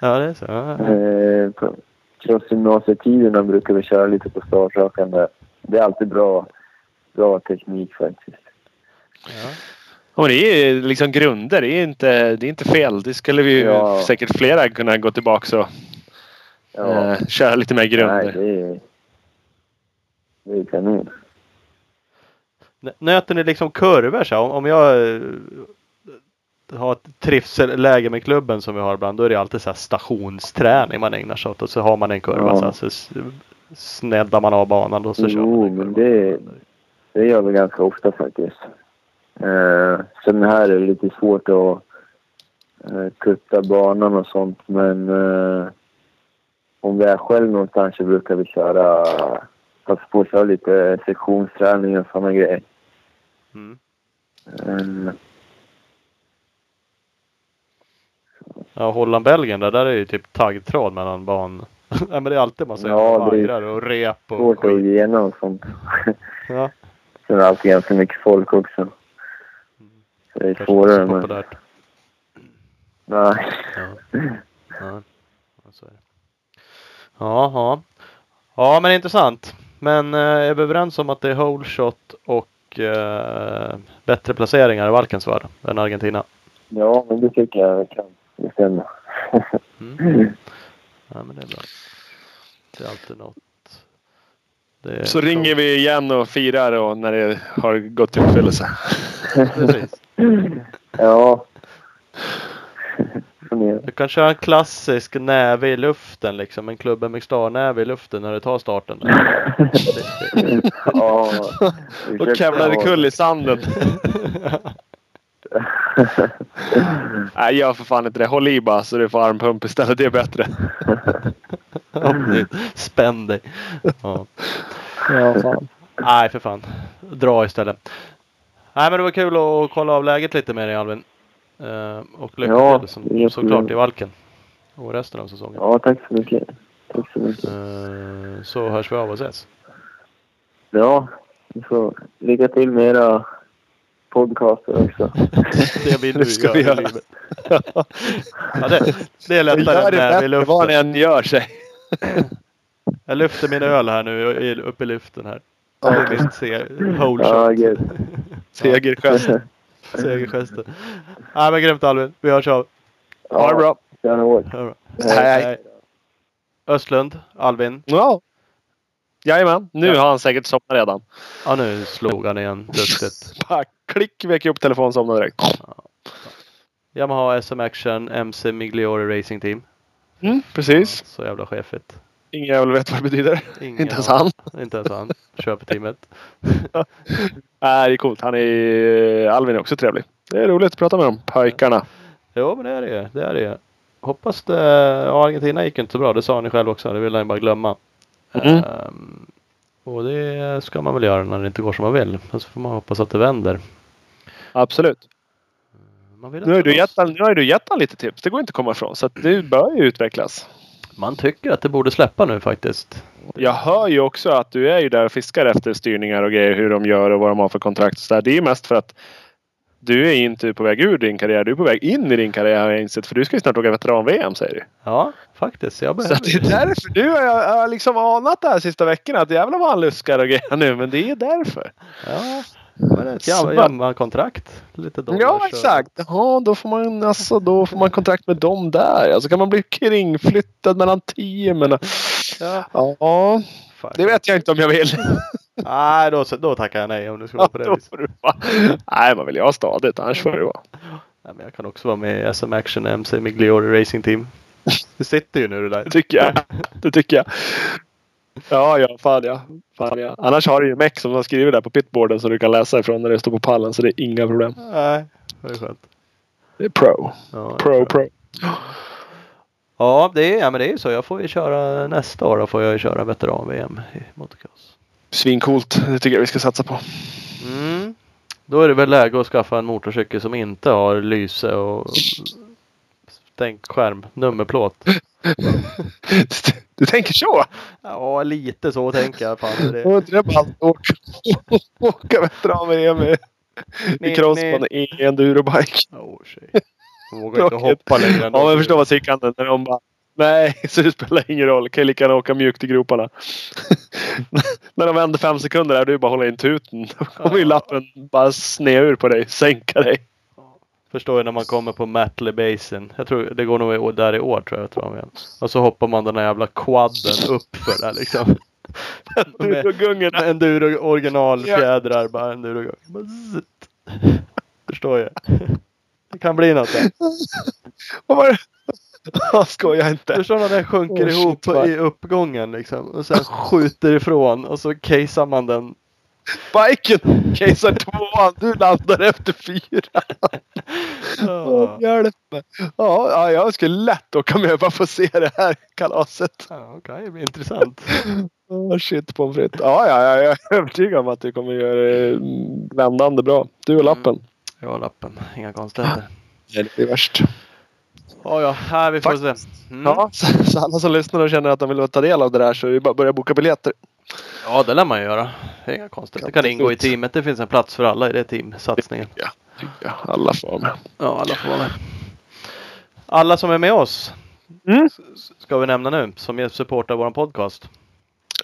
Ja, det är så. Ja. Eh, på, crossgymnasietiderna brukar vi köra lite på startrakan där. Det är alltid bra, bra teknik faktiskt. Ja. Och det är liksom grunder. Det är inte, det är inte fel. Det skulle vi Ja. säkert flera kunna gå tillbaka och Ja, eh, köra lite mer nej, grunder. det är, det är kanon. N- Nöter ni liksom kurvor så? Om, om jag eh, har ett trivselläge med klubben som vi har ibland. Då är det alltid så här stationsträning man ägnar sig åt. Och så har man en kurva Ja. så, sneddar man av banan och så kör man Jo, men det, det gör vi ganska ofta faktiskt. Eh, sen här är det lite svårt att eh, kutta banan och sånt men eh, om vi är själv någonstans så brukar vi köra, passa på att köra lite sektionsträning och sådana grejer. Mm. Eh, Ja, Holland-Belgien där, där är ju typ taggtråd mellan ban. Nej men det är alltid massa Ja, vajrar och rep och svårt att skit. gena och sånt. Ja, Sen är det alltid ganska mycket folk också. Så det är kanske inte svårare så men... populärt. Nej. Ja. Ja, så. Ja, ja. Ja, men intressant. Men eh, är vi överens om att det är hole shot och eh, bättre placeringar i Valkensvärd än Argentina? Ja, men det tycker jag kan det stämmer. Mm. Ja, men det är bra. Det är alltid något. Det är Så ringer vi igen och firar och när det har gått till uppfyllelse. Precis. ja. Funderar. Du kan köra en klassisk näve i luften liksom. En Club MX näve i luften när du tar starten. Ja. Och kavlade kull i sanden. Nej, gör för fan inte det. Håll i bara så du får armpump istället. Det är bättre. Spänn dig. Ja. Ja, fan. Nej, för fan. Dra istället. Nej, men det var kul att kolla av läget lite med dig Alvin. Eh, och lycka Ja, till som, såklart i Valken. Och resten av säsongen. Ja, tack så mycket. Tack så mycket. Eh, så hörs vi av och ses. Ja, får lycka till med era podcaster också. Det vill du ska vi göra. Ja, det, det är lättare det näve i bättre vad ni än gör sig. Jag lyfter min öl här nu i- upp i luften här. Det är min se- Ja. Segergest. Segergesten. Nej men grymt Alvin. Vi hörs av. Ha det bra. Hej, hej. Östlund, Alvin. Ja. Jajamän. Nu Ja. har han säkert somnat redan. Ja nu slog han igen. Duktigt. Bara klick, väcker upp telefonen somnar direkt. Yamaha SM Action MC Migliore Racing Team. Mm, precis. Så jävla chefigt. Ingen jävel vet vad det betyder. Ingen Inte ens han. Inte ens han. Köpeteamet. Nej, det är coolt. Han är... Alvin är också trevlig. Det är roligt att prata med dem. Pojkarna. Jo men det är det. Det är det. Hoppas det. Ja, Argentina gick inte så bra. Det sa ni själv också. Det vill han bara glömma. Mm. Ehm, och det ska man väl göra när det inte går som man vill. Men så får man hoppas att det vänder. Absolut. Nu har, du gett nu har du gett lite tips. Det går inte att komma ifrån. Så det bör ju utvecklas. Man tycker att det borde släppa nu faktiskt. Jag hör ju också att du är ju där och fiskar efter styrningar och grejer. Hur de gör och vad de har för kontrakt. Så där. Det är ju mest för att du är inte på väg ur din karriär. Du är på väg in i din karriär har jag insett. För du ska ju snart åka veteran-VM säger du. Ja, faktiskt. Jag Så behöver det är därför. Du har jag, jag har liksom anat det här sista veckorna. Att jävlar vad han luskar och grejer nu. Men det är därför. Ja, men ett. Lite dollar. Ja exakt. Ja, då får man alltså då får man kontakt med dem där. Alltså kan man bli kringflyttad mellan teamen. Ja, Ja, det vet jag inte om jag vill. Nej, då, då tackar jag nej om skulle Ja, vara på det viset. du. Nej, man vill ju ha stadigt. Annars får det vara. Nej, men jag kan också vara med i SM Action MC Migliore Racing Team. Det sitter ju nu det där. Det tycker jag. Det tycker jag. Ja, ja, fan ja. Fan ja. Annars har du ju meck som har skrivit där på pitboarden som du kan läsa ifrån när det står på pallen. Så det är inga problem. Nej, det är skönt. Det är pro. Ja, Pro, pro. Ja, det är, ja, men det är ju så. Jag får ju köra nästa år. Då får jag ju köra veteran-VM i motocross. Svincoolt. Det tycker jag vi ska satsa på. Mm. Då är det väl läge att skaffa en motorcykel som inte har lyse och stänkskärm, nummerplåt. Du tänker så? Ja, lite så tänker jag. Fan, det. Och det är bara åka, åka veteran-VM i, Ni- i crossbana i endurobike. Oh, shit. Jag vågar inte hoppa längre än Ja, de- jag förstår vad Sickan när de bara Nej, så det spelar ingen roll. Kan ju lika gärna åka mjukt i groparna. När de vänder fem sekunder är du bara hålla in tuten. Då kommer ju lappen bara snea ur på dig. Sänka dig. Förstår ju när man kommer på Matley Basin. Jag tror det går nog där i år tror jag. Tror jag. Och så hoppar man den där jävla quadden upp för där liksom. Enduro-gungen. enduro original Ja. fjädrar bara enduro. Bara zzzt. Förstår jag. Det kan bli något där. Vad var det? Jag skojar inte. Förstår när den sjunker Oh, ihop i uppgången liksom. Och sen skjuter ifrån och så casear man den. Biken casear tvåan. Du landar efter fyra. Åh, Ja, hjälp mig. Ja, ja, jag skulle lätt åka med bara för att se det här kalaset. ja, okej, det blir intressant. Åh shit pommes frites. Ja, ja, ja, jag är övertygad om att du kommer göra det mm, vändande bra. Du och lappen. Jag har lappen, inga konstigheter. Det är värst. Ja, ja, här vi får se. Mm. Ja, så, så alla som lyssnar och känner att de vill ta del av det där så är det bara att börja boka biljetter. Ja, det lär man ju göra. Det är inga konstigt. Det kan ingå i teamet. Det finns en plats för alla i det teamsatsningen. Ja, ja alla får vara med. Ja, alla får vara med. Alla som är med oss Mm. ska vi nämna nu som supportar vår podcast.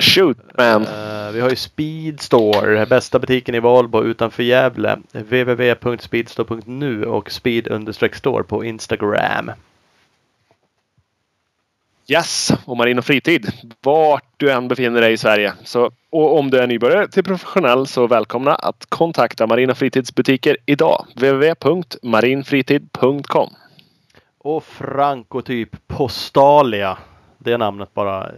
Shoot man. Eh, vi har ju Speedstore, bästa butiken i Valbo utanför Gävle. www.speedstore.nu och speed-store på Instagram. Yes! Och marin och fritid. Vart du än befinner dig i Sverige. Så, och om du är nybörjare till professionell så välkomna att kontakta Marin och fritidsbutiker idag. www.marinfritid.com Och Franco-typ Postalia. Det namnet bara.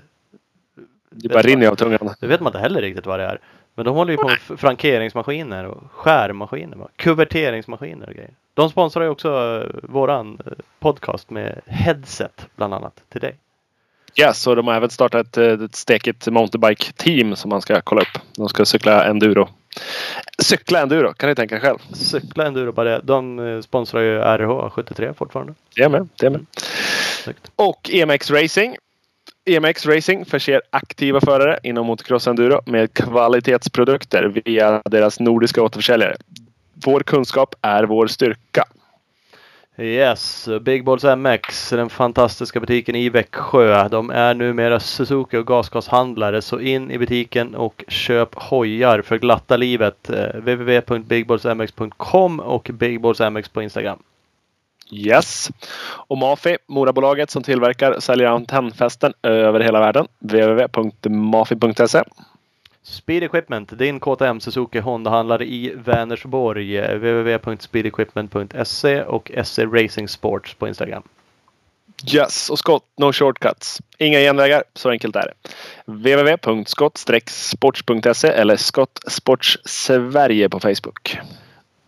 Det bara rinner av tungan. Det vet man inte heller riktigt vad det är. Men de håller ju på med frankeringsmaskiner och skärmaskiner. Kuverteringsmaskiner och grejer. De sponsrar ju också eh, våran eh, podcast med headset bland annat till dig. Yes, och de har även startat ett, eh, ett stekigt mountainbike-team som man ska kolla upp. De ska cykla enduro. Cykla enduro, kan ni tänka er själv. Cykla enduro bara det. De eh, sponsrar ju RH73 fortfarande. Det är med. Det är med. Snyggt. Och EMX Racing. EMX Racing förser aktiva förare inom motocross enduro med kvalitetsprodukter via deras nordiska återförsäljare. Vår kunskap är vår styrka. Yes, Big Balls MX, den fantastiska butiken i Växjö. De är numera Suzuki och gasgashandlare så in i butiken och köp hojar för glatta livet. Eh, Www.bigballsmx.com och bigballsmx på Instagram. Yes. Och Mafi, Morabolaget som tillverkar och säljer antennfästen över hela världen. www.mafi.se Speed Equipment, din KTM Suzuki Honda-handlare i Vänersborg. Www.speedequipment.se och SC Racing Sports på Instagram. Yes, och skott, no shortcuts. Inga genvägar, så enkelt är det. www.skott-sports.se eller Skott Sports Sverige på Facebook.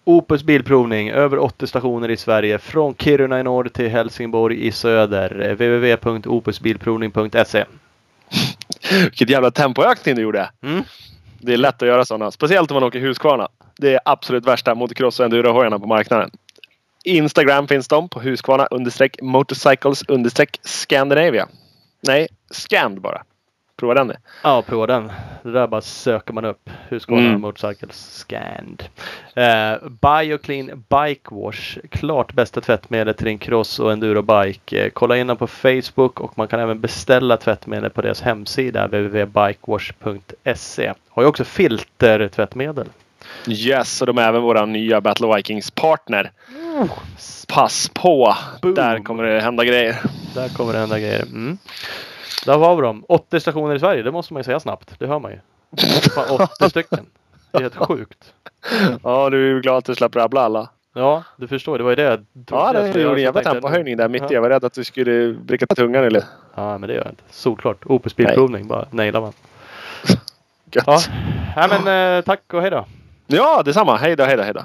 Opus Bilprovning, över 80 stationer i Sverige. Från Kiruna i norr till Helsingborg i söder. Www.opusbilprovning.se Vilket jävla tempoökning du gjorde. Mm. Det är lätt att göra sådana. Speciellt om man åker Husqvarna. Det är absolut värsta motocross och endurohojarna på marknaden. Instagram finns de på Husqvarna understreck motorcycles understreck Scandinavia. Nej, Scand bara. Prova den. Ja, prova den. Det där bara söker man upp. Husqvarna Mm. Motorcycles Scand. Eh, Bioclean Bike Wash. Klart bästa tvättmedlet till din cross och endurobike. Eh, kolla in dem på Facebook och man kan även beställa tvättmedel på deras hemsida www.bikewash.se. Har ju också filtertvättmedel. Yes, och de är även våra nya Battle Vikings partner. Pass på! Boom. Där kommer det hända grejer. Där kommer det hända grejer. Mm. Där var vi dem. 80 stationer i Sverige. Det måste man ju säga snabbt. Det hör man ju. Fan, 80 stycken. Det är helt sjukt. Ja, du är ju glad att du släpper rabbla alla. Ja, du förstår. Det var ju det jag trodde Ja, det gjorde en jävla tempohöjning där mitt i. Ja. Jag var rädd att du skulle vricka tungan eller Ja, men det gör jag inte. Solklart. Opus Bilprovning. Bara nailar man. gött. Ja, Nej, men eh, tack och hej då. Ja, detsamma. Hej då, hej då, hej då.